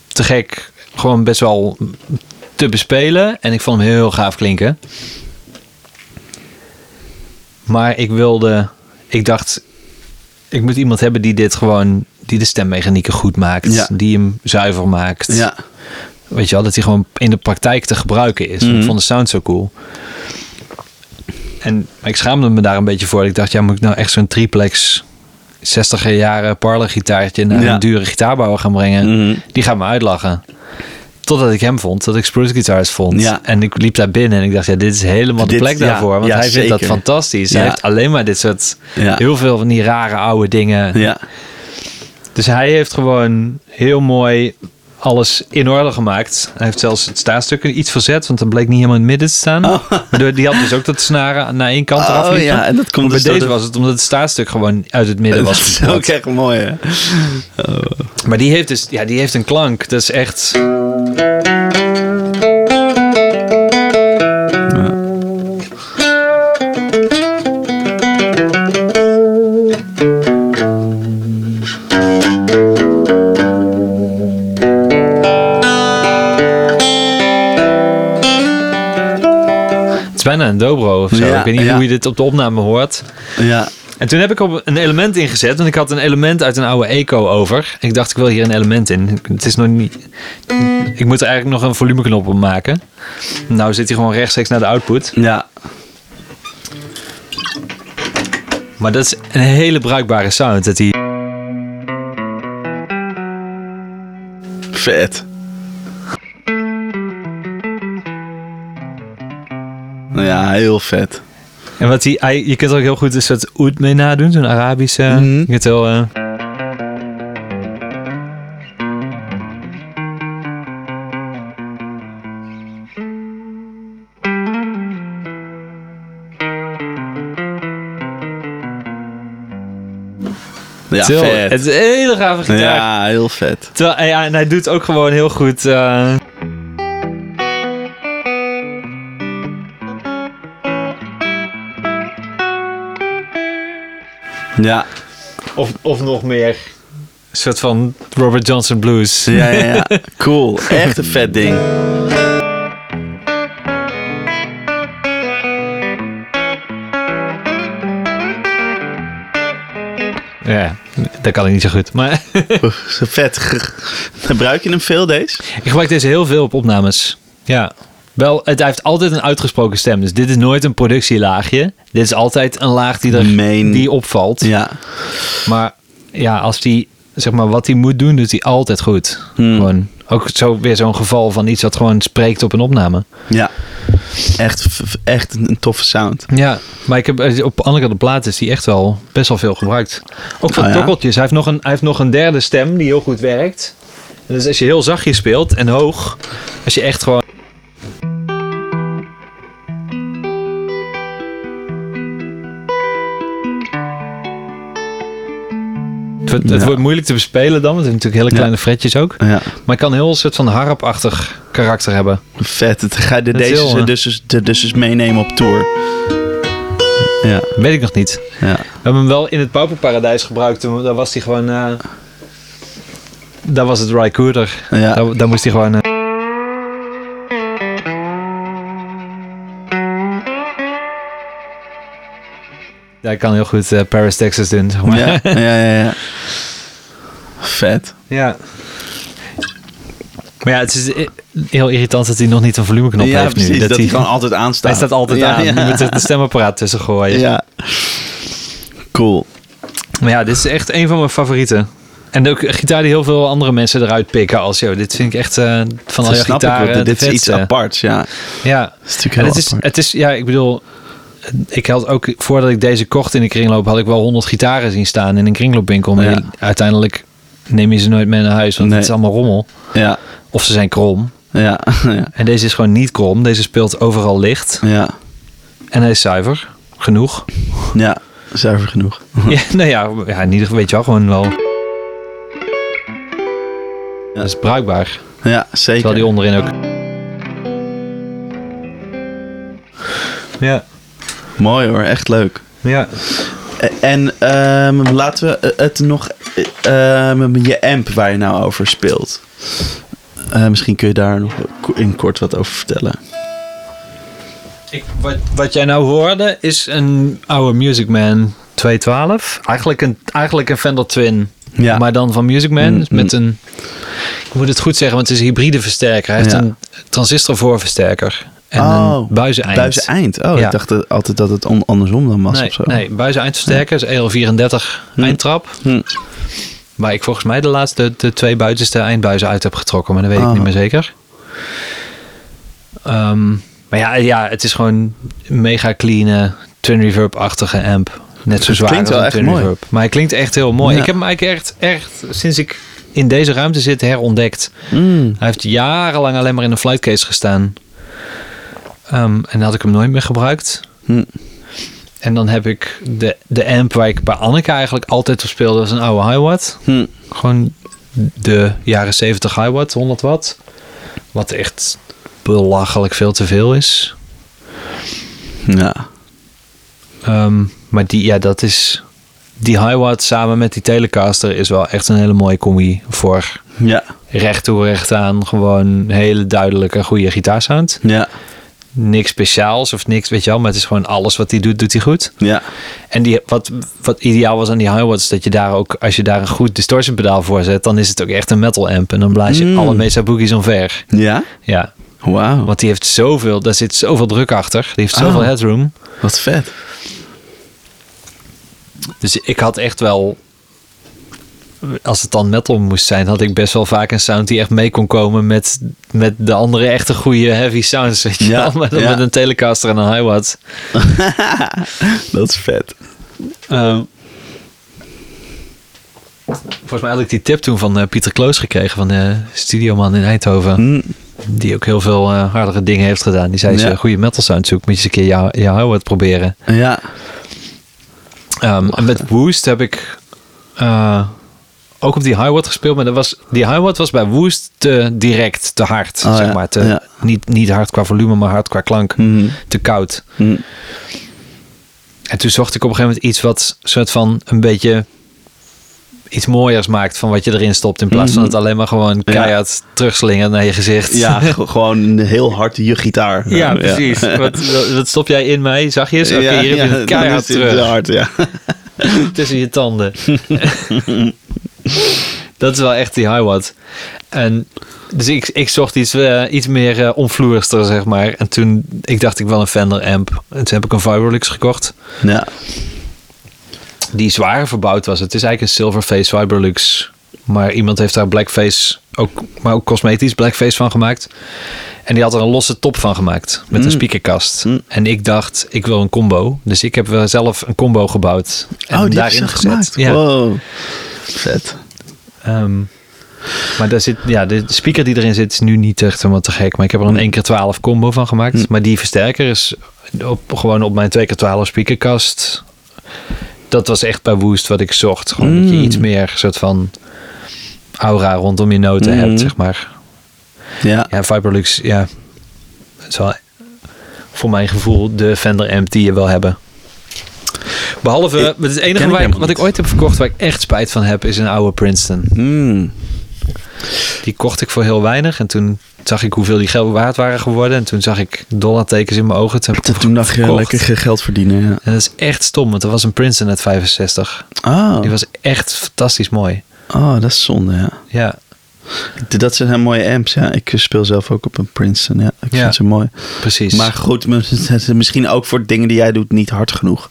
te gek. Gewoon best wel te bespelen. En ik vond hem heel gaaf klinken. Maar ik wilde... Ik dacht... Ik moet iemand hebben die dit gewoon... Die de stemmechanieken goed maakt. Ja. Die hem zuiver maakt. Ja, Weet je wel, dat hij gewoon in de praktijk te gebruiken is. Mhm. Ik vond de sound zo cool. En ik schaamde me daar een beetje voor. Ik dacht, ja, moet ik nou echt zo'n triplex 60er jaren parlor gitaartje naar Ja. een dure gitaarbouwer gaan brengen? Mhm. Die gaat me uitlachen. Totdat ik hem vond, dat ik Spruce Guitars vond. Ja. En ik liep daar binnen en ik dacht, ja, dit is helemaal de plek daarvoor. Want hij vindt dat fantastisch. Hij heeft alleen maar dit soort, heel veel van die rare oude dingen. ja. Dus hij heeft gewoon heel mooi alles in orde gemaakt. Hij heeft zelfs het staatstuk iets verzet, want dat bleek niet helemaal in het midden te staan. Waardoor die had dus ook dat snaren naar één kant eraf Oh ja, en dat komt Maar dus bij deze de- was het omdat het staatstuk gewoon uit het midden Dat was is ook echt mooi, hè? Maar die heeft dus, ja, die heeft een klank. Dat is echt. Dobro of zo. Ja, ik weet niet ja. hoe je dit op de opname hoort. Ja. En toen heb ik op een element ingezet. Want ik had een element uit een oude Eco over. Ik dacht, ik wil hier een element in. Het is nog niet... Ik moet er eigenlijk nog een volumeknop op maken. Nou zit hij gewoon rechtstreeks naar de output. Ja. Maar dat is een hele bruikbare sound. Dat die... Vet. Ja, heel vet. En wat die, hij- je kunt ook heel goed een soort oud mee nadoen. Zo'n Arabische... Mhm. Je kunt wel... eh, Ja, Til, vet. Het is een hele gave gitaar. Ja, heel vet. Terwijl, ja, en hij doet ook gewoon heel goed. eh, Ja, of, of nog meer. Een soort van Robert Johnson blues. ja, ja, ja. Cool. Echt een vet ding. Ja, dat kan ik niet zo goed. Maar vet. Gebruik je hem veel, deze? ik gebruik deze heel veel op opnames. Ja. Wel, het hij heeft altijd een uitgesproken stem. Dus dit is nooit een productielaagje. Dit is altijd een laag die, er, die opvalt. Ja. Maar ja, als die, zeg maar, wat hij moet doen, doet hij altijd goed. Hmm. Gewoon, ook zo, weer zo'n geval van iets wat gewoon spreekt op een opname. Ja. Echt, echt een toffe sound. Ja, maar ik heb eh, op andere de plaat is die echt wel best wel veel gebruikt. Ook voor Oh ja? tokkeltjes. Hij heeft, nog een, hij heeft nog een derde stem die heel goed werkt. En dus als je heel zachtjes speelt en hoog, als je echt gewoon. Het, wordt- het Ja. wordt moeilijk te bespelen dan, want het zijn natuurlijk hele Ja. kleine fretjes ook. Ja. Maar kan heel een soort van harpachtig karakter hebben. Vet. Het ga je de, deze heel, eh, dus, dus, de- dus eens meenemen op tour. Ja. Weet ik nog niet. Ja. We hebben hem wel in het Pauperparadijs gebruikt. Toen, daar was hij gewoon... eh daar was het Rycooder. Ja. Daar, daar moest hij gewoon... eh, ja, ik kan heel goed eh, Paris, Texas doen. Zeg maar. Ja. ja, ja, ja. Vet. Ja. Maar ja, het is eh, heel irritant dat hij nog niet een volumeknop ja, heeft precies. nu. Dat, hij gewoon altijd aanstaat. hij staat altijd ja, aan. Ja. Je moet er de stemapparaat tussen gooien. ja. Cool. Maar ja, dit is echt een van mijn favorieten. En ook een gitaar die heel veel andere mensen eruit pikken als, joh, dit vind ik echt eh, van al Dat je snap ik gitaren Dit is iets aparts, ja. Ja, Dat is heel het is, apart. het is, ja, ik bedoel, ik had ook, voordat ik deze kocht in de kringloop, had ik wel honderd gitaren zien staan in een kringloopwinkel. Maar Ja. uiteindelijk neem je ze nooit mee naar huis, want Nee. het is allemaal rommel. Ja, Of ze zijn krom. ja, ja. En deze is gewoon niet krom. Deze speelt overal licht. Ja, En hij is zuiver. Genoeg. ja. Zuiver genoeg. ja, nou ja, ja, in ieder geval weet je wel gewoon wel. Dat is bruikbaar. Ja, zeker. Terwijl die onderin ook. Ja, Mooi hoor, echt leuk. ja. En ehm, laten we het nog... ehm, je amp waar je nou over speelt. Eh, misschien kun je daar nog in kort wat over vertellen. Ik, wat, wat jij nou hoorde is een oude Music Man 212. Eigenlijk een, eigenlijk een Fender Twin. Ja. Maar dan van Music Man. Mm, met een... Ik moet het goed zeggen, want het is een hybride versterker. Hij heeft Ja. een transistor voorversterker. En Oh, een buizen-eind. Buizen eind. Oh, Ja. ik dacht altijd dat het andersom dan was Nee, of zo. nee buizen-eindversterker is EL34 Hm. eindtrap. Hm. Waar ik volgens mij de laatste de twee buitenste eindbuizen uit heb getrokken. Maar dat weet ik Oh. niet meer zeker. Ehm, maar ja, ja, het is gewoon mega clean twin reverb-achtige amp. Net zo zwaar klinkt als een twin mooi. reverb. Maar hij klinkt echt heel mooi. Ja. Ik heb hem eigenlijk echt, echt sinds ik in deze ruimte zit herontdekt. Mm. Hij heeft jarenlang alleen maar in een flightcase gestaan. Ehm, en had ik hem nooit meer gebruikt. Hm. En dan heb ik de, de amp waar ik bij Anneke eigenlijk altijd op speelde, was een oude Hiwatt. Hm. Gewoon de jaren 70 Hiwatt, 100 watt. Wat echt belachelijk veel te veel is. Ja. Ehm, maar die, ja, dat is. Die Hiwatt samen met die Telecaster is wel echt een hele mooie combi voor Ja. recht toe, recht aan. Gewoon hele duidelijke, goede gitaarsound. Ja. Niks speciaals of niks, weet je wel. Maar het is gewoon alles wat hij doet, doet hij goed. Ja. En die, wat, wat ideaal was aan die Hiwatt is dat je daar ook, als je daar een goed distortion pedaal voor zet, dan is het ook echt een metal amp. En dan blaas je Mm. alle Mesa Boogies omver. Ja? Ja, Wauw. want die heeft zoveel, daar zit zoveel druk achter. Die heeft zoveel Oh. headroom. Wat vet. Dus ik had echt wel, als het dan metal moest zijn, had ik best wel vaak een sound die echt mee kon komen met, met de andere echte goede heavy sounds. Weet je Ja, wel? Met, ja. met een Telecaster en een Hiwatt. Dat is vet. Ehm, volgens mij had ik die tip toen van eh, Pieter Kloos gekregen, van de studioman in Eindhoven. Hm. Die ook heel veel eh, hardere dingen heeft gedaan. Die zei, als Ja. je een goede metal sound zoekt, moet je eens een keer je, je Hiwatt proberen. Ja. Ehm, en met Woost heb ik eh, ook op die hi-hat gespeeld. Maar dat was, die hi-hat was bij Woest te direct, te hard. Oh, zeg ja, maar. Te, ja. niet, niet hard qua volume, maar hard qua klank. Mhm. Te koud. Mhm. En toen zocht ik op een gegeven moment iets wat soort van een beetje iets mooiers maakt van wat je erin stopt. In plaats van Mhm. het alleen maar gewoon Ja. keihard terugslingen naar je gezicht. Ja, ge- gewoon heel hard je gitaar. Ja, precies. Wat, wat- wat stop jij in mij? Zag je eens? Oké, hier heb je het keihard het terug. hard, ja. tussen je tanden. dat is wel echt die hi-hat. En dus ik, ik zocht iets, eh, iets meer eh onvloerster, zeg maar. En toen, ik dacht ik wel een Fender amp. En toen heb ik een Vibrolux gekocht. ja. Die zwaar verbouwd was. Het is eigenlijk een Silverface Vibrolux. Maar iemand heeft daar blackface, ook, maar ook cosmetisch blackface van gemaakt. En die had er een losse top van gemaakt. Met een Mm. speakerkast. Mm. En ik dacht, ik wil een combo. Dus ik heb wel zelf een combo gebouwd. En oh, die daarin gezet. gemaakt. Ja. Wow. Vet. Ehm, maar daar zit, ja, de speaker die erin zit is nu niet echt helemaal te gek. Maar ik heb er een 1x12 combo van gemaakt. Mm. Maar die versterker is op, gewoon op mijn 2x12 speakerkast. Dat was echt bij Woest wat ik zocht. Gewoon dat je Mm. iets meer soort van aura rondom je noten Mm. hebt, zeg maar. Ja. Ja, Vibrolux, ja. Het is wel voor mijn gevoel de Fender amp die je wil hebben. Behalve, Ik- het enige waar ik, wat ik ooit heb verkocht waar ik echt spijt van heb, is een oude Princeton. Mm. Die kocht ik voor heel weinig. En toen zag ik hoeveel die geld waard waren geworden. En toen zag ik dollartekens in mijn ogen. Toen, dacht je lekker ge- geld verdienen. Ja. En dat is echt stom, want er was een Princeton uit 65. Oh. Die was echt fantastisch mooi. oh, dat is zonde, ja. Ja, Dat zijn mooie amps, ja. Ik speel zelf ook op een Princeton, ja. Ik Ja. vind ze mooi. precies. Maar goed, misschien ook voor dingen die jij doet niet hard genoeg.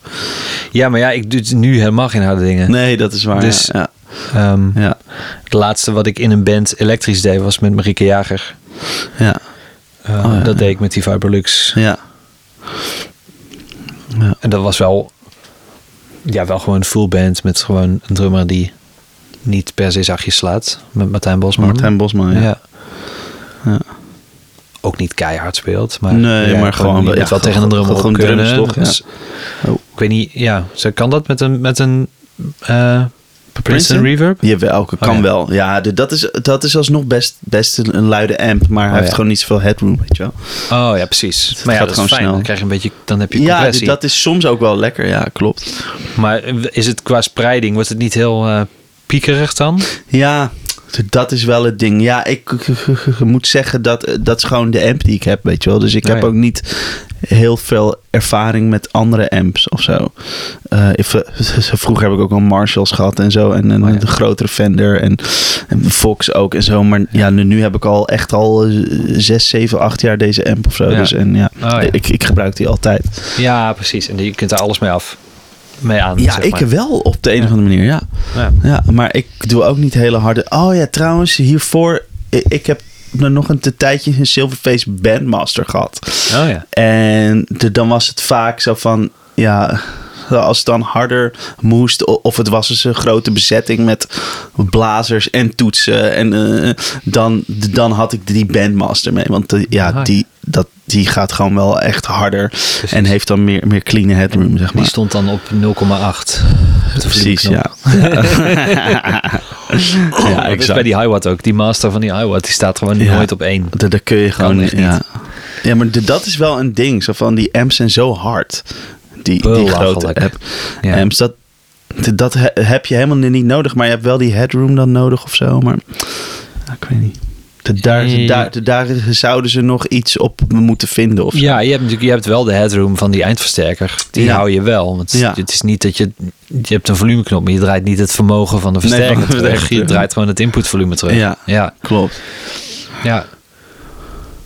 ja, maar ja, ik doe nu helemaal geen harde dingen. Nee, dat is waar. Dus- ja. Ehm, Ja. het laatste wat ik in een band elektrisch deed was met Marieke Jager. Ja. Eh, Oh, dat deed ik met die Vibrolux. Ja. ja. En dat was wel, ja, wel gewoon een full band met gewoon een drummer die niet per se zachtjes slaat. Met Martijn Bosman. Martijn Bosman, ja. ja. Ja. Ook niet keihard speelt. Maar, Nee, ja, maar gewoon- ja, wel tegen een drummer gewoon op kunnen. drums ja. Dus Oh. Ik weet niet, ja, ze kan dat met een, met een eh Princeton reverb? Jawel, kan Oh, ja. wel. Ja, dat is, dat is alsnog best, best een, een luide amp. Maar hij Oh, heeft ja. gewoon niet zoveel headroom, weet je wel. Oh ja, precies. Het maar ja, gaat dat is gewoon fijn. snel. Dan krijg je een beetje, dan heb je Ja, compressie. dat is soms ook wel lekker. Ja, klopt. Maar is het qua spreiding, wordt het niet heel eh, piekerig dan? Ja, dat is wel het ding. Ja, ik, moet zeggen dat eh, dat is gewoon de amp die ik heb, weet je wel. Dus ik Oh, heb ook niet heel veel ervaring met andere amps of zo. Eh, ik- vroeger heb ik ook al Marshalls gehad en zo. En, en Oh, ja. de grotere Fender en, en Fox ook en zo. Maar ja, nu, nu heb ik al echt al eh, zes, zeven, acht jaar deze amp of zo. Ja. Dus en ja, Oh, ja. Ik, ik gebruik die altijd. Ja, precies. En je kunt er alles mee af. Mee aan. Ja, zeg ik wel op de een of andere manier, ja. Ja. Ja, maar ik doe ook niet hele harde. Oh ja, trouwens, hiervoor. Ik, ik heb nog een tijdje een Silverface Bandmaster gehad. Oh ja. En de, dan was het vaak zo van. Ja, als het dan harder moest. Of het was dus een grote bezetting met blazers en toetsen. En eh, dan, dan had ik die Bandmaster mee. Want Ah, ja. die, dat, die gaat gewoon wel echt harder. En heeft dan meer, meer clean headroom, zeg maar. Die stond dan op 0,8. Precies, ja. ja, Ja, dat is bij die hi-hat ook. Die master van die hi-hat, die staat gewoon Ja. nooit op één. Daar, daar kun je gewoon echt ja. niet. Ja, maar de- dat is wel een ding. Zo van die amps zijn zo hard. Die, die grote amp, Ja. amps. Dat, dat he- heb je helemaal niet nodig. Maar je hebt wel die headroom dan nodig of zo. Maar ik weet niet. De- daar, Ja. daar, de- daar zouden ze nog iets op moeten vinden of zo. Ja, je hebt natuurlijk je hebt wel de headroom van die eindversterker. Die Ja. hou je wel. Want Ja. het is niet dat je... Je hebt een volumeknop, maar je draait niet het vermogen van de Nee, van versterker de terug. versterker Je draait gewoon het inputvolume terug. Ja. ja. Klopt. ja.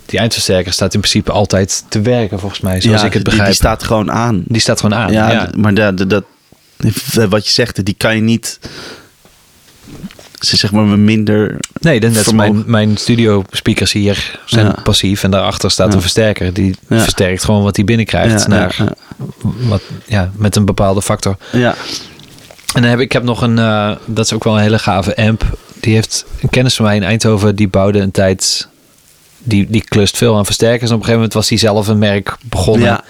Die eindversterker staat in principe altijd te werken, volgens mij. Zoals ik het die- begrijp. Die, staat gewoon aan. Die staat gewoon aan. ja, maar dat, dat- wat je zegt, die kan je niet... Ze zeg maar minder... Nee, dan net mijn, mijn studio speakers hier zijn Ja. passief. En daarachter staat Ja. een versterker. Die Ja. versterkt gewoon wat hij binnenkrijgt. Ja, naar, ja, Wat, ja, met een bepaalde factor. Ja, En dan heb ik, heb nog een, eh, dat is ook wel een hele gave amp. Die heeft een kennis van mij in Eindhoven, die bouwde een tijd, die, die klust veel aan versterkers. En op een gegeven moment was hij zelf een merk begonnen. Ja.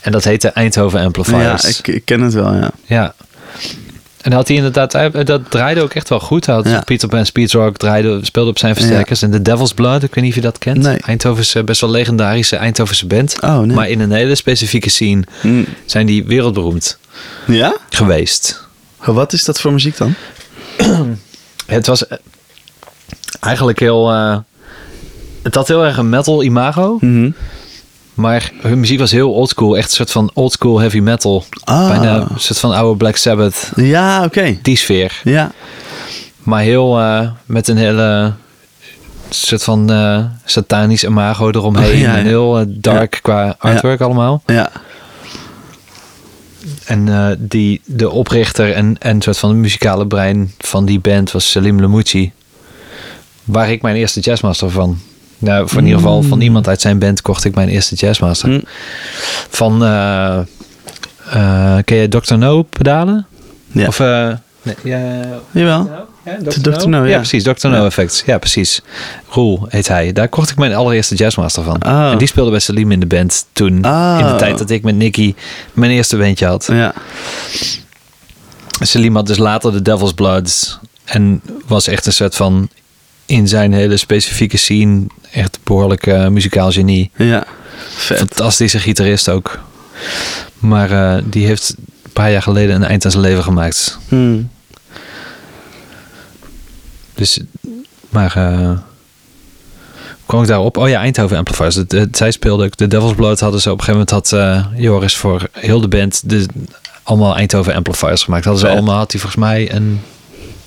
En dat heette Eindhoven ja Amplifiers. ik, ik ken het wel, ja. Ja. En had hij inderdaad, dat draaide ook echt wel goed. Had Ja. Peter Pan Speedrock draaide, speelde op zijn versterkers. En de Devil's Blood, ik weet niet of je dat kent. Nee. Eindhovense, best wel legendarische Eindhovense band. Oh, nee. Maar in een hele specifieke scene Mm. zijn die wereldberoemd Ja? geweest. Wat is dat voor muziek dan? Het was eh, eigenlijk heel... eh, het had heel erg een metal imago. Mhm. Maar hun muziek was heel oldschool. Echt een soort van oldschool heavy metal. Ah. Bijna een soort van oude Black Sabbath. Ja, oké. Die sfeer. Ja. Maar heel eh, met een hele soort van eh, satanisch imago eromheen. Oh, ja, ja. En heel eh, dark qua artwork allemaal. Ja. En die, de oprichter en, en soort van de muzikale brein van die band was Salim Lamouchi. Waar ik mijn eerste jazzmaster van. Nou, voor in ieder geval van iemand uit zijn band kocht ik mijn eerste jazzmaster. Mm. Van, eh, ken je Dr. No pedalen? Ja. Of, eh, nee, ja, Jawel. ja, Dr. Dr. No, ja. precies. Dr. No Effect. Ja, precies. Roel heet hij. Daar kocht ik mijn allereerste jazzmaster van. Oh. En die speelde bij Salim in de band toen. Oh. In de tijd dat ik met Nicky mijn eerste bandje had. Ja. Salim had dus later de Devil's Bloods. En was echt een soort van... In zijn hele specifieke scene... Echt behoorlijk eh, muzikaal genie. Ja. Vet. Fantastische gitarist ook. Maar eh, die heeft een paar jaar geleden een eind aan zijn leven gemaakt. Hmm. Dus, maar uh, kwam ik daarop? Oh ja, Eindhoven Amplifiers. Het, het, zij speelde ook. De Devil's Blood hadden ze op een gegeven moment had Joris voor heel de band de, allemaal Eindhoven Amplifiers gemaakt. Hadden ze allemaal had hij volgens mij een,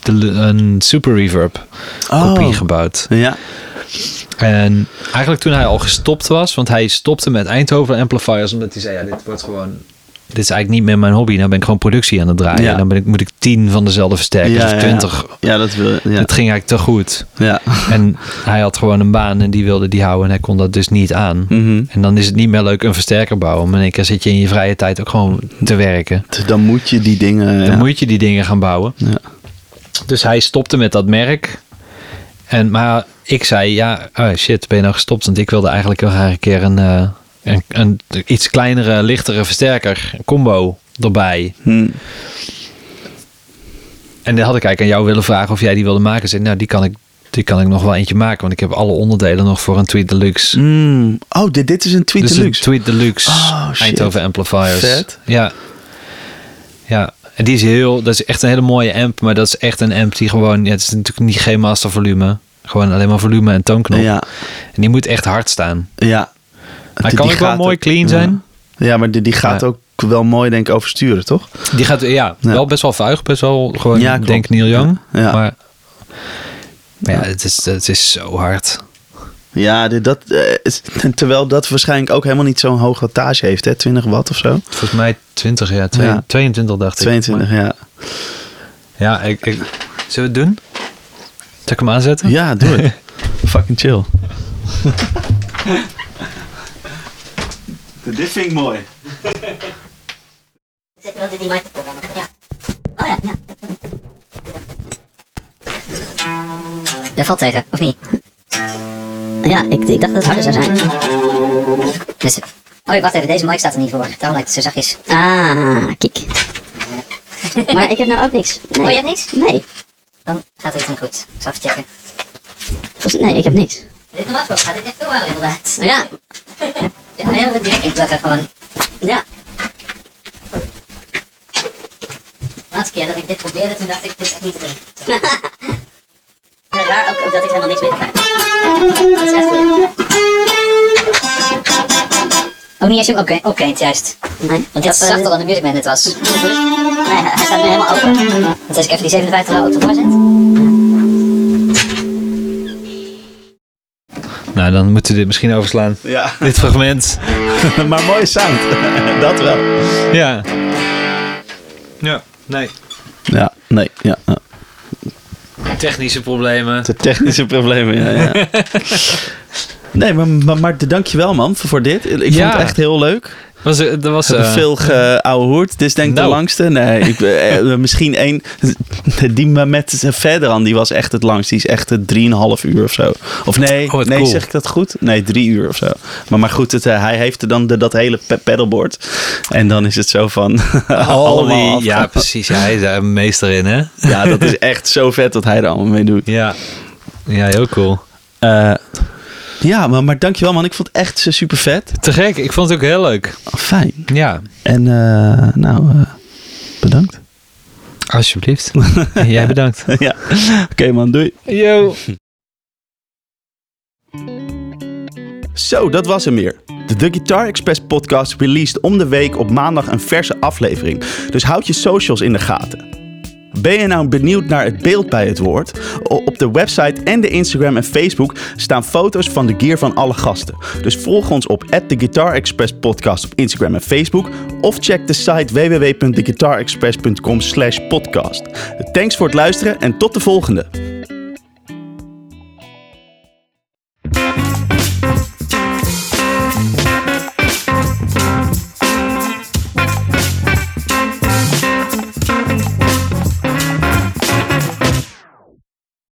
een super reverb kopie Oh. gebouwd. Ja. En eigenlijk toen hij al gestopt was, want hij stopte met Eindhoven Amplifiers omdat hij zei ja dit wordt gewoon dit is eigenlijk niet meer mijn hobby. Nou ben ik gewoon productie aan het draaien. Ja. En dan ben ik, moet ik tien van dezelfde versterkers Ja, of ja, twintig. Ja, dat wil ja. Het ging eigenlijk te goed. Ja. En hij had gewoon een baan en die wilde die houden en hij kon dat dus niet aan. Mhm. En dan is het niet meer leuk een versterker bouwen. Maar in één keer zit je in je vrije tijd ook gewoon te werken. Dus Dan moet je die dingen... Dan moet je die dingen gaan bouwen. Ja. Dus hij stopte met dat merk. En, maar ik zei, ja, oh shit, ben je nou gestopt? Want ik wilde eigenlijk heel graag een keer een, eh, een, een iets kleinere, lichtere versterker, een combo erbij. Hm. En dan had ik eigenlijk aan jou willen vragen of jij die wilde maken. Zei, nou, die kan ik, die kan ik nog wel eentje maken. Want ik heb alle onderdelen nog voor een Tweet Deluxe. Mm. Oh, dit, dit is een Tweet dus Deluxe. een Tweet Deluxe Oh, shit. Eindhoven Amplifiers. Vet. Ja. Ja. En die is heel, dat is echt een hele mooie amp. Maar dat is echt een amp die gewoon, ja, het is natuurlijk niet geen master volume. Gewoon alleen maar volume en toonknop. Ja. En die moet echt hard staan. Ja. Hij Die kan ook wel mooi ook- clean zijn. Ja, maar die, die gaat Ja. ook wel mooi denk ik oversturen, toch? Die gaat, ja, Ja. wel best wel vuig. Best wel gewoon, denk Neil Young. Maar, maar ja, het is, het is zo hard. Ja, dit, dat, eh, terwijl dat waarschijnlijk ook helemaal niet zo'n hoge wattage heeft, hè? 20 watt of zo. Volgens mij 20, ja. twee- Ja. 22 dacht ik. 22, ja. Ja, ik, ik, zullen we het doen? Zal ik hem aanzetten? Ja, doe het. Fucking chill. Dit vind ik mooi. Zet je wel in die microfoon? Ja. Oh ja, ja. Dat valt tegen, of niet? Ja, ik, ik dacht dat het harder zou zijn. Dus, oh wacht even, deze mic staat er niet voor. Daarom lijkt het zo zachtjes. Ah, kijk. Maar ik heb nou ook niks. Nee. Oh, je hebt niks? Nee. Dan gaat het niet goed. Ik zal even checken. Volgens, nee, ik heb niks. Dit normaal gaat dit echt veel harder inderdaad. Ja. Ja, heel veel direct indrukken gewoon. Ja. laatste keer dat ik dit probeerde, toen dacht ik, dit is echt niet te doen. Ja, Raar ook, ook dat ik helemaal niks meer krijg. Dat is echt goed. Ook niet als je hem oké, oké, juist. Nee, want die had zachter dan de Music Man dit was. Nee, hij staat nu helemaal open. Want als ik even die 57 euro ook ervoor zet. Nou, dan moeten we dit misschien overslaan. Ja, Dit fragment. maar mooie sound. dat wel. Ja. Ja, nee. Ja, nee, ja. ja. Technische problemen. De technische problemen, ja, ja. Nee, maar, maar, maar dankjewel man voor, dit. Ik vond het echt heel leuk. Was, er was, eh, veel. Dit is denk ik de Nou. langste. Nee, ik, eh, eh, misschien één. Die met Federan, die was echt het langst. Die is echt het 3,5 uur of zo. Of nee, Oh, nee cool. zeg ik dat goed? Nee, drie uur of zo. Maar, maar goed, het, hij heeft er dan de, dat hele paddleboard. En dan is het zo van... al allemaal die, ja, precies. Ja, hij is daar meester in, hè? Ja, dat is echt zo vet wat hij er allemaal mee doet. Ja. Ja, heel cool. Eh, ja, maar, maar dankjewel man. Ik vond het echt super vet. Te gek. Ik vond het ook heel leuk. fijn. Ja, En eh, nou, eh, bedankt. alsjeblieft. Jij bedankt. ja, oké man, doei. Yo. Zo, dat was hem weer. De The Guitar Express podcast released om de week op maandag een verse aflevering. Dus houd je socials in de gaten. Ben je nou benieuwd naar het beeld bij het woord? Op de website en de Instagram en Facebook staan foto's van de gear van alle gasten. Dus volg ons op The Guitarexpress Podcast op Instagram en Facebook. Of check de site www.theguitarexpress.com slash podcast. Thanks voor het luisteren en tot de volgende.